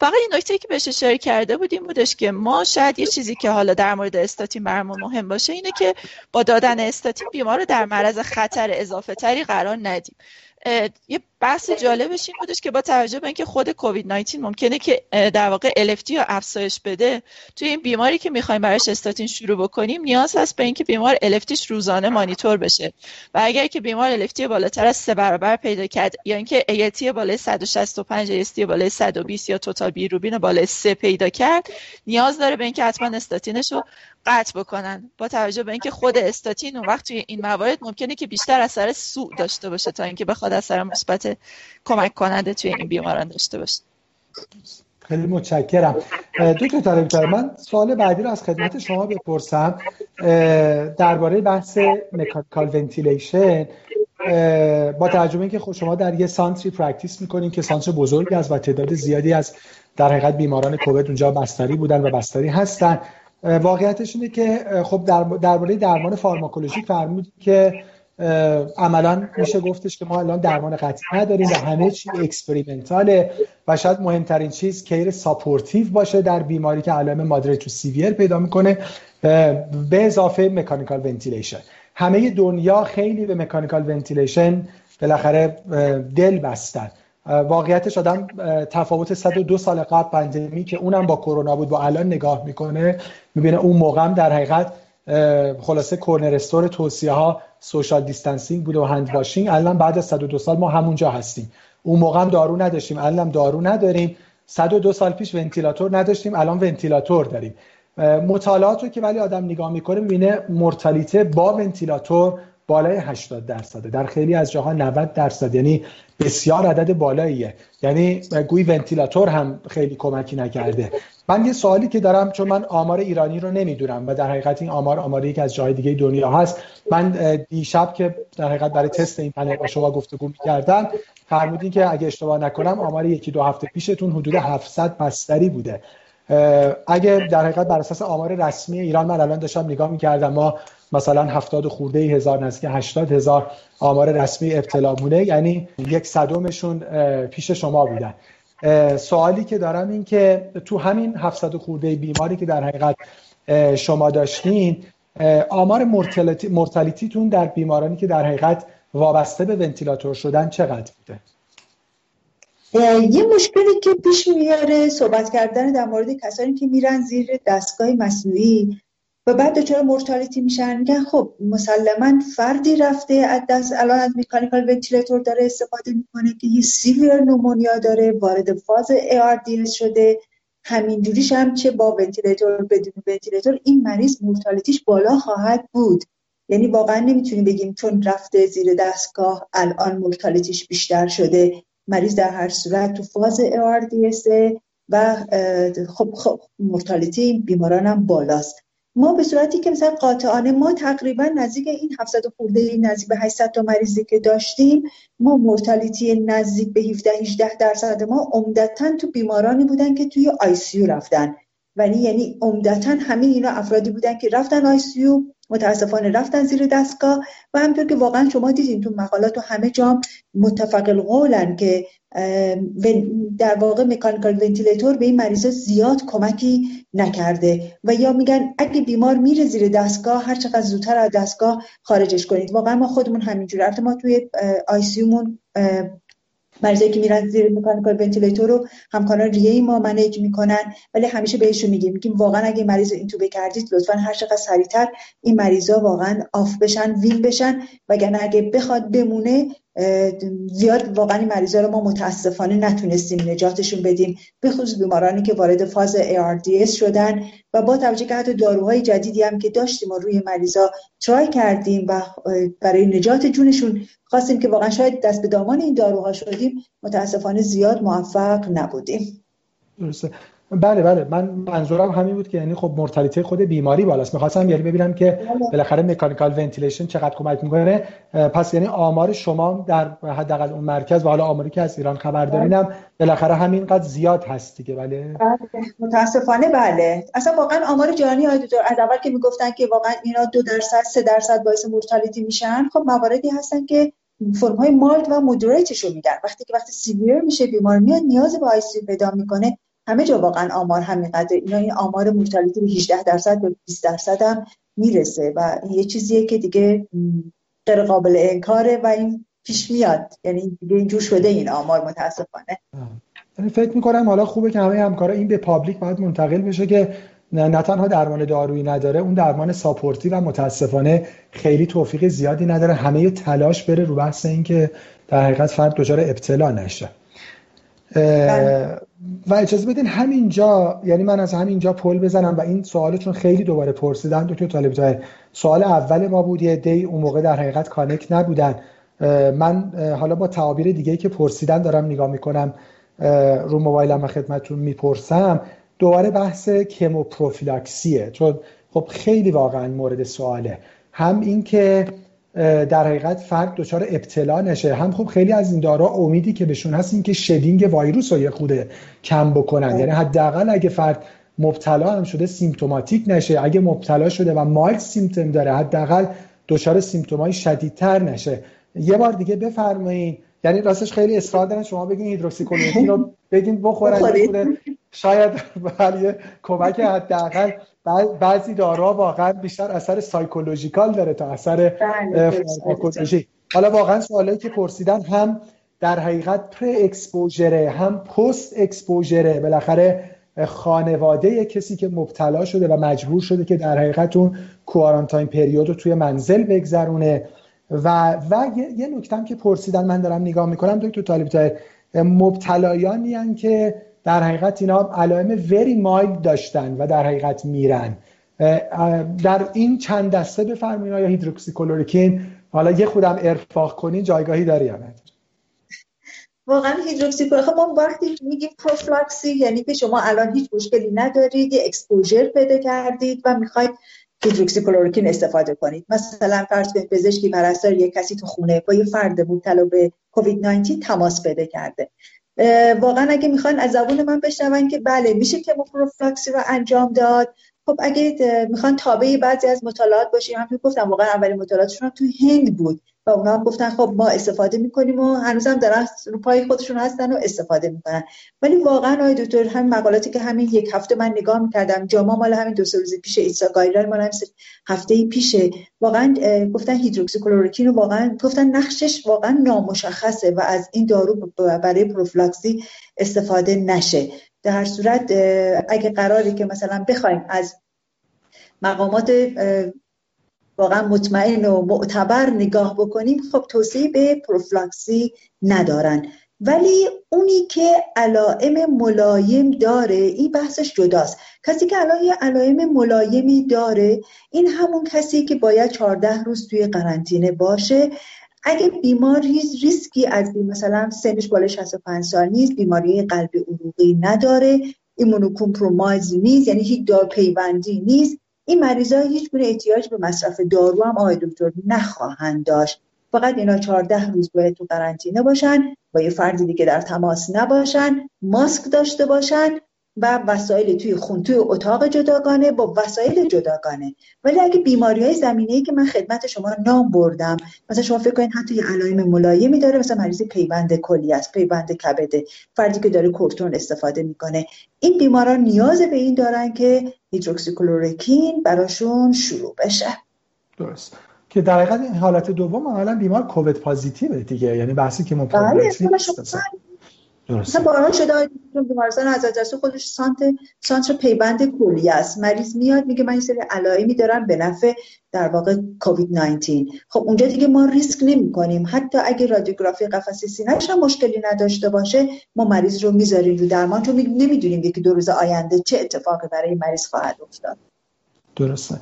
فقط این نکته که بهش اشاره کرده بودیم بودش که ما شاید یه چیزی که حالا در مورد استاتین برامون مهم باشه اینه که با دادن استاتین بیمار رو در معرض خطر اضافه تری قرار ندیم. یه بحث جالبش این بودش که با توجه به اینکه خود کووید 19 ممکنه که در واقع الفتی یا افزایش بده توی این بیماری که می‌خوایم براش استاتین شروع بکنیم نیاز هست به اینکه بیمار الفتیش روزانه مانیتور بشه. و اگر که بیمار الفتی بالاتر از سه برابر پیدا کرد یا اینکه ایتی بالای 165 ایستی بالای 120 یا توتال بیروبین بالای 3 پیدا کرد نیاز داره به اینکه حتما استاتینش رو قطع بکنن. با توجه به اینکه خود استاتین اون وقت توی این موارد ممکنه که بیشتر اثر سوء داشته باشه تا اینکه بخواد اثر مثبت کمک کننده توی این بیماران داشته باشه. خیلی متشکرم. دکتر من سوال بعدی رو از خدمت شما بپرسم. درباره بحث mechanical ventilation با توجه که خود شما در یه center ی practice می‌کنین که center بزرگی از و تعداد زیادی از در حقیقت بیماران کووید اونجا بستری بودن و بستری هستن. واقعیتش اینه که خب درباره درمان فارماکولوژیک فرمود که عملا میشه گفتش که ما الان درمان قطعی نداریم و همه چی experimental ه و شاید مهمترین چیز care supportive باشه در بیماری که علائم moderate to severe پیدا می‌کنه به اضافه mechanical ventilation. همه دنیا خیلی به mechanical ventilation بالاخره دل بستن. واقعیتش آدم تفاوت 102 سال قبل پندمی که اونم با کرونا بود و الان نگاه می‌کنه می‌بینه اون موقع هم در حقیقت خلاصه cornerstone توصیه ها social distancing بود و hand washing الان بعد از 102 سال ما همونجا هستیم. اون موقع هم دارو نداشتیم. الان دارو نداریم. 102 سال پیش ونتیلاتور نداشتیم. الان ونتیلاتور داریم. مطالعات رو که ولی آدم نگاه می‌کنه می‌بینه مورتالیته با ونتیلاتور بالای 80 درصده. در خیلی از جاها 90 درصد. یعنی بسیار عدد بالاییه. یعنی گویی ونتیلاتور هم خیلی کمکی نکرده. من یه سوالی که دارم چون من آمار ایرانی رو نمی‌دونم و در حقیقت این آمار آماری از جای دیگه دنیا هست من دیشب که در حقیقت برای تست این پنل با شما گفتگو می‌کردم فرمودین که اگه اشتباه نکنم آمار یکی دو هفته پیشتون حدود 700 بستری بوده. اگه در حقیقت بر اساس آمار رسمی ایران من الان داشتم نگاه می‌کردم ما مثلا 70 خورده هزار نزدیک 80 هزار آمار رسمی ابتلا بوده یعنی یک صدومشون پیش شما بودن. سوالی که دارم این که تو همین 700 خورده بیماری که در حقیقت شما داشتین آمار مورتالیتیتون در بیمارانی که در حقیقت وابسته به ونتیلاتور شدن چقدر بوده؟ یه مشکلی که پیش میاره صحبت کردن در مورد کسانی که میرن زیر دستگاه مصنوعی و بعد دچار mortality میشن میگن خب مسلما فردی رفته از دست الان از mechanical ventilator داره استفاده می‌کنه که یه severe pneumonia داره وارد فاز ARDS شده. همینجوریش هم چه با ونتیلاتور بدون ونتیلاتور این مریض mortality ش بالا خواهد بود. یعنی واقعا نمی‌تونیم بگیم چون رفته زیر دستگاه الان mortality ش بیشتر شده. مریض در هر صورت تو فاز ARDS و خب خب مورتالیتی بیماران هم بالاست. ما به صورتی که مثلا قاطعانه ما تقریبا نزدیک این 700 خورده نزدیک به 800 تا مریضی که داشتیم ما مورتالیتی نزدیک به 17 18 درصد ما عمدتا تو بیمارانی بودن که توی آی سی رفتن. ولی یعنی عمدتا همین اینا افرادی بودن که رفتن آی سی متاسفانه رفتن زیر دستگاه و همطور که واقعا شما دیدین تو مقالات و همه جام متفق القولن که در واقع mechanical ventilator به این مریضا زیاد کمکی نکرده و یا میگن اگه بیمار میره زیر دستگاه هر چقدر زودتر از دستگاه خارجش کنید. واقعا ما خودمون همینجور. ما توی ICU مون مریضایی که میرن زیر mechanical ventilator رو همکاران ریه ما manage می‌کنن ولی همیشه بهشون میگیم میگیم واقعا اگه مریض رو اینتوبه کردید لطفا هر چقدر سریعتر این مریضا واقعا off بشن ویل بشن وگرنه اگه بخواد بمونه زیاد واقعا این مریضا رو ما متاسفانه نتونستیم نجاتشون بدیم به خصوص بیمارانی که وارد فاز ARDS شدن و با توجه که حتی داروهای جدیدی هم که داشتیم و روی مریضا ترای کردیم و برای نجات جونشون خواستیم که واقعا شاید دست به دامان این داروها شدیم متاسفانه زیاد موفق نبودیم. بله بله. من منظورم همین بود که یعنی خب مرتلیته خود بیماری بالاست. می‌خواستم یعنی ببینم که بله. بالاخره مکانیکال ونتیلیشن چقدر کمک می‌کنه. پس یعنی آمار شما در حداقل اون مرکز و حالا آماری که از ایران خبر بله. دارینم بالاخره همینقدر زیاد هست دیگه. بله. متاسفانه بله. اصلا واقعا آمار جهانی های دکتر از اول که می‌گفتن که واقعا اینا دو درصد سه درصد باعث mortality میشن خب مواردی هستن که فرم های mild و moderate ش رو میگن وقتی که وقتی severe میشه بیمار میاد نیاز به ICU پیدا می‌کنه. همه جا واقعا آمار همینقدر اینا این آمار mortality به 18 درصد به 20 درصد هم می‌رسه و این یه چیزیه که دیگه غیر قابل انکاره و این پیش میاد. یعنی دیگه اینجور شده این آمار متاسفانه. یعنی فکر می‌کنم حالا خوبه که همه همکارا این به public باید منتقل بشه که نه تنها درمان دارویی نداره اون درمان supportive و متاسفانه خیلی توفیق زیادی نداره. همه تلاش بره رو بحث این که در حقیقت فرد دچار ابتلا نشه. و اجازه بدین همینجا یعنی من از همینجا پل بزنم و این سوال چون خیلی دوباره پرسیدن. دکتر طالب سوال اول ما بود یه دی اون موقع در حقیقت کانکت نبودن. من حالا با تعابیر دیگه که پرسیدن دارم نگاه می‌کنم رو موبایلم و خدمتتون می‌پرسم. دوباره بحث کموپروفیلاکسیه چون خب خیلی واقعا مورد سواله. هم این که در حقیقت فرد دچار ابتلا نشه. هم خب خیلی از این دارا امیدی که بهشون هست این که شدینگ وایروس رو یه خوده کم بکنن. یعنی حداقل اگه فرد مبتلا هم شده symptomatic نشه اگه مبتلا شده و mild symptom داره حداقل دچار symptom های شدیدتر نشه. یه بار دیگه بفرمایید یعنی راستش خیلی اصرار دارن شما بگین هیدروکسی‌کلروکین رو بگین بخورن شاید برای کمک حداقل بعضی داروها واقعا بیشتر اثر psychological داره تا اثر بله، فارماکولوژی حالا واقعا سوالایی که پرسیدن هم در حقیقت pre-exposure ه هم post-exposure ه بالاخره خانواده کسی که مبتلا شده و مجبور شده که در حقیقت اون کوارانتاین پریود رو توی منزل بگذرونه. و و یه, نکتم که پرسیدن من دارم نگاه می‌کنم دکتر طالب مبتلایانی که در حقیقت اینا علائم وری مایل داشتن و در حقیقت میرن. در این چند دسته بفرمایید یا هیدروکسیکلوریکین؟ حالا یه خودم ارفاق کنین جایگاهی داری یا نه؟ واقعا هیدروکسی‌کلروکین خب ما وقتی میگیم پروفیلاکسی یعنی که شما الان هیچ مشکلی ندارید یه exposure پیدا کردید و می‌خواید هیدروکسی‌کلروکین استفاده کنید. مثلا فرض کنید پزشکی پرستار یک کسی تو خونه با یه فرد مبتلا به کووید 19 تماس پیدا کرده. واقعا اگه می‌خوان از زبون من بشنون که بله میشه که پروفیلاکسی رو انجام داد. خب اگه می‌خوان تابع بعضی از مطالعات باشیم هم گفتم واقعا اولین مطالعاتشون تو هند بود. و اونا هم گفتن خب ما استفاده می‌کنیم و هنوزم دارن رو پای خودشون هستن و استفاده می‌کنن. ولی واقعا آقای دکتر همین مقالاتی که همین یک هفته من نگاه می‌کردم جاما مال همین دو سه روز پیش ایسا گایلر مال همین هفته پیشه. واقعا گفتن هیدروکسیکلوروکین رو واقعا گفتن نقشش واقعا نامشخصه و از این دارو برای پروفلاکسی استفاده نشه. در هر صورت اگه قراری که مثلا بخوایم از مقامات واقعا مطمئن و معتبر نگاه بکنیم خب توصیه به پروفلاکسی ندارن. ولی اونی که علائم ملایم داره این بحثش جداست. کسی که الان یه علائم ملایمی داره این همون کسی که باید 14 روز توی قرنطینه باشه. اگه بیمار هیچ ریسکی از بیم مثلا سنش بالای 65 سال نیست بیماری قلب عروقی نداره immunocompromised نیست یعنی هیچ دار پیوندی نیست این مریضا هیچ گونه احتیاج به مصرف دارو هم آقای دکتر نخواهند داشت. فقط اینا 14 روز باید تو قرنطینه باشن با یه فردی دیگه در تماس نباشن ماسک داشته باشن و وسایل توی خونه توی اتاق جداگانه با وسایل جداگانه. ولی اگه بیماری های زمینه که من خدمت شما نام بردم مثلا شما فکر کنید حتی یه علائم ملایمی داره مثلا مریض پیوند کلیه است پیوند کبده فردی که داره کورتون استفاده می‌کنه. این بیماران نیاز به این دارن که هیدروکسیکلورکین براشون شروع بشه. درست. که در حقیقت این حالت دوم عملا بیمار کووید پازیتیو دیگه. یعنی بحثی که بله مثلا باران شده بیمارستان از جسو خودش سانت سانتر پیوند کلی است. مریض میاد میگه من این سری علائمی دارم به نفع در واقع کووید 19 خب اونجا دیگه ما ریسک نمی کنیم حتی اگه رادیوگرافی قفسه سینه‌ش هم مشکلی نداشته باشه ما مریض رو می‌ذاریم رو درمان چون نمی‌دونیم یکی دو روز آینده چه اتفاقی برای مریض خواهد افتاد. درسته.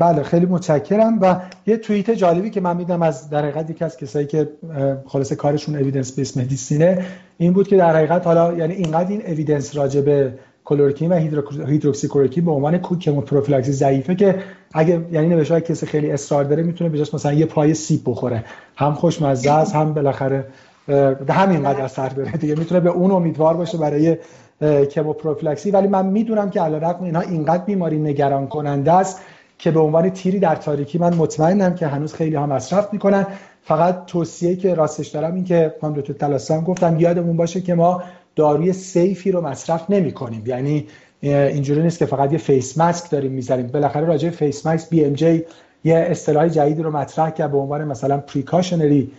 بله خیلی متشکرم. و یه توییت جالبی که من میدم از در حقیقت یکی از کسایی که خلاص کارشون اوییدنس بیس مدیسینه این بود که در حقیقت حالا یعنی اینقدر این اوییدنس راجع به کلورکین و هیدروکسی کلورکین به عنوان کموپروفیلاکسی ضعیفه که اگه یعنی نوشته کسی خیلی اصرار داره می‌تونه بجاش مثلا یه پای سیب بخوره. هم خوشمزه است هم بالاخره همینقدر اثر داره دیگه. می‌تونه به اون امیدوار باشه برای کموپروفیلاکسی ولی من می‌دونم که علیرغم اینها اینقدر بیماری نگران کننده است که به عنوان تیری در تاریکی من مطمئنم که هنوز خیلی ها مصرف می‌کنن. فقط توصیه که راستش دارم این که خانم دکتر تلاسان گفتم یادمون باشه که ما داروی safe ی رو مصرف نمی کنیم. یعنی اینجوری نیست که فقط یه face mask داریم می‌ذاریم. بالاخره راجع face mask BMJ یه اصطلاح جدید رو مطرح کرد به عنوان مثلا precautionary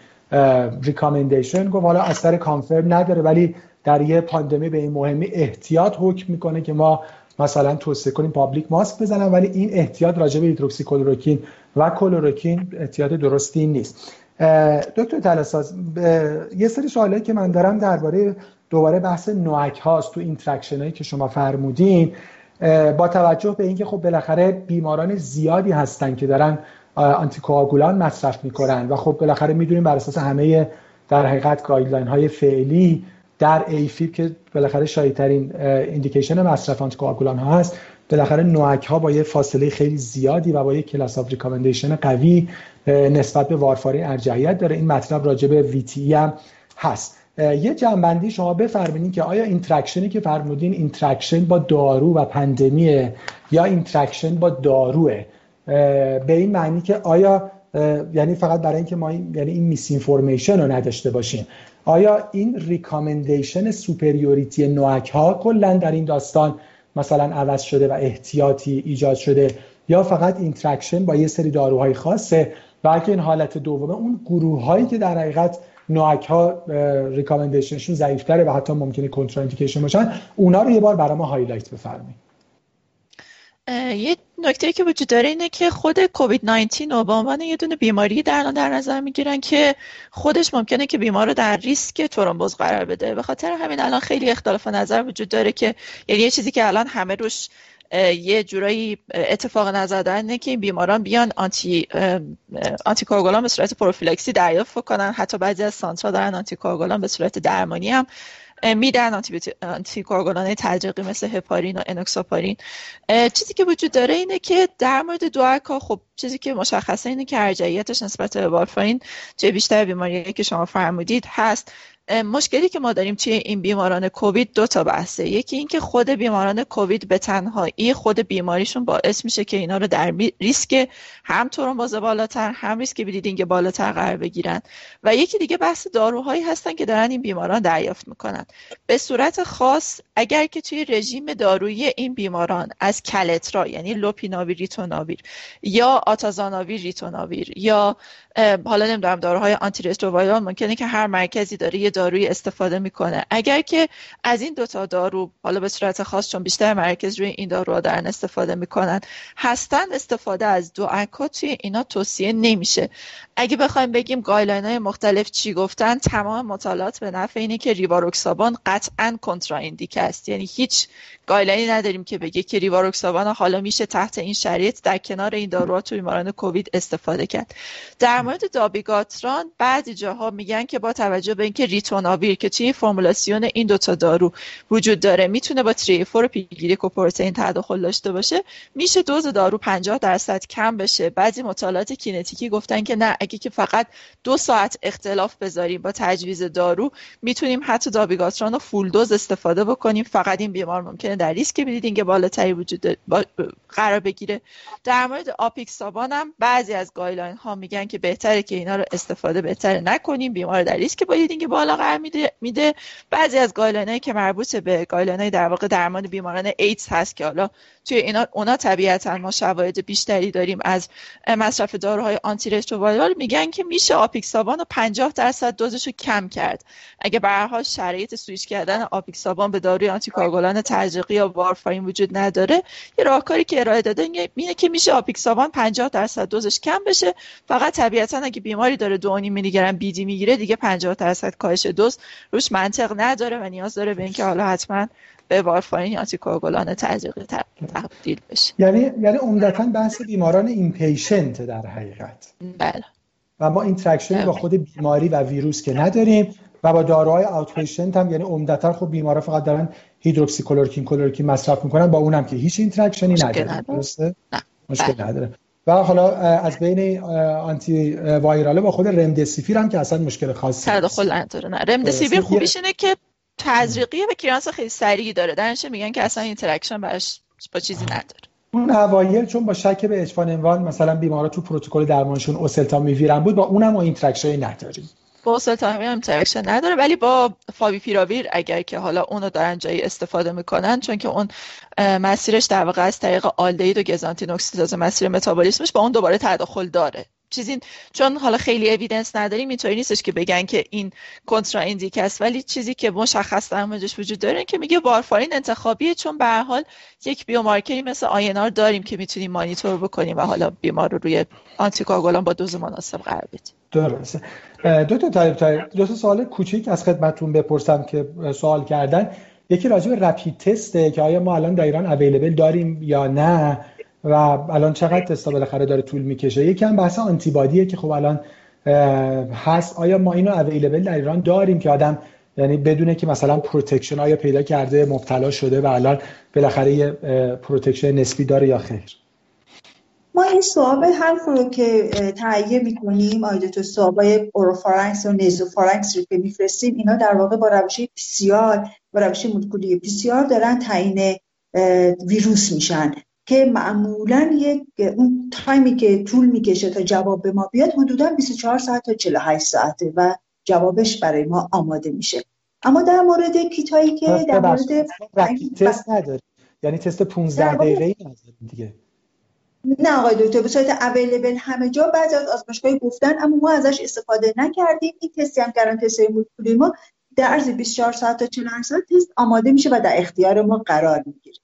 recommendation گفت حالا اثر confirm نداره ولی در یه پاندمی به این مهمی احتیاط حکم می‌کنه که ما مثلا توصیه کنیم public ماسک بزنن. ولی این احتیاط راجع به هیدروکسی‌کلروکین احتیاط درستی نیست. دکتر تلساز یه سری سوالایی که من دارم درباره دوباره بحث NOAC هاست تو interaction هایی که شما فرمودین با توجه به اینکه خب بالاخره بیماران زیادی هستن که دارن آنتیکواگولان مصرف می‌کنن و خب بالاخره می‌دونیم بر اساس همه در حقیقت guideline های فعلی در AFib که بالاخره شایع‌ترین indication مصرف آنتیکواگولان ها هست بالاخره NOAC ها با یه فاصله خیلی زیادی و با یه class of قوی نسبت به وارفارین ارجحیت داره. این مطلب راجع به VTE هم هست. یه جمع‌بندی شما بفرمایید که آیا interaction ی که فرمودین interaction با دارو و پاندمیه یا interaction با داروئه؟ به این معنی که آیا یعنی فقط برای اینکه ما این یعنی این misinformation رو نداشته باشیم. آیا این recommendation superiority NOAC ها کلا در این داستان مثلا عوض شده و احتیاطی ایجاد شده یا فقط interaction با یه سری داروهای خاصه؟ اگه این حالت دومه اون گروه هایی که در حقیقت NOAC ها recommendation شون ضعیفتره و حتی ممکنه contraindication باشن اونا رو یه بار برای ما highlight بفرمایید. یه نکته که وجود داره اینه که خود کووید 19 رو به عنوان یه دونه بیماری در در نظر می‌گیرن که خودش ممکنه که بیمار رو در ریسک ترومبوز قرار بده. به خاطر همین الان خیلی اختلاف نظر وجود داره که یعنی یه چیزی که الان همه روش یه جورایی اتفاق نظر دارن که بیماران بیان آنتی آنتی به صورت پروفیلکسی دریافت کنن حتی بعضی از سانترا دارن آنتی به صورت درمانی هم میدن. آنتی کارگولان تلجیقی مثل هپارین و انوکساپارین. چیزی که وجود داره اینه که در مورد دوارکا خب چیزی که مشخصه اینه که ارجعیتش نسبت به وارفارین چه بیشتر بیماری که شما فرمودید هست. مشکلی که ما داریم توی این بیماران کووید دو تا بحثه. یکی اینکه خود بیماران کووید به تنهایی خود بیماریشون باعث میشه که اینا رو در ریسک هم ترومبوز بالاتر هم ریسک بلیدینگ بالاتر قرار بگیرن. و یکی دیگه بحث داروهایی هستن که دارن این بیماران دریافت می‌کنن. به صورت خاص اگر که توی رژیم دارویی این بیماران از کلترا یعنی لوپیناویر ریتوناویر یا آتازاناویر ریتوناویر یا حالا نمی‌دونم داروهای آنتی ممکنه که هر مرکزی داره داروی استفاده می‌کنه. اگر که از این دوتا دارو حالا به صورت خاص چون بیشتر مراکز روی این دارو دارن استفاده می‌کنن هستن استفاده از DOAC توی اینا توصیه نمیشه. اگه بخوایم بگیم guideline های مختلف چی گفتن تمام مطالعات به نفع اینه که ریواروکسابان قطعا contraindicated است. یعنی هیچ guideline ی نداریم که بگه که ریواروکسابان حالا میشه تحت این شرایط در کنار این داروها توی بیماران کووید استفاده کرد. در مورد دابیگاتران بعضی جاها میگن که با توجه به اینکه ریتوناویر که توی فرمولاسیون این دوتا دارو وجود داره می‌تونه با transporter P-glycoprotein تداخل داشته باشه. میشه دوز دارو 50 درصد کم بشه. بعضی مطالعات kinetic ی گفتن که نه اگه که فقط دو ساعت اختلاف بذاریم با تجویز دارو می‌تونیم حتی دابیگاتران رو full dose استفاده بکنیم. فقط این بیمار ممکنه در ریسک bleeding بالاتری وجود قرار بگیره. در مورد آپیکسابان هم بعضی از guideline ها میگن که بهتره که اینا رو استفاده بهتره نکنیم. بیمار در ریسک bleeding بالا قرار میده میده. بعضی از guideline هایی که مربوط به guideline های در واقع درمان بیماران ایدز هست که حالا توی اینا اونا طبیعتا ما شواهد بیشتری داریم از مصرف داروهای آنتی رترووایرال میگن که میشه آپیکسابان رو 50 درصد دوزش رو کم کرد. اگه به هر حال شرایط سویش کردن آپیکسابان به داروی آنتی کارگولان ترجیقی یا وارفارین وجود نداره یه راهکاری که ارائه داده اینه که میشه آپیکسابان 50 درصد دوزش کم بشه. فقط طبیعتا اگه بیماری داره 2.5 میلی گرم بیدی می‌گیره دیگه 50 درصد کاهش دوز روش منطق نداره و نیاز داره به اینکه حالا حتما به وارفارین یا آنتی‌کوآگولان تزریقی تبدیل بشه. یعنی یعنی عمدتا بحث بیماران inpatient در حقیقت. بله. و ما interaction با خود بیماری و ویروس که نداریم و با داروهای outpatient هم یعنی عمدتا خب بیمارا فقط دارن هیدروکسی کلروکین کلروکین مصرف می‌کنن با اونم که هیچ interaction ی نداره. درسته؟ مشکل بله. نداره. و حالا از بین antiviral ه با خود رمدسیویر هم که اصلا مشکل خاصی تداخل نداره نه. رمدسیفیر خوبیش اینه که تزریقی و کیرانس خیلی سریعی داره. درنش میگن که اصلا اینتراکشن براش با چیزی نداره. اون اوایل چون با شک به اچفانوان مثلا بیمارا تو پروتکل درمانشون اوسلتا میویرن بود با اونم ما اینتراکشنی نداریم. با هم ترکشن نداره ولی با فاوی پیراویر اگر که حالا اونو دارن جایی استفاده می‌کنن چون که اون مسیرش در واقع از طریق آلدهید و گزانتین اکسیداز مسیر متابولیسمش با اون دوباره تداخل داره. چیزی چون حالا خیلی اویدنس نداریم اینطوری نیستش که بگن که این کنترا ایندیک است. ولی چیزی که مشخص در موردش وجود داره که میگه وارفارین انتخابیه چون به حال یک بیومارکری مثل آینار داریم که می‌تونیم مانیتور بکنیم و حالا بیمار رو روی آنتیکاگولان با دوز مناسب قرار بدیم. درسته. دو تا دو تا سوال کوچیک از خدمتتون بپرسم که سوال کردن. یکی راجع به رپید تسته که آیا ما الان در ایران اویلیبل داریم یا نه؟ و الان چقدر تستا بالاخره داره طول می‌کشه؟ یکی هم بحث آنتیبادیه که خب الان هست. آیا ما اینو available در ایران داریم که آدم یعنی بدونه که مثلا protection آیا پیدا کرده مبتلا شده و الان بالاخره یه protection نسبی داره یا خیر؟ ما این سواب حلق رو که تهیه می‌کنیم آیا اون سوابای oropharynx و nasopharynx رو که میفرستیم اینا در واقع با روش PCR با روش مولکولی PCR دارن تعیین ویروس میشن. که معمولا یک اون تایمی که طول می‌کشه تا جواب به ما بیاد حدودا 24 ساعت تا 48 ساعته و جوابش برای ما آماده میشه. اما در مورد کیتایی که در مورد تست نداره یعنی تست 15 دقیقه‌ای نداره دیگه. نه آقای دکتر به صورت اویلیبل همه جا بعضی از آزمایشگاه گفتن اما ما ازش استفاده نکردیم. این تستی هم کردن تست مولکولی ما در عرض 24 ساعت تا 48 ساعت تست آماده میشه و در اختیار ما قرار می‌گیره.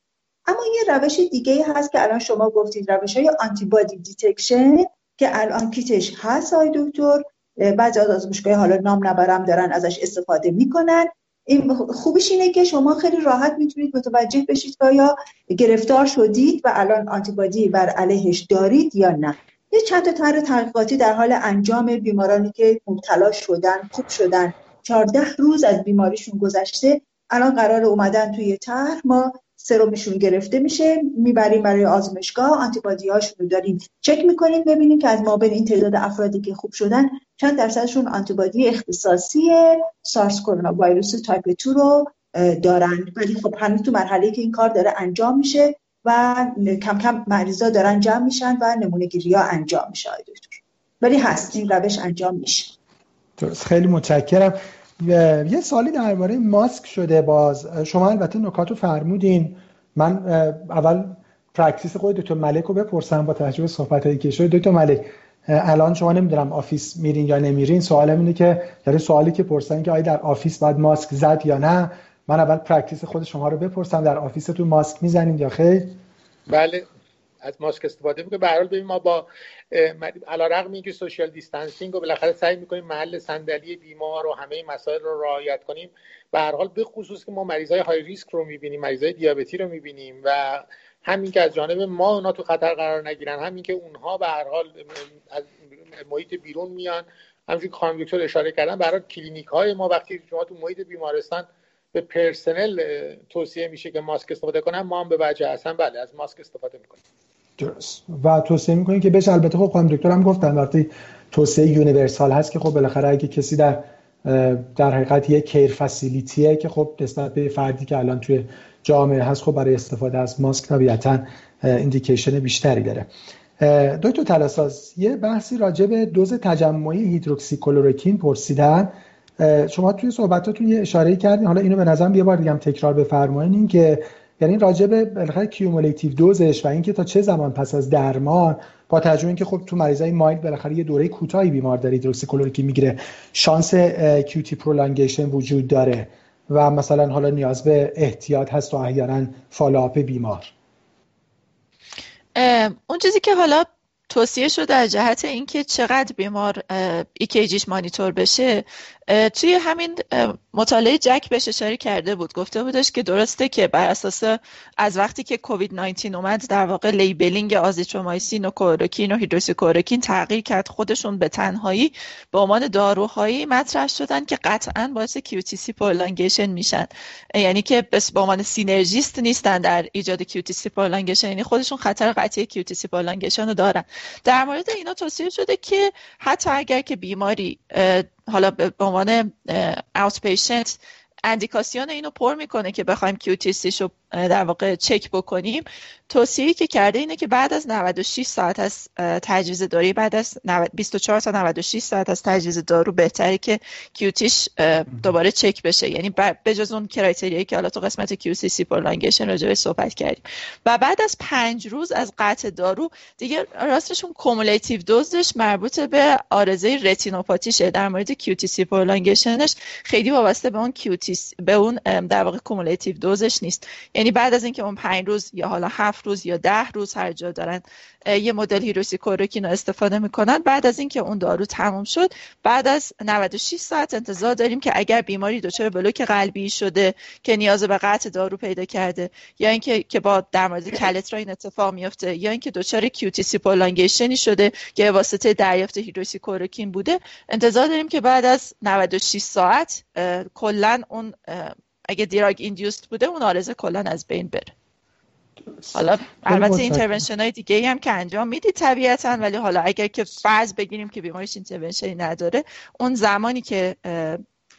اما یه روش دیگه هست که الان شما گفتید روش های antibody detection که الان کیتش هست آقای دکتر. بعضی از آزمایشگاه حالا نام نبرم دارن ازش استفاده می‌کنن. این خوبیش اینه که شما خیلی راحت می‌تونید متوجه بشید که آیا گرفتار شدید و الان آنتیبادی بر علیهش دارید یا نه. یه چند تا تحقیقاتی در حال انجام بیمارانی که مبتلا شدن خوب شدن. 14 روز از بیماریشون گذشته الان قرار اومدن توی طرح. ما سرومشون گرفته میشه می‌بریم برای آزمایشگاه آنتیبادی هاشون رو داریم چک می‌کنیم ببینیم که از ما بین این تعداد افرادی که خوب شدن چند درصدشون آنتیبادی اختصاصی سارس کرونا ویروس تایپ 2 رو دارن. ولی خب هنوز تو مرحله که این کار داره انجام میشه و کم کم مریضا دارن جمع میشن و نمونه گیری ها انجام میشه دکتر. ولی هست این روش انجام میشه. خیلی متشکرم. یه سوالی درباره ماسک شده باز. شما البته نکات رو فرمودین. من اول practice خود دکتر ملک رو بپرسم با توجه صحبت هایی که شد. دکتر ملک الان شما نمی‌دونم office میرین یا نمیرین. سوالم اینه که یعنی سوالی که پرسن که آیا در office باید ماسک زد یا نه. من اول practice خود شما رو بپرسم. در office تون ماسک می‌زنین یا خیر؟ بله. از ماسک استفاده می‌کنه به هر حال ما با علیرغم اینکه social distancing رو بالاخره سعی می‌کنیم محل صندلی بیمار و همه مسائل رو رعایت کنیم به هر حال به خصوص که ما مریضای high risk رو می‌بینیم مریضای دیابتی رو می‌بینیم و همین که از جانب ما اونا تو خطر قرار نگیرن همین که اونها به هر حال از محیط بیرون میان. همینجوری خانم دکتر اشاره کردن برای کلینیک های ما وقتی شما تو محیط بیمارستان به پرسنل توصیه میشه که ماسک استفاده کنن ما هم به وجه اصلا بله از ماسک استفاده می‌کنیم. درست. و توصیه می‌کنیم که بهش البته خب خانم دکتر هم گفتن وقتی توصیه universal هست که خب بالاخره اگه کسی در در حقیقت یک care facility ه که خب نسبت به فردی که الان توی جامعه هست خب برای استفاده از ماسک طبیعتا indication بیشتری داره. دکتر تلاساز یه بحثی راجع به دوز تجمعی هیدروکسی کلروکین پرسیدن شما توی صحبتاتون یه اشاره کردین. حالا اینو به نظرم یه بار دیگه هم تکرار بفرمایید این که یعنی راجع به بالاخره cumulative dose ش و اینکه تا چه زمان پس از درمان با توجه اینکه خب تو مریضای mild بالاخره یه دوره کوتاهی بیمار داره هیدروکسی‌کلروکین می‌گیره شانس QT prolongation وجود داره و مثلا حالا نیاز به احتیاط هست و احیانا follow-up بیمار. اون چیزی که حالا توصیه شده در جهت اینکه چقدر بیمار ECG ش مانیتور بشه توی همین مطالعه JACC بهش اشاره کرده بود. گفته بودش که درسته که بر اساس از وقتی که کووید 19 اومد در واقع labeling آزیترومایسین و کلoroکین و هیدروکسیکلoroکین تغییر کرد. خودشون به تنهایی به عنوان داروهایی مطرح شدن که قطعا باعث QTc prolongation میشن. یعنی که به عنوان synergist نیستن در ایجاد QTc prolongation یعنی خودشون خطر قطعی QTc prolongation رو دارن. در مورد اینا توصیه شده که حتی اگر که بیماری حالا به عنوان outpatient اندیکاسیون اینو پر می‌کنه که بخوایم QTc ش رو در واقع چک بکنیم. توصیه‌ای که کرده اینه که بعد از 96 ساعت از تجویز داری بعد از 24 تا 96 ساعت از تجویز دارو بهتره که QT ش دوباره چک بشه. یعنی به جز اون criteria یی که حالا تو قسمت QTc prolongation راجع صحبت کردیم. و بعد از پنج روز از قطع دارو دیگه راستشون cumulative dose ش مربوط به عارضه رتینوپاتیشه. در مورد QTc prolongation ش خیلی وابسته به اون QTc به اون در واقع cumulative dose ش نیست. یعنی بعد از اینکه اون پنج روز یا حالا هفت روز یا ده روز هر جا دارن یه مدل هیدروکسی کلروکین رو استفاده می‌کنن. بعد از اینکه اون دارو تموم شد بعد از 96 ساعت انتظار داریم که اگر بیماری دچار بلوک قلبی شده که نیاز به قطع دارو پیدا کرده یا اینکه که با در مورد کلترا این اتفاق میفته یا اینکه دچار QTc prolongation ی شده که واسطه دریافت هیدروکسی کلروکین بوده انتظار داریم که بعد از 96 ساعت کلا اون اگه drug induced بوده اون عارضه کلا از بین بره. حالا البته intervention های دیگه هم که انجام می‌دید طبیعتا ولی حالا اگر که فرض بگیریم که بیماریش intervention ی نداره اون زمانی که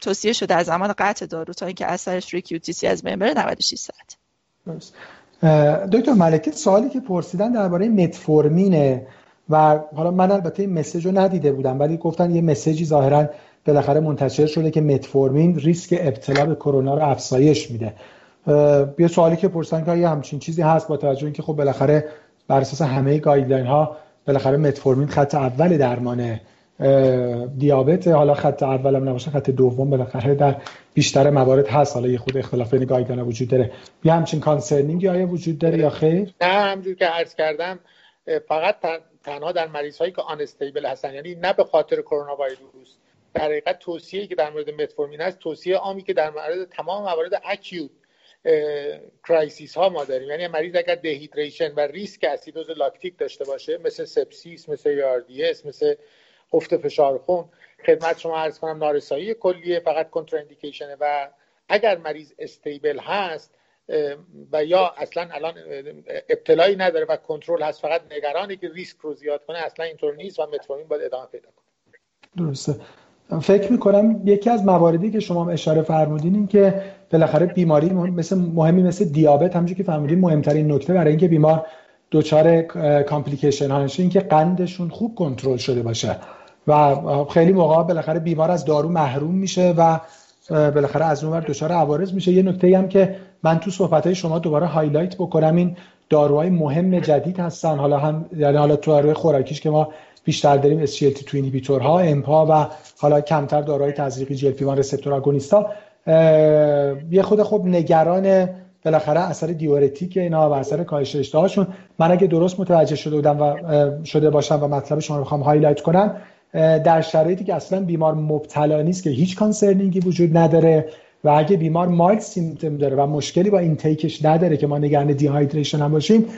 توصیه شده از زمان قطع دارو تا اینکه اثرش روی QTc از بین بره 96 ساعت. دکتر ملکه سوالی که پرسیدن درباره متفورمینه و حالا من البته این message رو ندیده بودم ولی گفتن یه message ی ظاهرا بالاخره منتشر شده که متفورمین ریسک ابتلا به کرونا رو افزایش میده. یه سوالی که پرسن که همچین چیزی هست با توجه اینکه خب بالاخره بر اساس همه guideline ها بالاخره متفورمین خط اول درمان دیابت حالا خط اول هم نباشه خط دوم بالاخره در بیشتر موارد هست. حالا یه خورده اختلاف بین guideline وجود داره. یه همچین concerning ی آیا وجود داره یا خیر؟ نه همجور که عرض کردم فقط تنها در مریض هایی که unstable هستن یعنی نه به خاطر کرونا ویروس. در حقیقت توصیه که در مورد متفورمین هست توصیه عامی که در مورد تمام موارد acute crisis ها ما داریم. یعنی مریض اگر dehydration و ریسک اسیدوز لاکتیک داشته باشه مثل سپسیس مثل ARDS مثل افت فشار خون خدمت شما عرض کنم نارسایی کلیه فقط کنتراندیکیشنه و اگر مریض استیبل هست و یا اصلا الان ابتلایی نداره و کنترل هست فقط نگرانی که ریسک رو زیاد کنه اصلا اینطور نیست و متفورمین باید ادامه پیدا کنه. درسته. فکر می‌کنم یکی از مواردی که شما اشاره فرمودین این که بالاخره بیماری مثل مهمی مثل دیابت همونجوری که فرمودین مهمترین نکته برای اینکه بیمار دچار complication ها نشه اینکه قندشون خوب کنترل شده باشه. و خیلی موقع بالاخره بیمار از دارو محروم میشه و بالاخره از اونور دچار عوارض میشه. یه نکته هم که من تو صحبت های شما دوباره highlight بکنم این داروهای مهم جدید هستن. حالا هم یعنی حالا تو داروی خوراکیش که ما بیشتر داریم SGLT2 inhibitor ها امپا و حالا کمتر داروهای تزریقی GLP-1 receptor agonist ا یه خورده خوب نگران بالاخره اثر دیورتیک اینا و اثر کاهش اشتهاشون من اگه درست متوجه شده بودم و شده باشم و مطلب شما رو بخوام highlight کنم در شرایطی که اصلا بیمار مبتلا نیست که هیچ concerning ی وجود نداره. و اگه بیمار mild symptom داره و مشکلی با intake ش نداره که ما نگران dehydration هم باشیم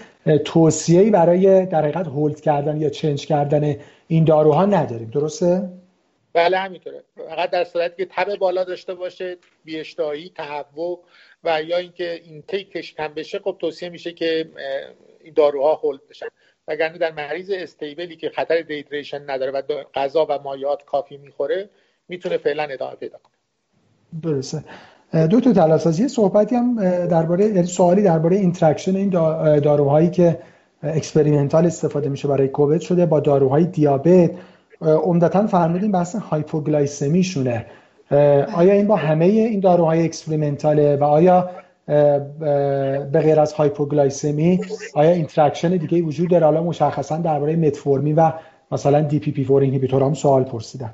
توصیه‌ای برای در حقیقت hold کردن یا change کردن این داروها نداریم. درسته؟ بله همینطوره. فقط در صورتی که تب بالا داشته باشه بیاشتهایی تهوع و یا اینکه intake ش کم بشه خب توصیه میشه که این داروها hold بشن. وگرنه در مریض stable ی که خطر dehydration نداره و غذا و مایعات کافی می‌خوره می‌تونه فعلا ادامه پیدا کنه. درسته دکتر طلاسازی صحبتی هم درباره یعنی سوالی درباره interaction این داروهایی که experimental استفاده میشه برای کووید شده با داروهای دیابت. عمدتا فرمودیم بحث hypoglycemia شونه آیا این با همه این داروهای experimental ه و آیا به غیر از hypoglycemia آیا interaction دیگه وجود داره؟ حالا مشخصا درباره متفورمین و مثلا DPP4 inhibitor هم سوال پرسیدن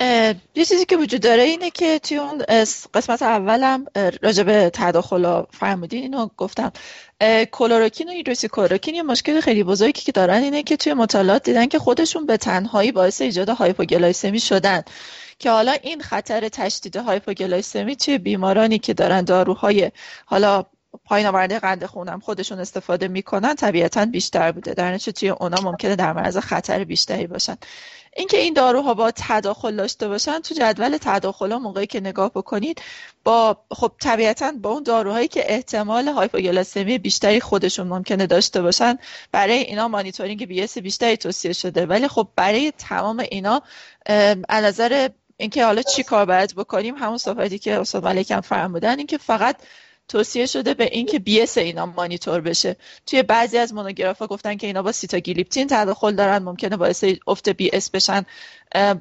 یه چیزی که وجود داره اینه که توی اون قسمت اولم راجع به تداخل فرمودین اینو گفتم. کلوروکین و هیدروکسی کلوروکین یه مشکل خیلی بزرگی که دارن اینه که توی مطالعات دیدن که خودشون به تنهایی باعث ایجاد hypoglycemia شدن. که حالا این خطر تشدید هایپوگلایسمی توی بیمارانی که دارن داروهای حالا پایین آورده قند خونم خودشون استفاده می‌کنن طبیعتا بیشتر بوده. در نتیجه توی اونا ممکنه در معرض خطر بیشتری باشن. اینکه این داروها با تداخل داشته باشن تو جدول تداخل موقعی که نگاه بکنید با خب طبیعتا با اون داروهایی که احتمال هایپوگلاسمی بیشتری خودشون ممکنه داشته باشن برای اینا مانیتورینگ بی بیشتری توصیه شده. ولی خب برای تمام اینا از نظر اینکه حالا چی کار باید بکنیم همون صحبتی که استاد ملکم فرمودن اینکه فقط توصیه شده به اینکه BS اینا مانیتور بشه. توی بعضی از مونوگرافا گفتن که اینا با سیتاگلیپتین تداخل دارن ممکنه باعث افت BS بشن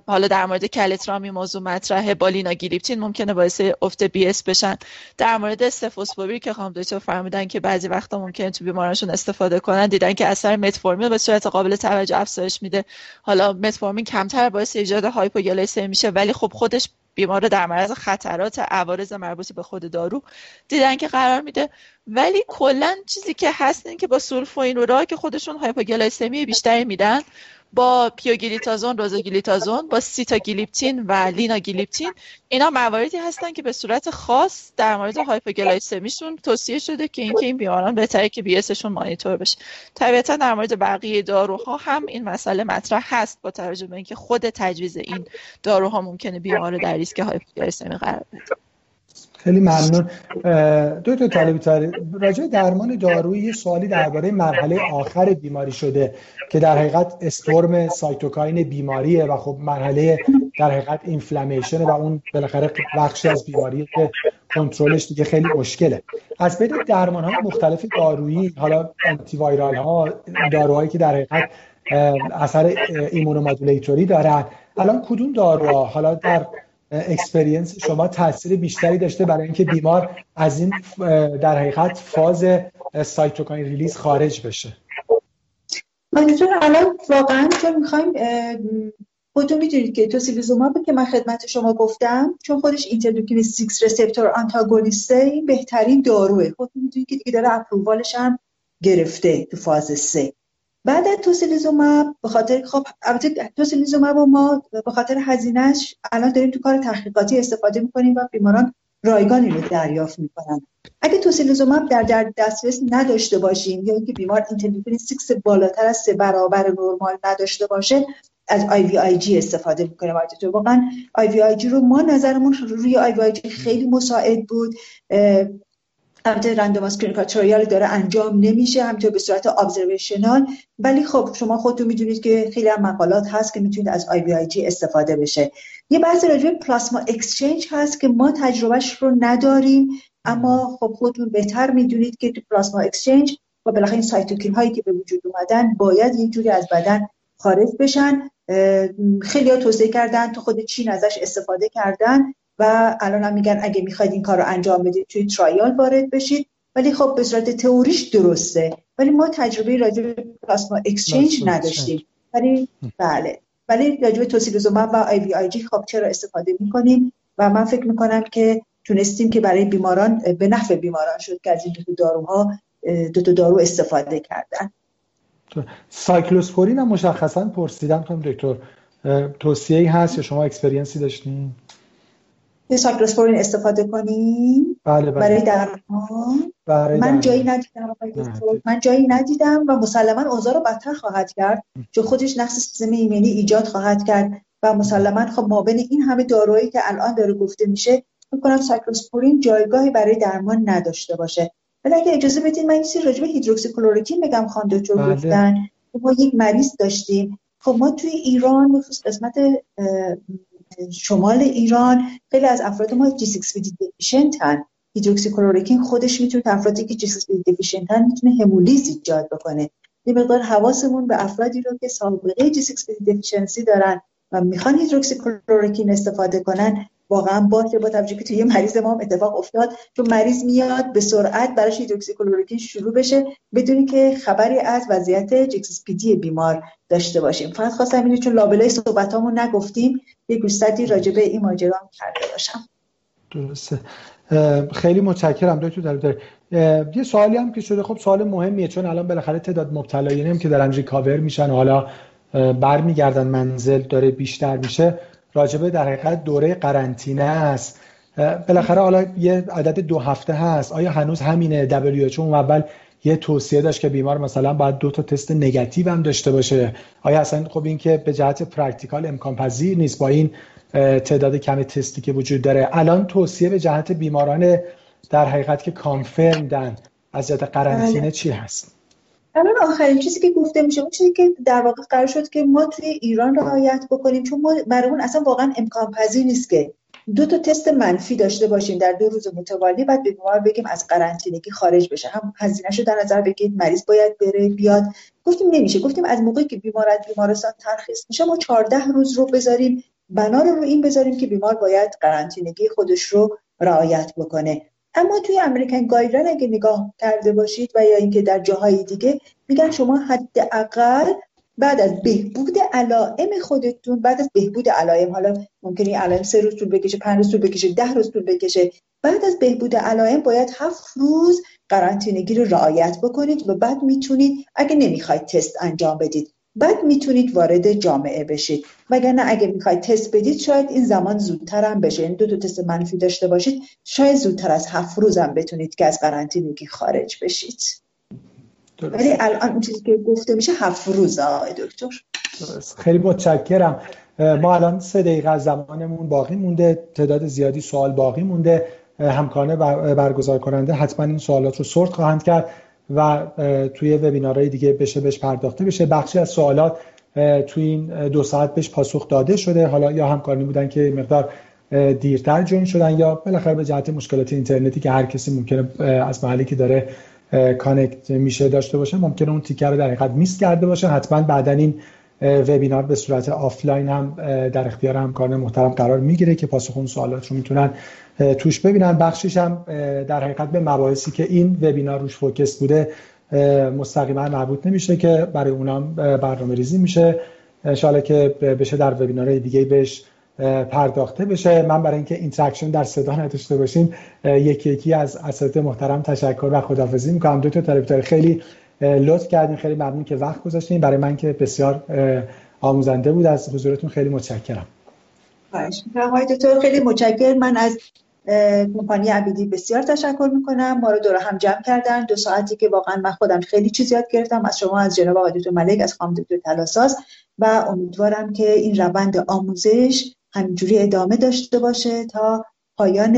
حالا در مورد کلترا این موضوع مطرحه با لیناگلیپتین ممکنه باعث افت BS بشن. در مورد سوفوسبوویر که خانم دکتر فرمودن که بعضی وقتا ممکنه تو بیمارانشون استفاده کنن دیدن که اثر متفورمین به صورت قابل توجه افزایش میده. حالا متفورمین کمتر باعث ایجاد hypoglycemia میشه ولی خب خودش بیمار در معرض خطرات عوارض مربوط به خود دارو دیدن که قرار میده. ولی کلا چیزی که هست این که با sulfonylurea ا که خودشون hypoglycemia بیشتری میدن. با پیوگلیتازون، روزیگلیتازون، با سیتاگلیپتین و لیناگلیپتین اینا مواردی هستن که به صورت خاص در مورد hypoglycemia شون توصیه شده که اینکه این بیماران بهتره که BS شون مانیتور بشه. طبیعتا در مورد بقیه داروها هم این مسئله مطرح هست با توجه به اینکه خود تجویز این داروها ممکنه بیمار در ریسک hypoglycemia قرار بده. خیلی ممنون. دکتر طالبی تاری راجع درمان دارویی یه سوالی درباره مرحله آخر بیماری شده که در حقیقت storm cytokine بیماریه و خب مرحله در حقیقت inflammation و اون بالاخره بخشی از بیماریه که کنترلش دیگه خیلی مشکله. از بین درمان های مختلف دارویی حالا antiviral ها داروهایی که در حقیقت اثر immunomodulatory دارن. الان کدوم داروها؟ حالا در experience شما تاثیر بیشتری داشته برای اینکه بیمار از این در حقیقت فاز cytokine release خارج بشه. منظور الان واقعا چون می‌خوایم خودتون می‌دونید که tocilizumab که من خدمت شما گفتم چون خودش interleukin 6 receptor antagonist ه بهترین داروه. خودتون می‌دونید که دیگه داره approval ش هم گرفته تو فاز 3 بعد از tocilizumab به خاطر خب البته tocilizumab و ما به خاطر هزینهش الان داریم تو کار تحقیقاتی استفاده می‌کنیم و بیماران رایگان رو دریافت می‌کنن. اگه tocilizumab در, در دسترس نداشته باشیم یا اینکه بیمار interleukin 6 بالاتر از سه برابر نرمال نداشته باشه از IVIG استفاده می‌کنه واقعا IVIG رو ما نظرمون روی IVIG خیلی مساعد بود. البته randomized clinical trial داره انجام نمیشه همینطور به صورت observational ولی خب شما خودتون می‌دونید که خیلی هم مقالات هست که می‌تونید از IVIG استفاده بشه. یه بحث راجع plasma exchange هست که ما تجربهش رو نداریم اما خب خودتون بهتر می‌دونید که تو plasma exchange و بالاخره این cytokine هایی که به وجود اومدن باید یه جوری از بدن خارج بشن. خیلی ها توصیه کردن تو خود چین ازش استفاده کردن. و الان هم میگن اگه می‌خواید این کار رو انجام بدید توی trial وارد بشید. ولی خب به صورت تئوریش درسته. ولی ما تجربه راجع به plasma exchange نداشتیم. ولی بله. ولی راجع به tocilizumab و IVIG خب چرا استفاده می‌کنیم؟ و من فکر می‌کنم که تونستیم که برای بیماران به نفع بیماران شد که از این دو داروها دو تا دارو استفاده کردن. cyclosporine هم مشخصا پرسیدم کنم دکتر توصیه هست یا شما اکسپریانسی داشتین؟ ساکروسپورین استفاده کنیم. بله بله. برای درمان. برای من جایی ندیدم من جایی ندیدم و مسلما اوضاع رو بدتر خواهد کرد چون خودش نقص سیستم ایمنی ایجاد خواهد کرد و مسلما خب ما بین این همه دارویی که الان داره گفته میشه فکر کنم ساکروسپورین جایگاهی برای درمان نداشته باشه. ولی اگه اجازه بدین من این راجع به هیدروکسیکلoroquine بگم خان دکتر بله. گفتن. ما یک مریض داشتیم. خب ما توی ایران قسمت شمال ایران خیلی از افراد ما G6P deficient ن hydroxychloroquine خودش می‌تونه افرادی که G6P deficient ن می‌تونه همولیز ایجاد بکنه. یه مقدار حواسمون به افرادی رو که سابقه G6P deficiency دارن و می‌خوان hydroxychloroquine استفاده کنن واقعا باشه با توجه که توی مریض ما هم اتفاق افتاد چون مریض میاد به سرعت براش هیدروکسیکلوروکین شروع بشه بدونی که خبری از وضعیت جکسیسپیدی بیمار داشته باشیم. فقط خواستم اینو چون لابلای صحبتامون نگفتیم یه گوشتی راجع به این ماجرا کرده باشم. درسته. خیلی متشکرم دکتر داره یه سوالی هم که شده خب سوال مهمیه چون الان بالاخره تعداد مبتلایین که دارن ریکاور میشن حالا برمیگردن منزل داره بیشتر میشه. راجبه در حقیقت دوره قرنطینه است. بالاخره حالا یه عدد دو هفته هست. آیا هنوز همینه WHO اون اول یه توصیه داشت که بیمار مثلا باید دو تا تست نگاتیو هم داشته باشه؟ آیا اصلا خب این که به جهت practical امکان پذیر نیست با این تعداد کم تستی که وجود داره؟ الان توصیه به جهت بیماران در حقیقت که confirmed ن از جهت قرنطینه بله. چی هست؟ الان آخرین چیزی که گفته میشه اون چیزی که در واقع قرار شد که ما توی ایران رعایت بکنیم چون ما برامون اصلا واقعا امکان پذیر نیست که دو تا تست منفی داشته باشیم در دو روز متوالی بعد به بیمار بگیم از قرنطینگی خارج بشه. هم هزینهشو در نظر بگیرید مریض باید بره بیاد. گفتیم نمیشه گفتیم از موقعی که بیمار از بیمارستان ترخیص میشه ما 14 روز رو بذاریم بنا رو این بذاریم که بیمار باید قرنطینگی خودش رو رعایت بکنه. اما توی امریکن گایدلاین اگه نگاه کرده باشید و یا اینکه در جاهای دیگه میگن شما حداقل بعد از بهبود علائم خودتون بعد از بهبود علائم حالا ممکنه علائم سه روز طول بکشه پنج روز طول بکشه ده روز طول بکشه بعد از بهبود علائم باید هفت روز قرنطینگی رو رعایت بکنید و بعد می‌تونید اگه نمی‌خواید تست انجام بدید. بعد می‌تونید وارد جامعه بشید. وگرنه اگه می‌خواید تست بدید شاید این زمان زودتر هم بشه. این یعنی دو تا تست منفی داشته باشید شاید زودتر از هفت روز هم بتونید که از قرنطینگی خارج بشید. ولی الان اون چیزی که گفته میشه هفت روز. آقای دکتر. خیلی متشکرم. ما الان سه دقیقه از زمانمون باقی مونده. تعداد زیادی سوال باقی مونده. همکاران برگزار کننده حتما این سوالات رو sort خواهند کرد. و توی وبینارهای دیگه بشه بهش پرداخته بشه. بخشی از سوالات توی این دو ساعت بهش پاسخ داده شده. حالا یا همکارانی بودن که مقدار دیرتر join شدن یا بالاخره به جهت مشکلات اینترنتی که هر کسی ممکنه از محلی که داره connect میشه داشته باشه ممکنه اون تیکه رو در حقیقت miss کرده باشه. حتما بعدا این وبینار به صورت آفلاین هم در اختیار همکاران محترم قرار می‌گیره که پاسخ اون سوالات رو می‌تونن توش ببینن. بخشش هم در حقیقت به مباحثی که این وبینار روش focus بوده مستقیما مربوط نمیشه که برای اونام برنامه ریزی میشه. انشاءالله که بشه در وبینارهای دیگه بهش پرداخته بشه. من برای اینکه interaction در صدا نداشته باشیم یکی یکی از اساتید محترم تشکر و خدافظی می‌کنم. دکتر خیلی لطف کردین. خیلی ممنون که وقت گذاشتین. برای من که بسیار آموزنده بود. از حضورتون خیلی متشکرم. خواهش می‌کنم. خیلی متشکر من از کمپانی عبیدی بسیار تشکر می‌کنم. ما رو دور هم جمع کردن. دو ساعتی که واقعا من خودم خیلی چیز یاد گرفتم. از شما از جناب آقای دکتر ملک از خانم دکتر تلاساز و امیدوارم که این روند آموزش همینجوری ادامه داشته باشه تا پایان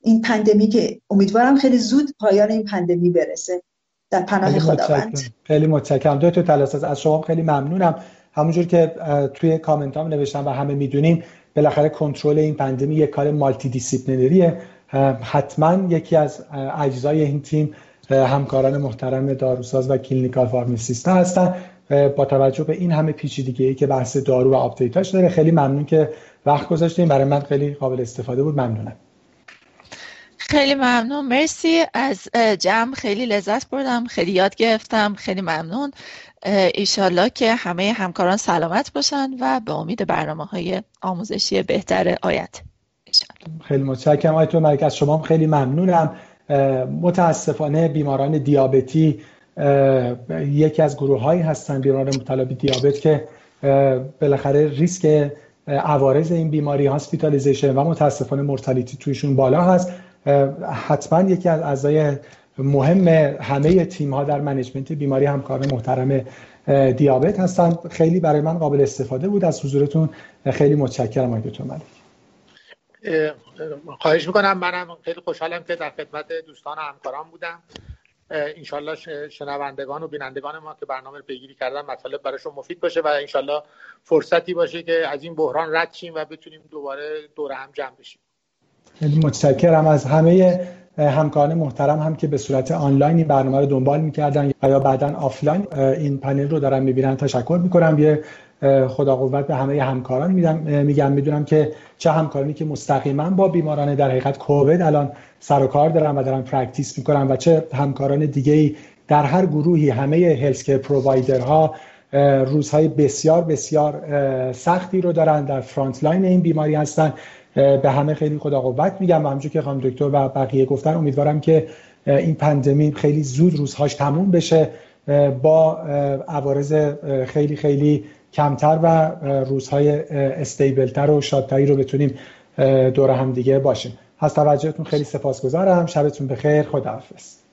این پندمی که امیدوارم خیلی زود پایان این پندمی برسه. در پناه خداوند. خیلی متشکرم. دکتر تلاساز از شما خیلی ممنونم. همونجور که توی کامنت هم نوشتم و همه می‌دونیم بالاخره کنترل این pandemy یک کار multidisciplinary ه حتما یکی از اجزای این تیم همکاران محترم داروساز و clinical pharmacist هستن. با توجه به این همه پیچیدگی ای که بحث دارو و update اش داره خیلی ممنون که وقت گذاشتین برای من خیلی قابل استفاده بود. ممنونم. خیلی ممنون. مرسی از جمع. خیلی لذت بردم. خیلی یاد گرفتم. خیلی ممنون. ایشالله که همه همکاران سلامت باشن و به امید برنامه های آموزشی بهتر آیت. خیلی متشکرم. آیتو ملک از شما خیلی ممنونم. متاسفانه بیماران دیابتی یکی از گروه هایی هستن بیماران مبتلا دیابت که بالاخره ریسک عوارض این بیماری hospitalization و متاسفانه mortality تویشون بالا هست. حتما یکی از اعضای مهم همه تیم ها در management بیماری همکار محترم دیابت هستن. خیلی برای من قابل استفاده بود. از حضورتون خیلی متشکرم آقای دکتر ملک. خواهش می‌کنم. منم خیلی خوشحالم که در خدمت دوستان و همکاران بودم. انشالله شنوندگان و بینندگان ما که برنامه پیگیری کردن مطالب براشون مفید باشه و انشالله فرصتی باشه که از این بحران رد شیم و بتونیم دوباره دور هم جمع بشیم. خیلی متشکرم از همه همکاران محترم هم که به صورت آنلاین این برنامه رو دنبال می‌کردن یا بعدا آفلاین این پنل رو دارن می‌بینن. تشکر می‌کنم. یه خدا قوت به همه همکاران میگم می‌دونم که چه همکارانی که مستقیما با بیماران در حقیقت کووید الان سر و کار دارن و دارن practice می‌کنن و چه همکاران دیگه در هر گروهی همه healthcare provider ها روزهای بسیار بسیار سختی رو دارن در frontline این بیماری هستن. به همه خیلی خدا قوت میگم و همونجور که خانم دکتر و بقیه گفتن امیدوارم که این pandemy خیلی زود روزهاش تموم بشه با عوارض خیلی خیلی کمتر و روزهای stable تر و شادتری رو بتونیم دور هم دیگه باشیم. از توجهتون خیلی سپاسگزارم. شبتون بخیر. خداحافظ.